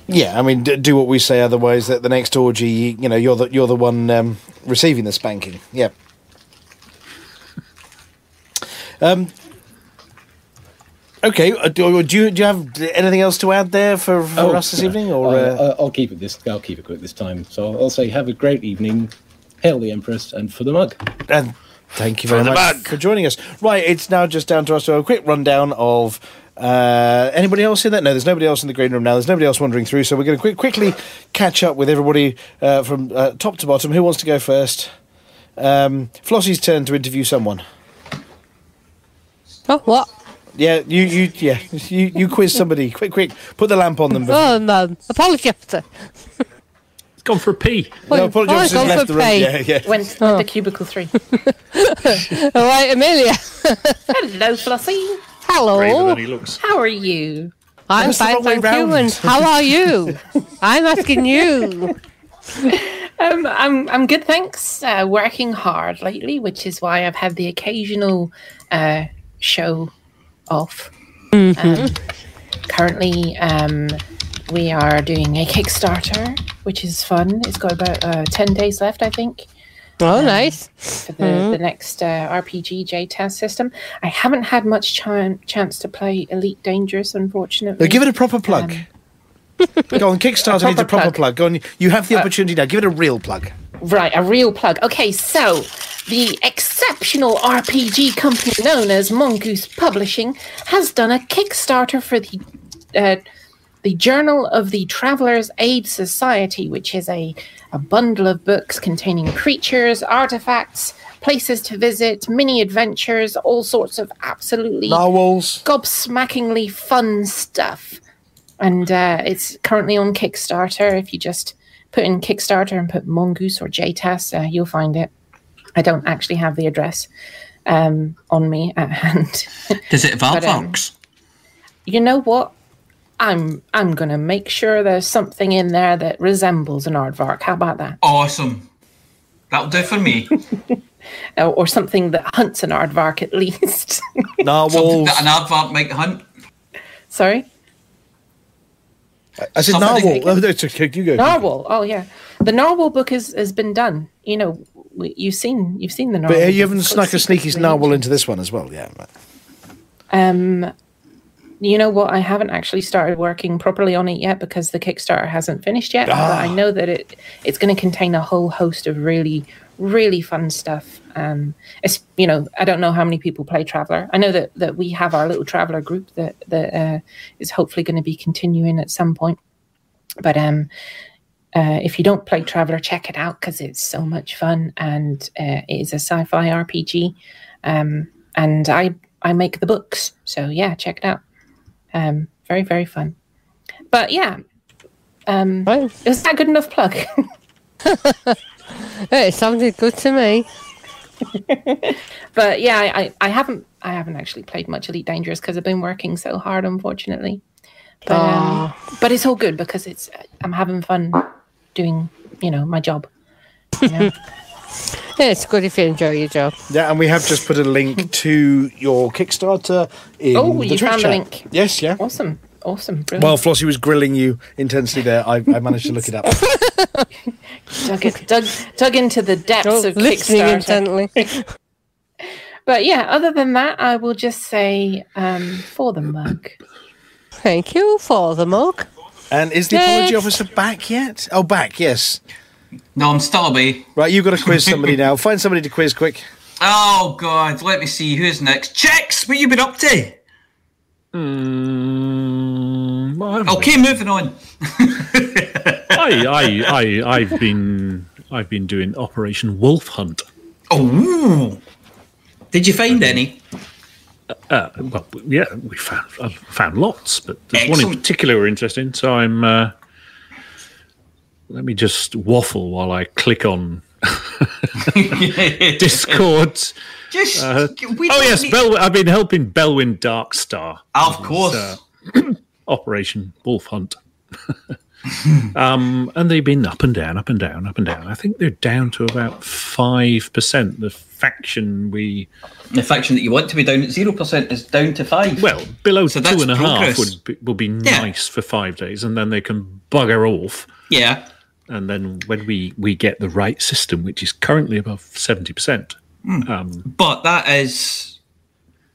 Yeah, I mean, do what we say. Otherwise, at the next orgy, you know, you're the you're the one um, receiving the spanking. Yeah. [laughs] Um. Okay. uh, Do, do you do you have anything else to add there for, for Oh, us this evening, or? uh, Uh, I'll keep it this. I'll keep it quick this time. So I'll, I'll say, have a great evening. Hail the Empress, and for the mug. And thank you very For much mug. for joining us. Right, it's now just down to us to have a quick rundown of uh, anybody else in that. No, there's nobody else in the green room now. There's nobody else wandering through, so we're going to quick, quickly catch up with everybody uh, from uh, top to bottom. Who wants to go first? Um, Flossie's turn to interview someone. Oh, what? Yeah, you, you, yeah, you, you quiz somebody. quick, quick, put the lamp on them. before- Oh, no. Apology officer. It's gone for a pee. No, apology oh, officer's gone left for the room. pay. Yeah, yeah. Went Oh. to cubicle three. [laughs] All right, Amelia. [laughs] Hello, Flossie. Hello. Than he looks. How are you? I'm That's fine, wrong way thank you. round. And how are you? [laughs] I'm asking you. [laughs] Um, I'm I'm good, thanks. Uh, working hard lately, which is why I've had the occasional uh, show off. Um, currently, um, we are doing a Kickstarter, which is fun. It's got about uh, ten days left, I think. Oh, um, nice. For the, the next uh, RPG JTAS system. I haven't had much ch- chance to play Elite Dangerous, unfortunately. Now, give it a proper plug. [laughs] Go on, Kickstarter needs a proper proper plug. Go on, you have the Uh, opportunity now. Give it a real plug. Right, a real plug. Okay, so the exceptional RPG company known as Mongoose Publishing has done a Kickstarter for the uh, the Journal of the Traveller's Aid Society, which is a, a bundle of books containing creatures, artifacts, places to visit, mini adventures, all sorts of absolutely Narwhals. gobsmackingly fun stuff. And uh, it's currently on Kickstarter. If you just put in Kickstarter and put Mongoose or JTAS, uh, you'll find it. I don't actually have the address um, on me at hand. Does it have [laughs] But, um, you know what? I'm I'm gonna make sure there's something in there that resembles an aardvark. How about that? Awesome. That'll do for me. [laughs] Or, or something that hunts an aardvark at least. [laughs] Something Narwhals. that an aardvark might hunt. Sorry, I said Something- narwhal. Oh, no, it's okay. You go. narwhal. Oh yeah, the narwhal book has has been done. You know, we, you've seen you've seen the narwhal. uh, you haven't snuck a sneaky narwhal into this one as well, yeah. Um, you know what? I haven't actually started working properly on it yet because the Kickstarter hasn't finished yet. But I Ah. know that it it's going to contain a whole host of really really fun stuff. Um, it's you know I don't know how many people play Traveller. I know that that we have our little Traveller group that that uh, is hopefully going to be continuing at some point. But um, uh, if you don't play Traveller, check it out because it's so much fun and uh, it is a sci-fi RPG. Um, and I I make the books, so yeah, check it out. Um, very very fun. But yeah, um, is that a good enough plug? [laughs] It sounded good to me. but yeah, I, I, I haven't I haven't actually played much Elite Dangerous because I've been working so hard, unfortunately. But um, but it's all good because it's I'm having fun doing you know my job. You know? [laughs] Yeah, it's good if you enjoy your job. Yeah, and we have just put a link [laughs] to your Kickstarter in Oh, the you Twitch found the chat. link. Yes, yeah. Awesome. Awesome. Brilliant. While Flossie was grilling you intensely there, I, I managed to look it up. [laughs] dug, it, dug, dug into the depths of listening Kickstarter. intently. [laughs] But yeah, other than that, I will just say um, for the mug. Thank you for the mug. And is the Yes. apology officer back yet? Oh, back, yes. No, I'm still away. Right, you've got to quiz somebody [laughs] now. Find somebody to quiz quick. Oh God, let me see who's next. Checks, what you been up to? Mm, okay, moving on. [laughs] I, I, I, I've been, I've been doing Operation Wolf Hunt. Oh, did you find any? Uh, well, yeah, we found I've found lots, but there's one in particular we're interested in. So I'm. Uh, let me just waffle while I click on [laughs] Discord. Just Uh, oh yes, need- Bel- I've been helping Belwyn Darkstar. Of course. his, uh, [clears throat] Operation Wolf Hunt. [laughs] um, and they've been up and down, up and down, up and down. I think they're down to about five percent. The faction we The faction that you want to be down at zero percent is down to five. well below So two and a half would be, would be nice for five days, and then they can bugger off. Yeah. And then when we we get the right system, which is currently above seventy percent. Um, But that is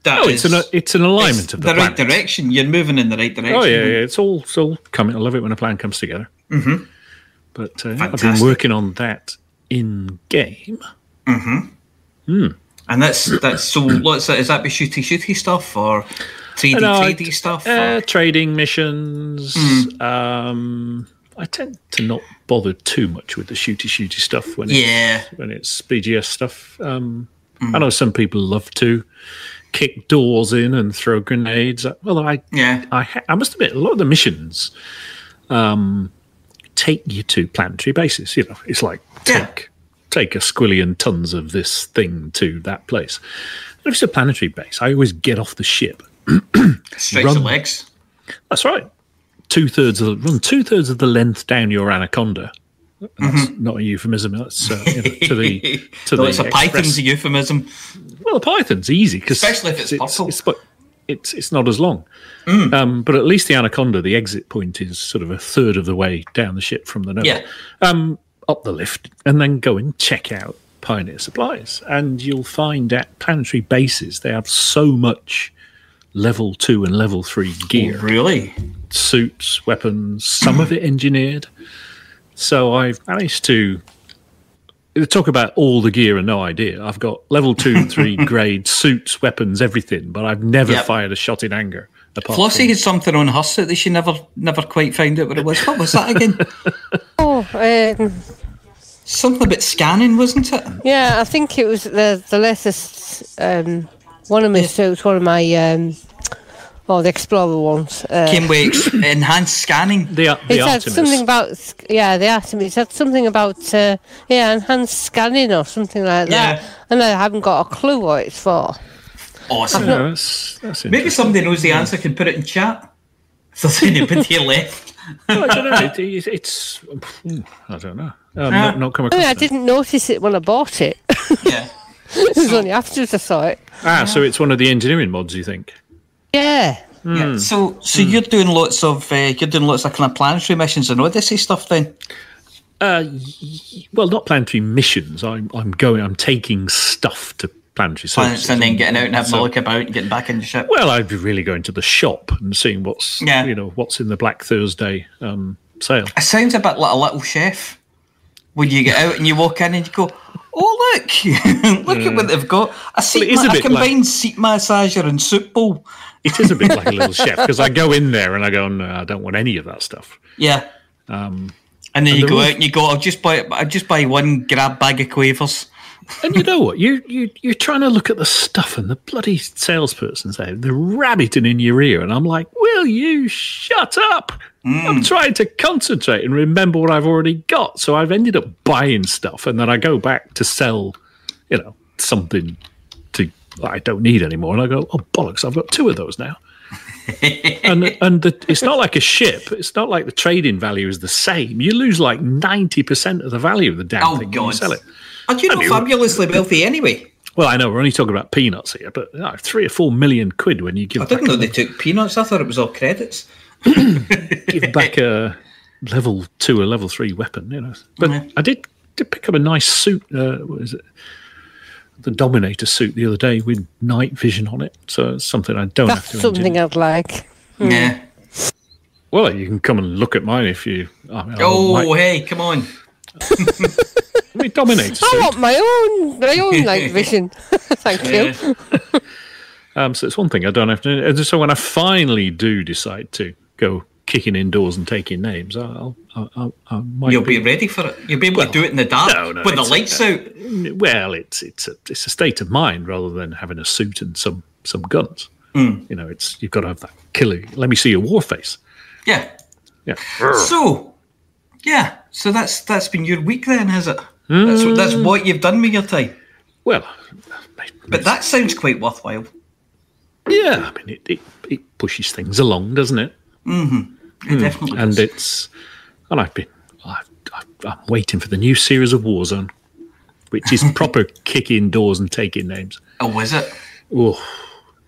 that oh, it's an it's an alignment it's of the, the, right direction. You're moving in the right direction. Oh yeah, yeah, it's all it's all coming. I love it when a plan comes together. Mm-hmm. But uh, I've been working on that in game. Mm-hmm. Hmm. And that's that's so. What's that? Is that be shooty shooty stuff or three D uh, three D stuff? Uh, trading missions. Mm. Um, I tend to not bother too much with the shooty shooty stuff when Yeah. it's, when it's BGS stuff. Um, Mm. I know some people love to kick doors in and throw grenades. Well, I yeah, I, I must admit a lot of the missions um, take you to planetary bases. You know, it's like take take a squillion tons of this thing to that place. And if it's a planetary base, I always get off the ship. [clears throat] Stretch the legs. That's right. Two thirds of the, run two thirds of the length down your anaconda. That's not a euphemism. That's uh, you know, to the to [laughs] no, the it's a express- python's a euphemism. Well, a python's easy because Especially if it's purple. It's, but it's it's not as long. Um, but at least the anaconda, the exit point is sort of a third of the way down the ship from the nose. Yeah. Um, up the lift and then go and check out Pioneer Supplies, and you'll find at planetary bases they have so much level two and level three gear. really? Suits, weapons, some of it engineered. So I've managed to talk about all the gear and no idea. I've got level two and [laughs] three grade suits, weapons, everything, but I've never Yep. fired a shot in anger. Flossie from- had something on her suit that she never never quite found out what it was. What was that again? [laughs] Oh, um, something about scanning, wasn't it? yeah, I think it was the the latest um, one of my suits, one of my um, oh, the Explorer ones. Uh, Came with [coughs] enhanced scanning. The, it said something about yeah. They asked me. It said something about uh, yeah, enhanced scanning or something like that, Yeah. and I haven't got a clue what it's for. Awesome. I've not- Yeah, that's, that's Maybe somebody knows the answer can put it in chat. If there's anybody left. Well, I don't know. It, it, it's I don't know. Um, Ah. not, not come I, mean, I didn't notice it when I bought it. [laughs] Yeah. it was only after I saw it. Ah, so it's one of the engineering mods. You think? Yeah. Yeah. So so you're doing lots of uh, you're doing lots of kind of planetary missions and Odyssey stuff then. Uh, well, not planetary missions. I'm I'm going. I'm taking stuff to planetary Planets services, and then getting out and having So- a look about and getting back in the ship. Well, I'd be really going to the shop and seeing what's Yeah. you know what's in the Black Thursday um, sale. It sounds a bit like a little chef. When you get out and you walk in and you go, Oh look, [laughs] look at what they've got. A seat it is ma- a a combined like- seat massager and soup bowl. It is a bit like a little chef because I go in there and I go, no, I don't want any of that stuff. Yeah. Um, And then And you go out and you go, I'll just buy I'll just buy one grab bag of quavers. and you know what? You you you're trying to look at the stuff, and the bloody salesperson's there, they're rabbiting in your ear, and I'm like, "Will you shut up?" I'm trying to concentrate and remember what I've already got. So I've ended up buying stuff, and then I go back to sell, you know, something that I don't need anymore, and I go, "Oh bollocks! I've got two of those now." [laughs] and and the, it's not like a ship. It's not like the trading value is the same. You lose like ninety percent of the value of the damn Oh, thing when you God. sell it. Aren't you not fabulously wealthy anyway? Well, I know we're only talking about peanuts here, but you know, three or four million quid when you give. I didn't back know a- they took peanuts. I thought it was all credits. [coughs] give back a level two or level three weapon, you know. But I did did pick up a nice suit. Uh, what is it? The Dominator suit the other day with night vision on it. So it's something I don't That's have to. something I'd like. Hmm. Yeah. Well, you can come and look at mine if you. I mean, I Oh, might- hey, come on. I mean, Dominator [laughs] I want my own, my own night [laughs] vision. [laughs] Thank you. Um, so it's one thing I don't have to. and So when I finally do decide to go kicking indoors and taking names, I'll, I'll, I'll, I might You'll be ready for it. You'll be able to do it in the dark no, no, with the lights out. Well, it's it's a it's a state of mind rather than having a suit and some some guns. Mm. You know, it's you've got to have that killer. Let me see your war face. Yeah. Yeah. So, yeah. So that's that's been your week then, has it? That's what that's what you've done with your time. Well, but that sounds quite worthwhile. Yeah, I mean, it, it, it pushes things along, doesn't it? Mm-hmm. It Mm. definitely And does. it's, and I've been, I've, I've, I'm waiting for the new series of Warzone, which is [laughs] proper kicking doors and taking names. Oh, is it? Oh,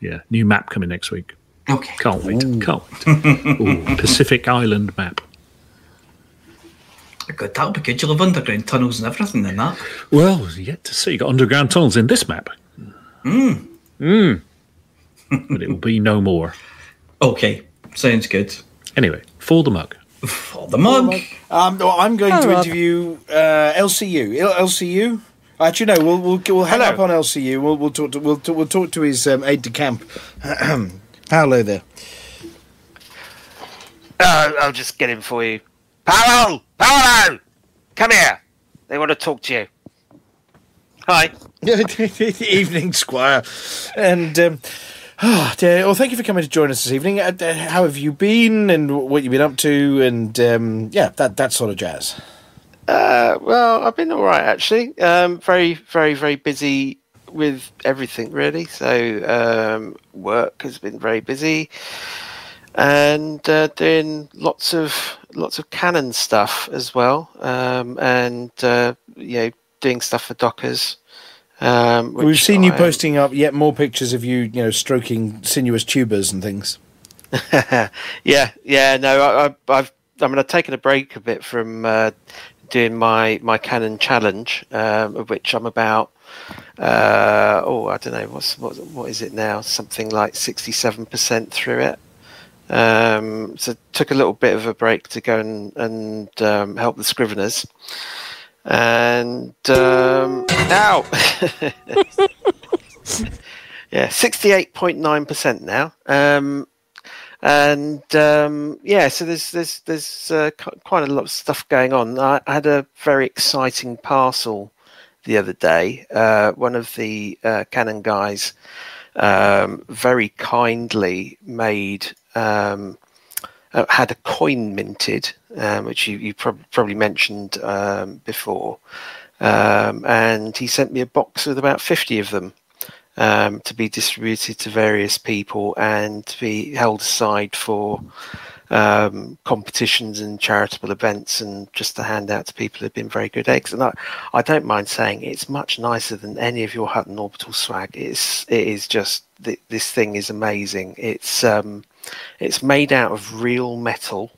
yeah, new map coming next week. Okay. Can't wait. Can't wait. [laughs] Ooh, Pacific Island map. Good, that'll be good. You'll have underground tunnels and everything in that. Well, yet to see. You Got underground tunnels in this map. Mm. Mm. but it will be no more. [laughs] Okay, sounds good. Anyway, for the mug. For the mug. Um, well, I'm going to interview uh, LCU. L- LCU. Actually, no. We'll we'll, we'll hang Hello. up on LCU. We'll we'll talk to we'll talk, we'll talk to his um, aide de camp. [clears throat] Hello there. Uh, I'll just get him for you. Paolo! Paolo! Come here. They want to talk to you. Hi. [laughs] evening, Squire. And um, oh, dear, well, thank you for coming to join us this evening. Uh, how have you been, and what you've been up to, and um, yeah, that that sort of jazz. Uh, well, I've been all right actually. Um, very, very, very busy with everything really. So um, work has been very busy, and uh, doing lots of lots of Canonn stuff as well, um, and uh, you know doing stuff for Dockers. Um, We've which seen you I- posting up yet more pictures of you, you know, stroking sinuous tubers and things. [laughs] yeah, yeah. No, I, I've. I mean, I've taken a break a bit from uh, doing my my Canonn challenge, um, of which I'm about. Uh, oh, I don't know what's what, what is it now? Something like sixty-seven percent through it. Um, so took a little bit of a break to go and and um, help the Scriveners. And um, now, [laughs] yeah, sixty-eight point nine percent now. Um, and um, yeah, so there's there's there's uh, quite a lot of stuff going on. I I had a very exciting parcel the other day. Uh, one of the uh, Canonn guys um, very kindly made um, uh, had a coin minted, um, which you, you prob- probably mentioned um, before, um, and he sent me a box with about fifty of them um, to be distributed to various people and to be held aside for um, competitions and charitable events and just to hand out to people who've been very good eggs. And I, I don't mind saying it's much nicer than any of your Hutton Orbital swag. It's it is just th- this thing is amazing. It's um, it's made out of real metal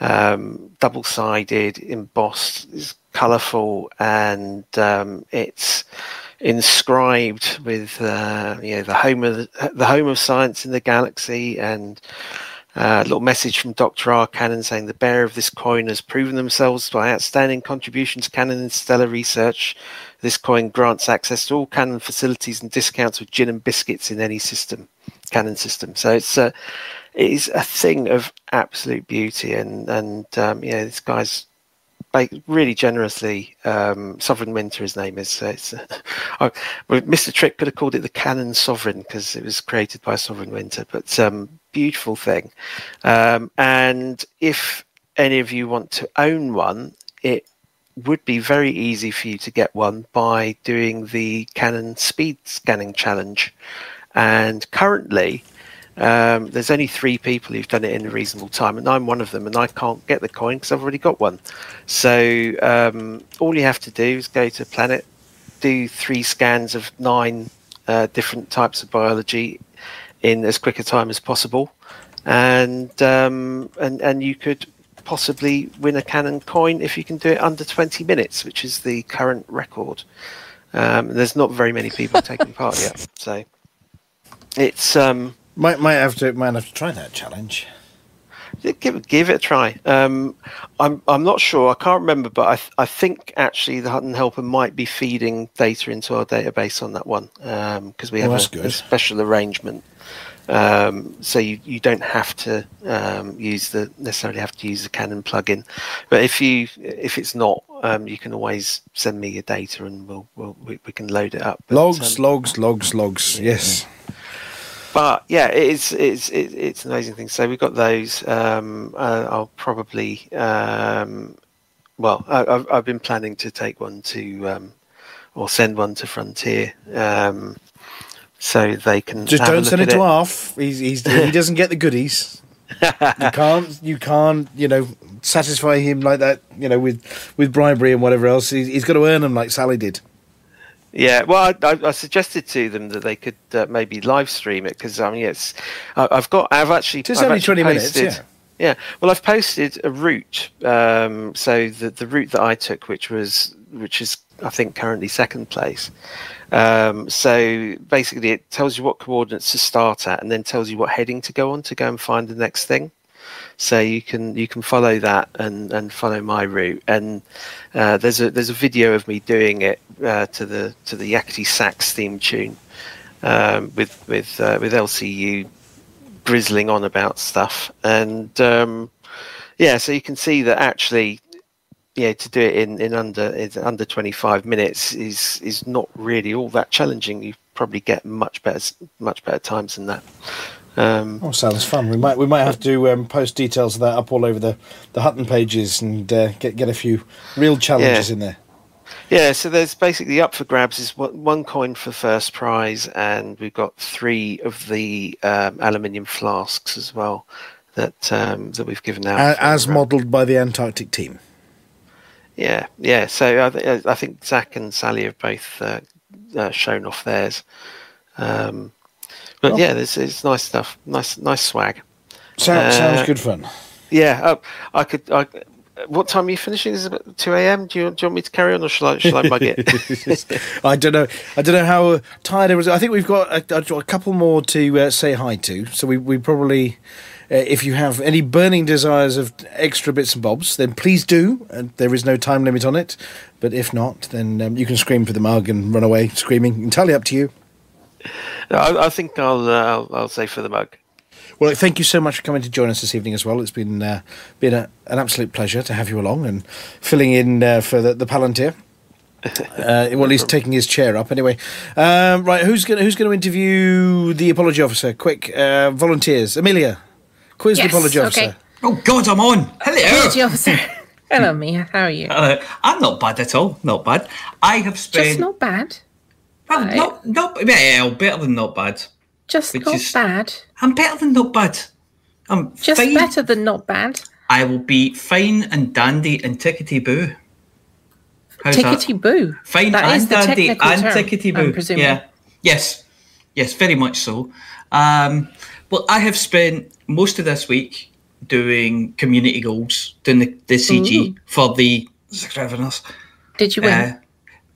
um, double-sided, embossed, it's colourful, and um, it's inscribed with uh, you know the home of the, the home of science in the galaxy, and uh, a little message from Dr. Arcanonn saying the bearer of this coin has proven themselves by outstanding contributions to Canonn Interstellar research. This coin grants access to all Canonn facilities and discounts with gin and biscuits in any system, Canonn system. So it's it is a thing of absolute beauty, and and um, you know this guy's really generously. Um, Sovereign Winter, his name is. So it's, [laughs] uh, Mr. Trick could have called it the Canonn Sovereign because it was created by Sovereign Winter, but um, beautiful thing. Um, and if any of you want to own one, it would be very easy for you to get one by doing the Canonn Speed Scanning Challenge. And currently, um, there's only three people who've done it in a reasonable time, and I'm one of them, and I can't get the coin because I've already got one. So um, all you have to do is go to Planet, do three scans of nine uh, different types of biology in as quick a time as possible, and um, and and you could possibly win a Canonn coin if you can do it under 20 minutes, which is the current record. Um, there's not very many people taking part yet, [laughs] so it's um, might might have to might have to try that challenge. give give it a try. Um, I'm I'm not sure. I can't remember, but I th- I think actually the Hutton Helper might be feeding data into our database on that one because we Oh, have that's a, a special arrangement. Um, so you, you don't have to um, use the necessarily have to use the Canonn plugin, but if you if it's not, um, you can always send me your data and we'll, we'll we, we can load it up. But, Logs, um, logs, logs, logs. Yes. But yeah, it is it's it's it's an amazing thing. So we've got those. Um, uh, I'll probably um, well, I, I've I've been planning to take one to um, or send one to Frontier. Um, so they can Just don't send it to Arf. He's, he's, he [laughs] doesn't get the goodies. you can't you can't you know satisfy him like that you know with with bribery and whatever else. He's, he's got to earn them like Sally did. Yeah, well, I, I, I suggested to them that they could uh, maybe live stream it because I mean, it's I, I've got I've actually It's I've only actually 20 minutes, yeah. Yeah, well, I've posted a route. Um, so the the route that I took, which was which is I think currently second place. Um, so basically, it tells you what coordinates to start at, and then tells you what heading to go on to go and find the next thing. So you can you can follow that and, and follow my route. And uh, there's a there's a video of me doing it uh, to the to the Yakety Sax theme tune um, with with uh, with LCU grizzling on about stuff. And um, yeah, so you can see that actually, yeah, to do it in, in under in under 25 minutes is is not really all that challenging. You probably get much better much better times than that. Um, Oh, sounds fun. We might we might have to um, post details of that up all over the the Hutton pages and uh, get get a few real challenges Yeah. in there. Yeah, so there's basically up for grabs is one coin for first prize, and we've got three of the um, aluminium flasks as well that um, that we've given out. As uh, modelled by the Antarctic team. Yeah, yeah. So I, th- I think Zach and Sally have both uh, uh, shown off theirs. Um, but Oh. yeah, there's it's nice stuff. Nice, nice swag. Sounds, Uh, sounds good fun. Yeah, uh, I could. I, what time are you finishing? Is it about two a.m.? Do you, do you want me to carry on, or shall I? Shall I mug it? [laughs] I don't know. I don't know how uh, tired I was. I think we've got a, a, a couple more to uh, say hi to. So we we probably, uh, if you have any burning desires of extra bits and bobs, then please do. And there is no time limit on it. But if not, then um, you can scream for the mug and run away screaming. Entirely up to you. I, I think I'll, uh, I'll I'll say for the mug. Well, thank you so much for coming to join us this evening as well. It's been uh, been a, an absolute pleasure to have you along and filling in uh, for the, the Palantir. [laughs] Uh, well, he's taking his chair up anyway. Um, right, who's going who's going to interview the apology officer? Quick, uh, volunteers. Amelia, quiz Yes, the apology okay. officer. Oh God, I'm on. Hello. Apology officer. Hello, Mia. How are you? Hello. I'm not bad at all. Not bad. I have spent. Just not bad. Well, not not well, better than not bad. Just not is- bad. I'm better than not bad. I'm Just fine. better than not bad. I will be fine and dandy and tickety boo. How's that? Tickety boo. Fine That is and the dandy and term, tickety boo. Yeah. Yes. Yes, very much so. Um, well, I have spent most of this week doing community goals, doing the, the CG Ooh. for the Scriveners. Did you win? Uh,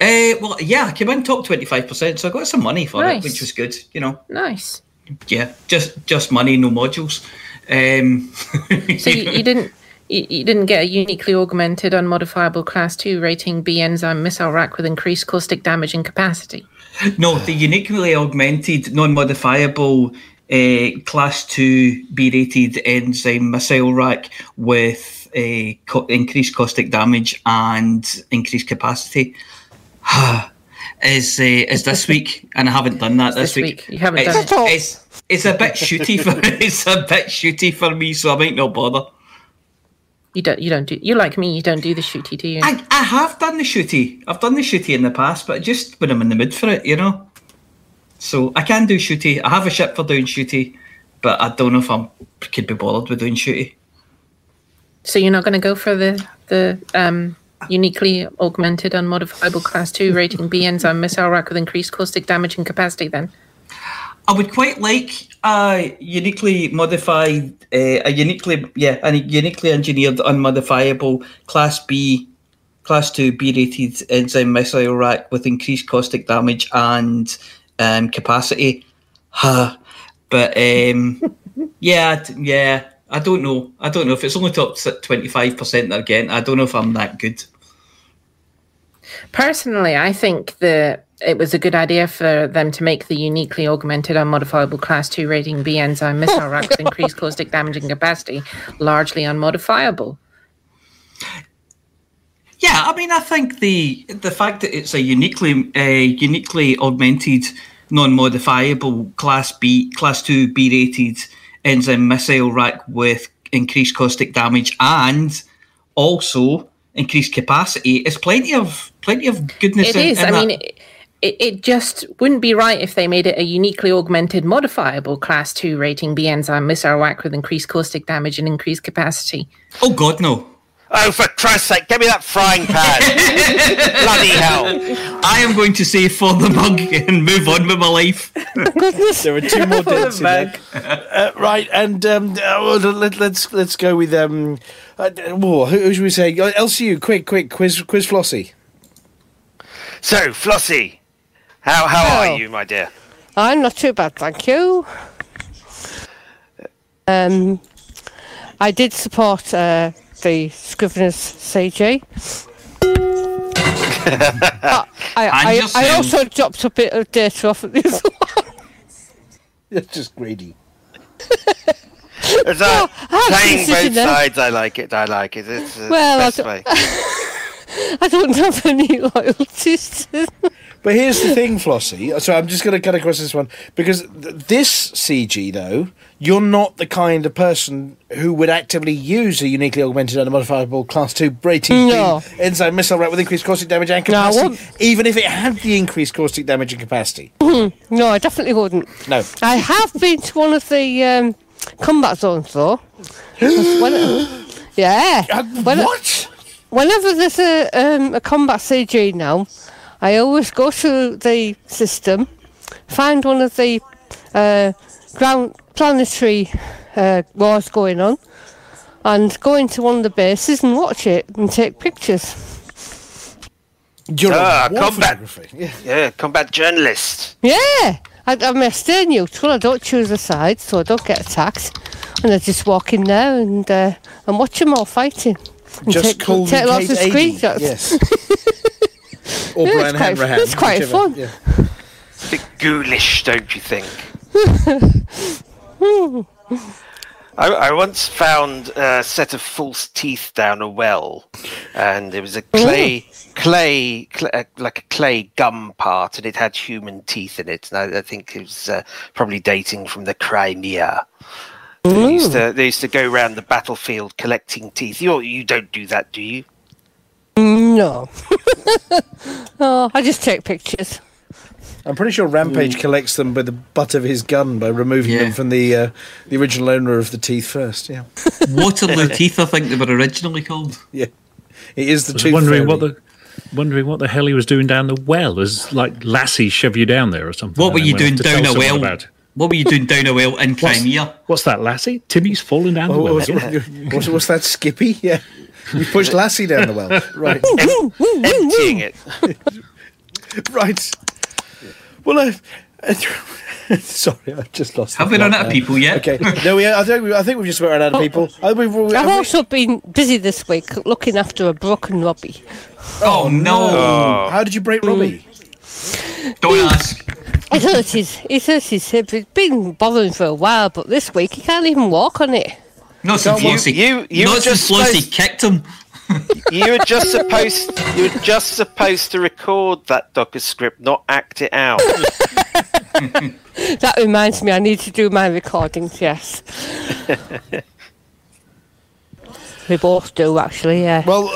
uh, well, yeah, I came in top twenty five percent, so I got some money for Nice. it, which was good. You know, nice. yeah, just just money, no modules. Um, [laughs] So you, you didn't you, you didn't get a uniquely augmented unmodifiable class two rating B enzyme missile rack with increased caustic damage and capacity. No, the uniquely augmented, non-modifiable uh, class two B-rated enzyme missile rack with a co- increased caustic damage and increased capacity [sighs] is uh, is this week, and I haven't done that this, This week. week. You haven't it's, done it. It's, it's a bit shooty for [laughs] it's a bit shooty for me, so I might not bother. You don't you don't do you like me, you don't do the shooty, do you? I, I have done the shooty. I've done the shooty in the past, but just when I'm in the mood for it, you know. So I can do shooty. I have a ship for doing shooty, but I don't know if I'm could be bothered with doing shooty. So you're not gonna go for the the um uniquely augmented unmodifiable class two rating B enzyme missile rack with increased caustic damage and capacity then? I would quite like a uniquely modified, uh, a uniquely yeah, a uniquely engineered, unmodifiable Class B, Class Two B-rated enzyme missile rack with increased caustic damage and um, capacity. Ha, but um, [laughs] yeah, yeah. I don't know. I don't know if it's only top twenty five percent they're getting. I don't know if I'm that good. Personally, I think that it was a good idea for them to make the uniquely augmented unmodifiable class 2 rating B enzyme missile rack with [laughs] increased caustic damaging capacity largely unmodifiable. Yeah, I mean, I think the the fact that it's a uniquely uh, uniquely augmented, non-modifiable class B, class two B rated enzyme missile rack with increased caustic damage and also increased capacity is plenty of plenty of goodness. It in, is. in I that. mean, it, it just wouldn't be right if they made it a uniquely augmented modifiable class 2 rating B enzyme missile rack with increased caustic damage and increased capacity. oh God, no. Oh, for Christ's sake, give me that frying pan! [laughs] Bloody hell! I am going to say for the mug and move on with my life. [laughs] there are two more dents in there. Uh, right, and um, uh, well, let, let's let's go with um, uh, whoa, who, who should we say? Uh, LCU, quick, quick, quiz, quiz, Flossie. So, Flossie, how how Hello. are you, my dear? I'm not too bad, thank you. Um, I did support uh, the Scrivener's CG. [laughs] I, I, I also dropped a bit of data off at the other [laughs] one. You're just greedy. Is that I playing both that. sides? I like it. I like it. It's the Well, I best don't- way. [laughs] I don't have any loyalties. But here's the thing, Flossie. So I'm just going to cut across this one because th- this CG, though, you're not the kind of person who would actively use a uniquely augmented and modifiable Class Two rating No. Enzyme missile rack with increased caustic damage and No, capacity, won't. even if it had the increased caustic damage and capacity. [clears throat] no, I definitely wouldn't. No. I have been to one of the um, combat zones though. [gasps] When- yeah. When- what? Whenever there's a um, a combat CG now, I always go to the system, find one of the uh, ground planetary uh, wars going on, and go into one of the bases and watch it and take pictures. You're ah, a combat. photography. Yeah. yeah, combat journalist. Yeah, I, I'm a stay neutral. I don't choose a side, so I don't get attacked. And I just walk in there and uh, and watch them all fighting. And Just take, call take lots of screenshots. Yes. [laughs] Or Yeah, Brian it's quite- Hanrahan. it's quite whichever. fun. Yeah. It's a bit ghoulish, don't you think? I, I once found a set of false teeth down a well, and it was a clay, clay, cl- uh, like a clay gum part, and it had human teeth in it. And I, I think it was uh, probably dating from the Crimea. They used to they used to go around the battlefield collecting teeth. You you don't do that, do you? No. [laughs] oh, I just take pictures. I'm pretty sure Rampage Mm. collects them by the butt of his gun by removing them from the uh, the original owner of the teeth first. Yeah, [laughs] Waterloo teeth, I think they were originally called. yeah. It is the I was tooth wondering fairy. what the wondering what the hell he was doing down the well. As like Lassie shove you down there or something. What were you doing down a well? About. What were you doing down a well in What's- Crimea? What's that, Lassie? Timmy's fallen down the Oh, well. what's, what's, what's that, Skippy? Yeah, you pushed [laughs] Lassie down the well. [laughs] Right, Emptying it. right. Well, uh, [laughs] sorry, I've just lost. Have the we run out of people yet? Okay, [laughs] no, we, I think we, I think we've just about run out of people. Uh, we've, we, I've have we- also been busy this week looking after a broken Robbie. Oh, no! How did you break Robbie? Don't ask. It hurts his, he hurt his hip. It's been bothering for a while, but this week he can't even walk on it. Not since You- Flossie. you- you not just Flossie supposed- kicked him. You were just supposed you were just supposed to record that Docker script, not act it out. That reminds me, I need to do my recordings, yes. we both do, actually, yeah. Well,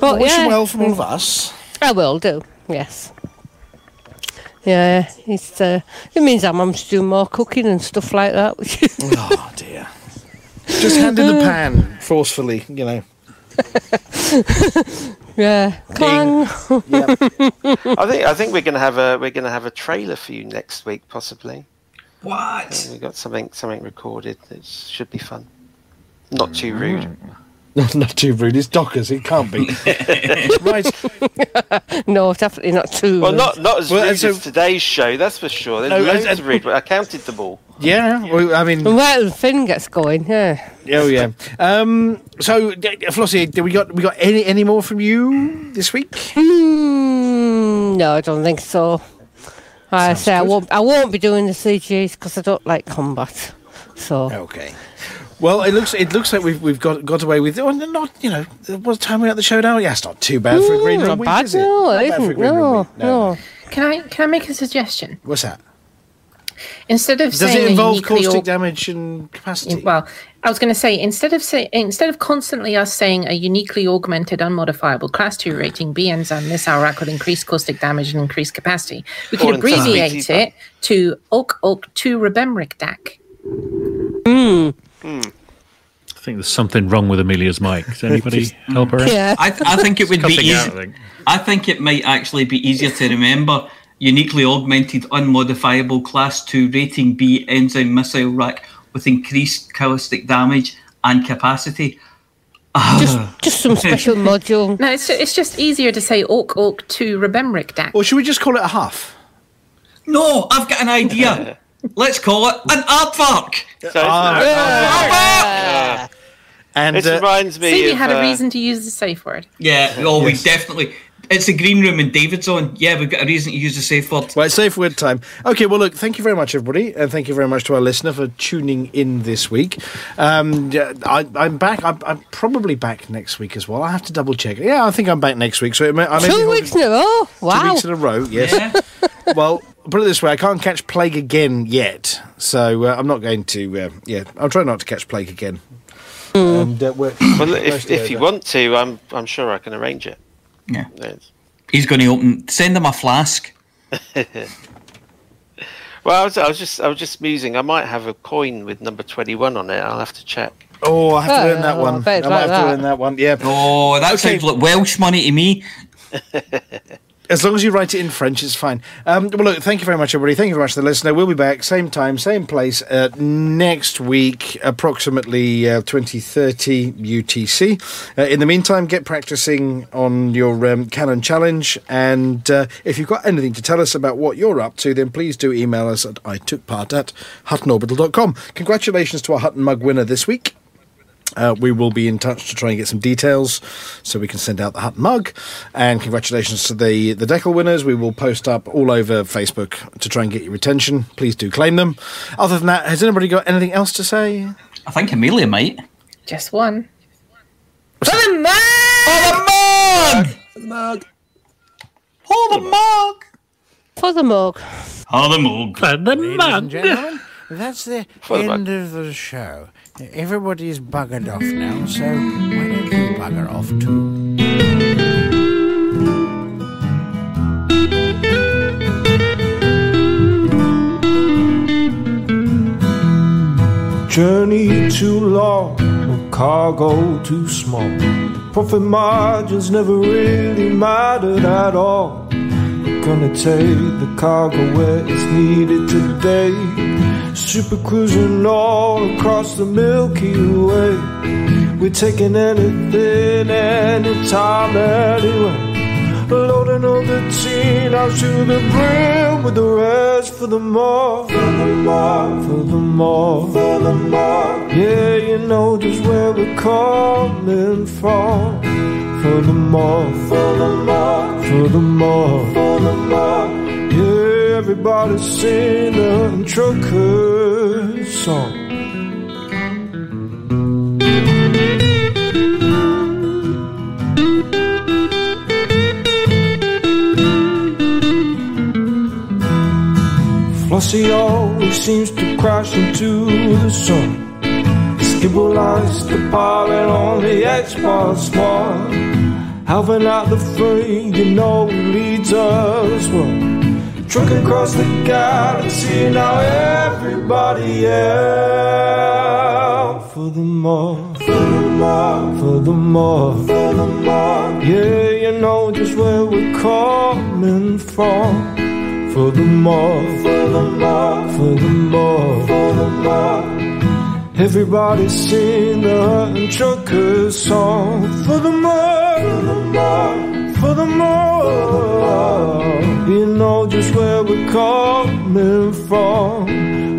But, wish yeah, him well from all of us. I will do, yes. Yeah, it's, uh, it means I'm having to do more cooking and stuff like that. Oh dear. Just hand in the [laughs] pan forcefully, you know. [laughs] yeah, clang. [laughs] I think I think we're gonna have a we're gonna have a trailer for you next week, possibly. What? We got something something recorded. It should be fun. Not too mm. rude. Not too rude. It's Dockers. It can't be. [laughs] right. [laughs] no, definitely not too. Well, rude. not not as Well, rude and so- as today's show. That's for sure. There's No, loads and- of rude, but I counted them all. Yeah. Well, I mean. Well, Finn gets going. Yeah. Oh yeah. Um. So, d- Flossie, do we got we got any any more from you this week? Hmm, no, I don't think so. I say I won't. I won't be doing the CGs because I don't like combat. So okay. Well, it looks it looks like we've we've got got away with. Oh, not you know what time are we at the show now? Yeah, it's not too bad for a green Ooh, room not bad, is it? no, Not it bad for a isn't, green room no, week. no. Can I can I make a suggestion? What's that? Instead of Does saying it involve uniquely caustic or- damage and capacity? Well, I was going to say instead of say instead of constantly us saying a uniquely augmented, unmodifiable class two rating B enzyme missile rack with increased caustic damage and increased capacity, we could abbreviate it to Oak Oak two Rebemric DAC. Hmm. Hmm. I think there's something wrong with Amelia's mic. Does anybody [laughs] help her? out? I, I think it would be Cutting easy. out, I think. I think it might actually be easier to remember. Uniquely augmented, unmodifiable, class two rating B enzyme missile rack with increased caustic damage and capacity. just some [laughs] special module. No, it's it's just easier to say Oak Oak two Rebemric DAC. Or should we just call it a huff? No, I've got an idea. [laughs] Let's call it an aardvark. So it's- And this uh, reminds me See, we of, had a uh, reason to use the safe word. Yeah, oh, Yes. we definitely. It's a green room in David's on. Yeah, we've got a reason to use the safe word. Right, safe word time. Okay, well, look, thank you very much, everybody, and thank you very much to our listener for tuning in this week. Um, yeah, I, I'm back. I'm, I'm probably back next week as well. I have to double check. Yeah, I think I'm back next week. So it may, I may Two weeks in a row. Wow, Two weeks in a row, yes. well, put it this way: I can't catch plague again yet, so uh, I'm not going to. Uh, yeah, I'll try not to catch plague again. And uh, we're, Well, if, if you want to, I'm I'm sure I can arrange it. Yeah. Yes. He's going to open. Send him a flask. [laughs] Well, I was, I was just I was just musing. I might have a coin with number twenty one on it. I'll have to check. Oh, I have to learn that Oh, one. I I might like have to that. learn that one. Yeah. Oh, that Okay. sounds like Welsh money to me. [laughs] As long as you write it in French, it's fine. Um, well, look, thank you very much, everybody. Thank you very much to the listener. We'll be back, same time, same place, uh, next week, approximately uh, 2030 UTC. Uh, in the meantime, get practicing on your um, Canonn Challenge. And uh, if you've got anything to tell us about what you're up to, then please do email us at I took part at huttonorbital.com. Congratulations to our Hutton Mug winner this week. Uh, we will be in touch to try and get some details so we can send out the Hut mug. And congratulations to the, the Decal winners. We will post up all over Facebook to try and get your attention. Please do claim them. Other than that, has anybody got anything else to say? I think Amelia might. Just one. For the mug! For the mug. Oh, the mug! For the mug. Oh, the mug. For the mug. Ladies and mug. gentlemen, that's the the end of the show. Everybody's buggered off now, so why don't you bugger off too? Journey too long, cargo too small. Profit margins never really mattered at all. Gonna take the cargo where it's needed today. Super cruising all across the Milky Way. We're taking anything, anytime, anywhere. Loading all the teen out to the brim with the rest for the more, for the more, for the more, for the more. Yeah, you know just where we're coming from. For the more, for the more, for the more, for the more. Everybody sing the trucker song. Flossie always seems to crash into the sun. Skibble lies the pilot on the Xbox One. Alvin at the frame, you know leads us well. Trucking across the galaxy, now everybody out for the more, for the more, for the more, for the more. Yeah, you know just where we're coming from. For the more, for the more, for the more, for the more. Everybody sing the Truckers song. For the more, for the more, for the more. You know just where we're coming from.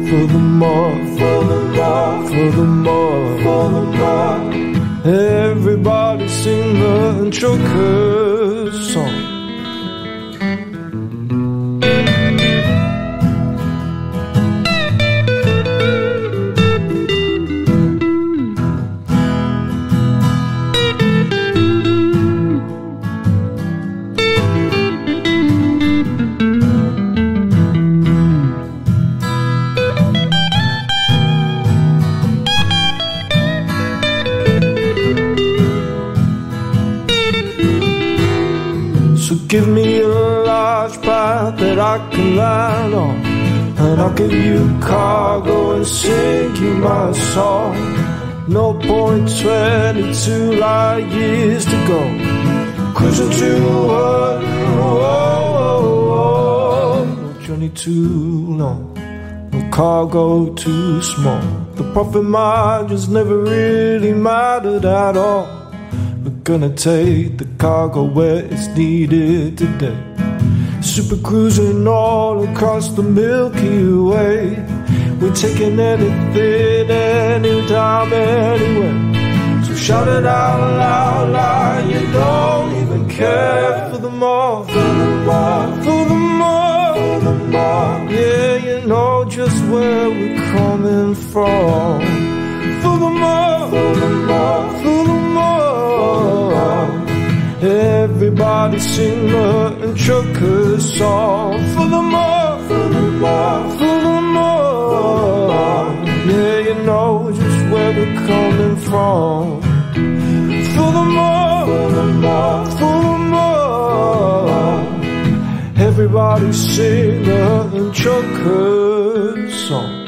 For the more, for the more, for the more, for the more. Everybody sing the Hutton song. Give me a large path that I can land on. And I'll give you cargo and sing you my song. No point 22 light years to go. Cruising to one, no journey too long. No cargo too small. The profit margins never really mattered at all. Gonna take the cargo where it's needed today. Super cruising all across the Milky Way. We're taking anything, anytime, anywhere. So shout it out loud, loud. You don't even care for the more, for the more, for the more, for the more. Yeah, you know just where we're coming from. For the more, for the more, for the Everybody sing the truckers song. For the more, for the more, for the more. Yeah, you know just where we're coming from. For the more, for the more, for the more. Everybody sing the truckers song.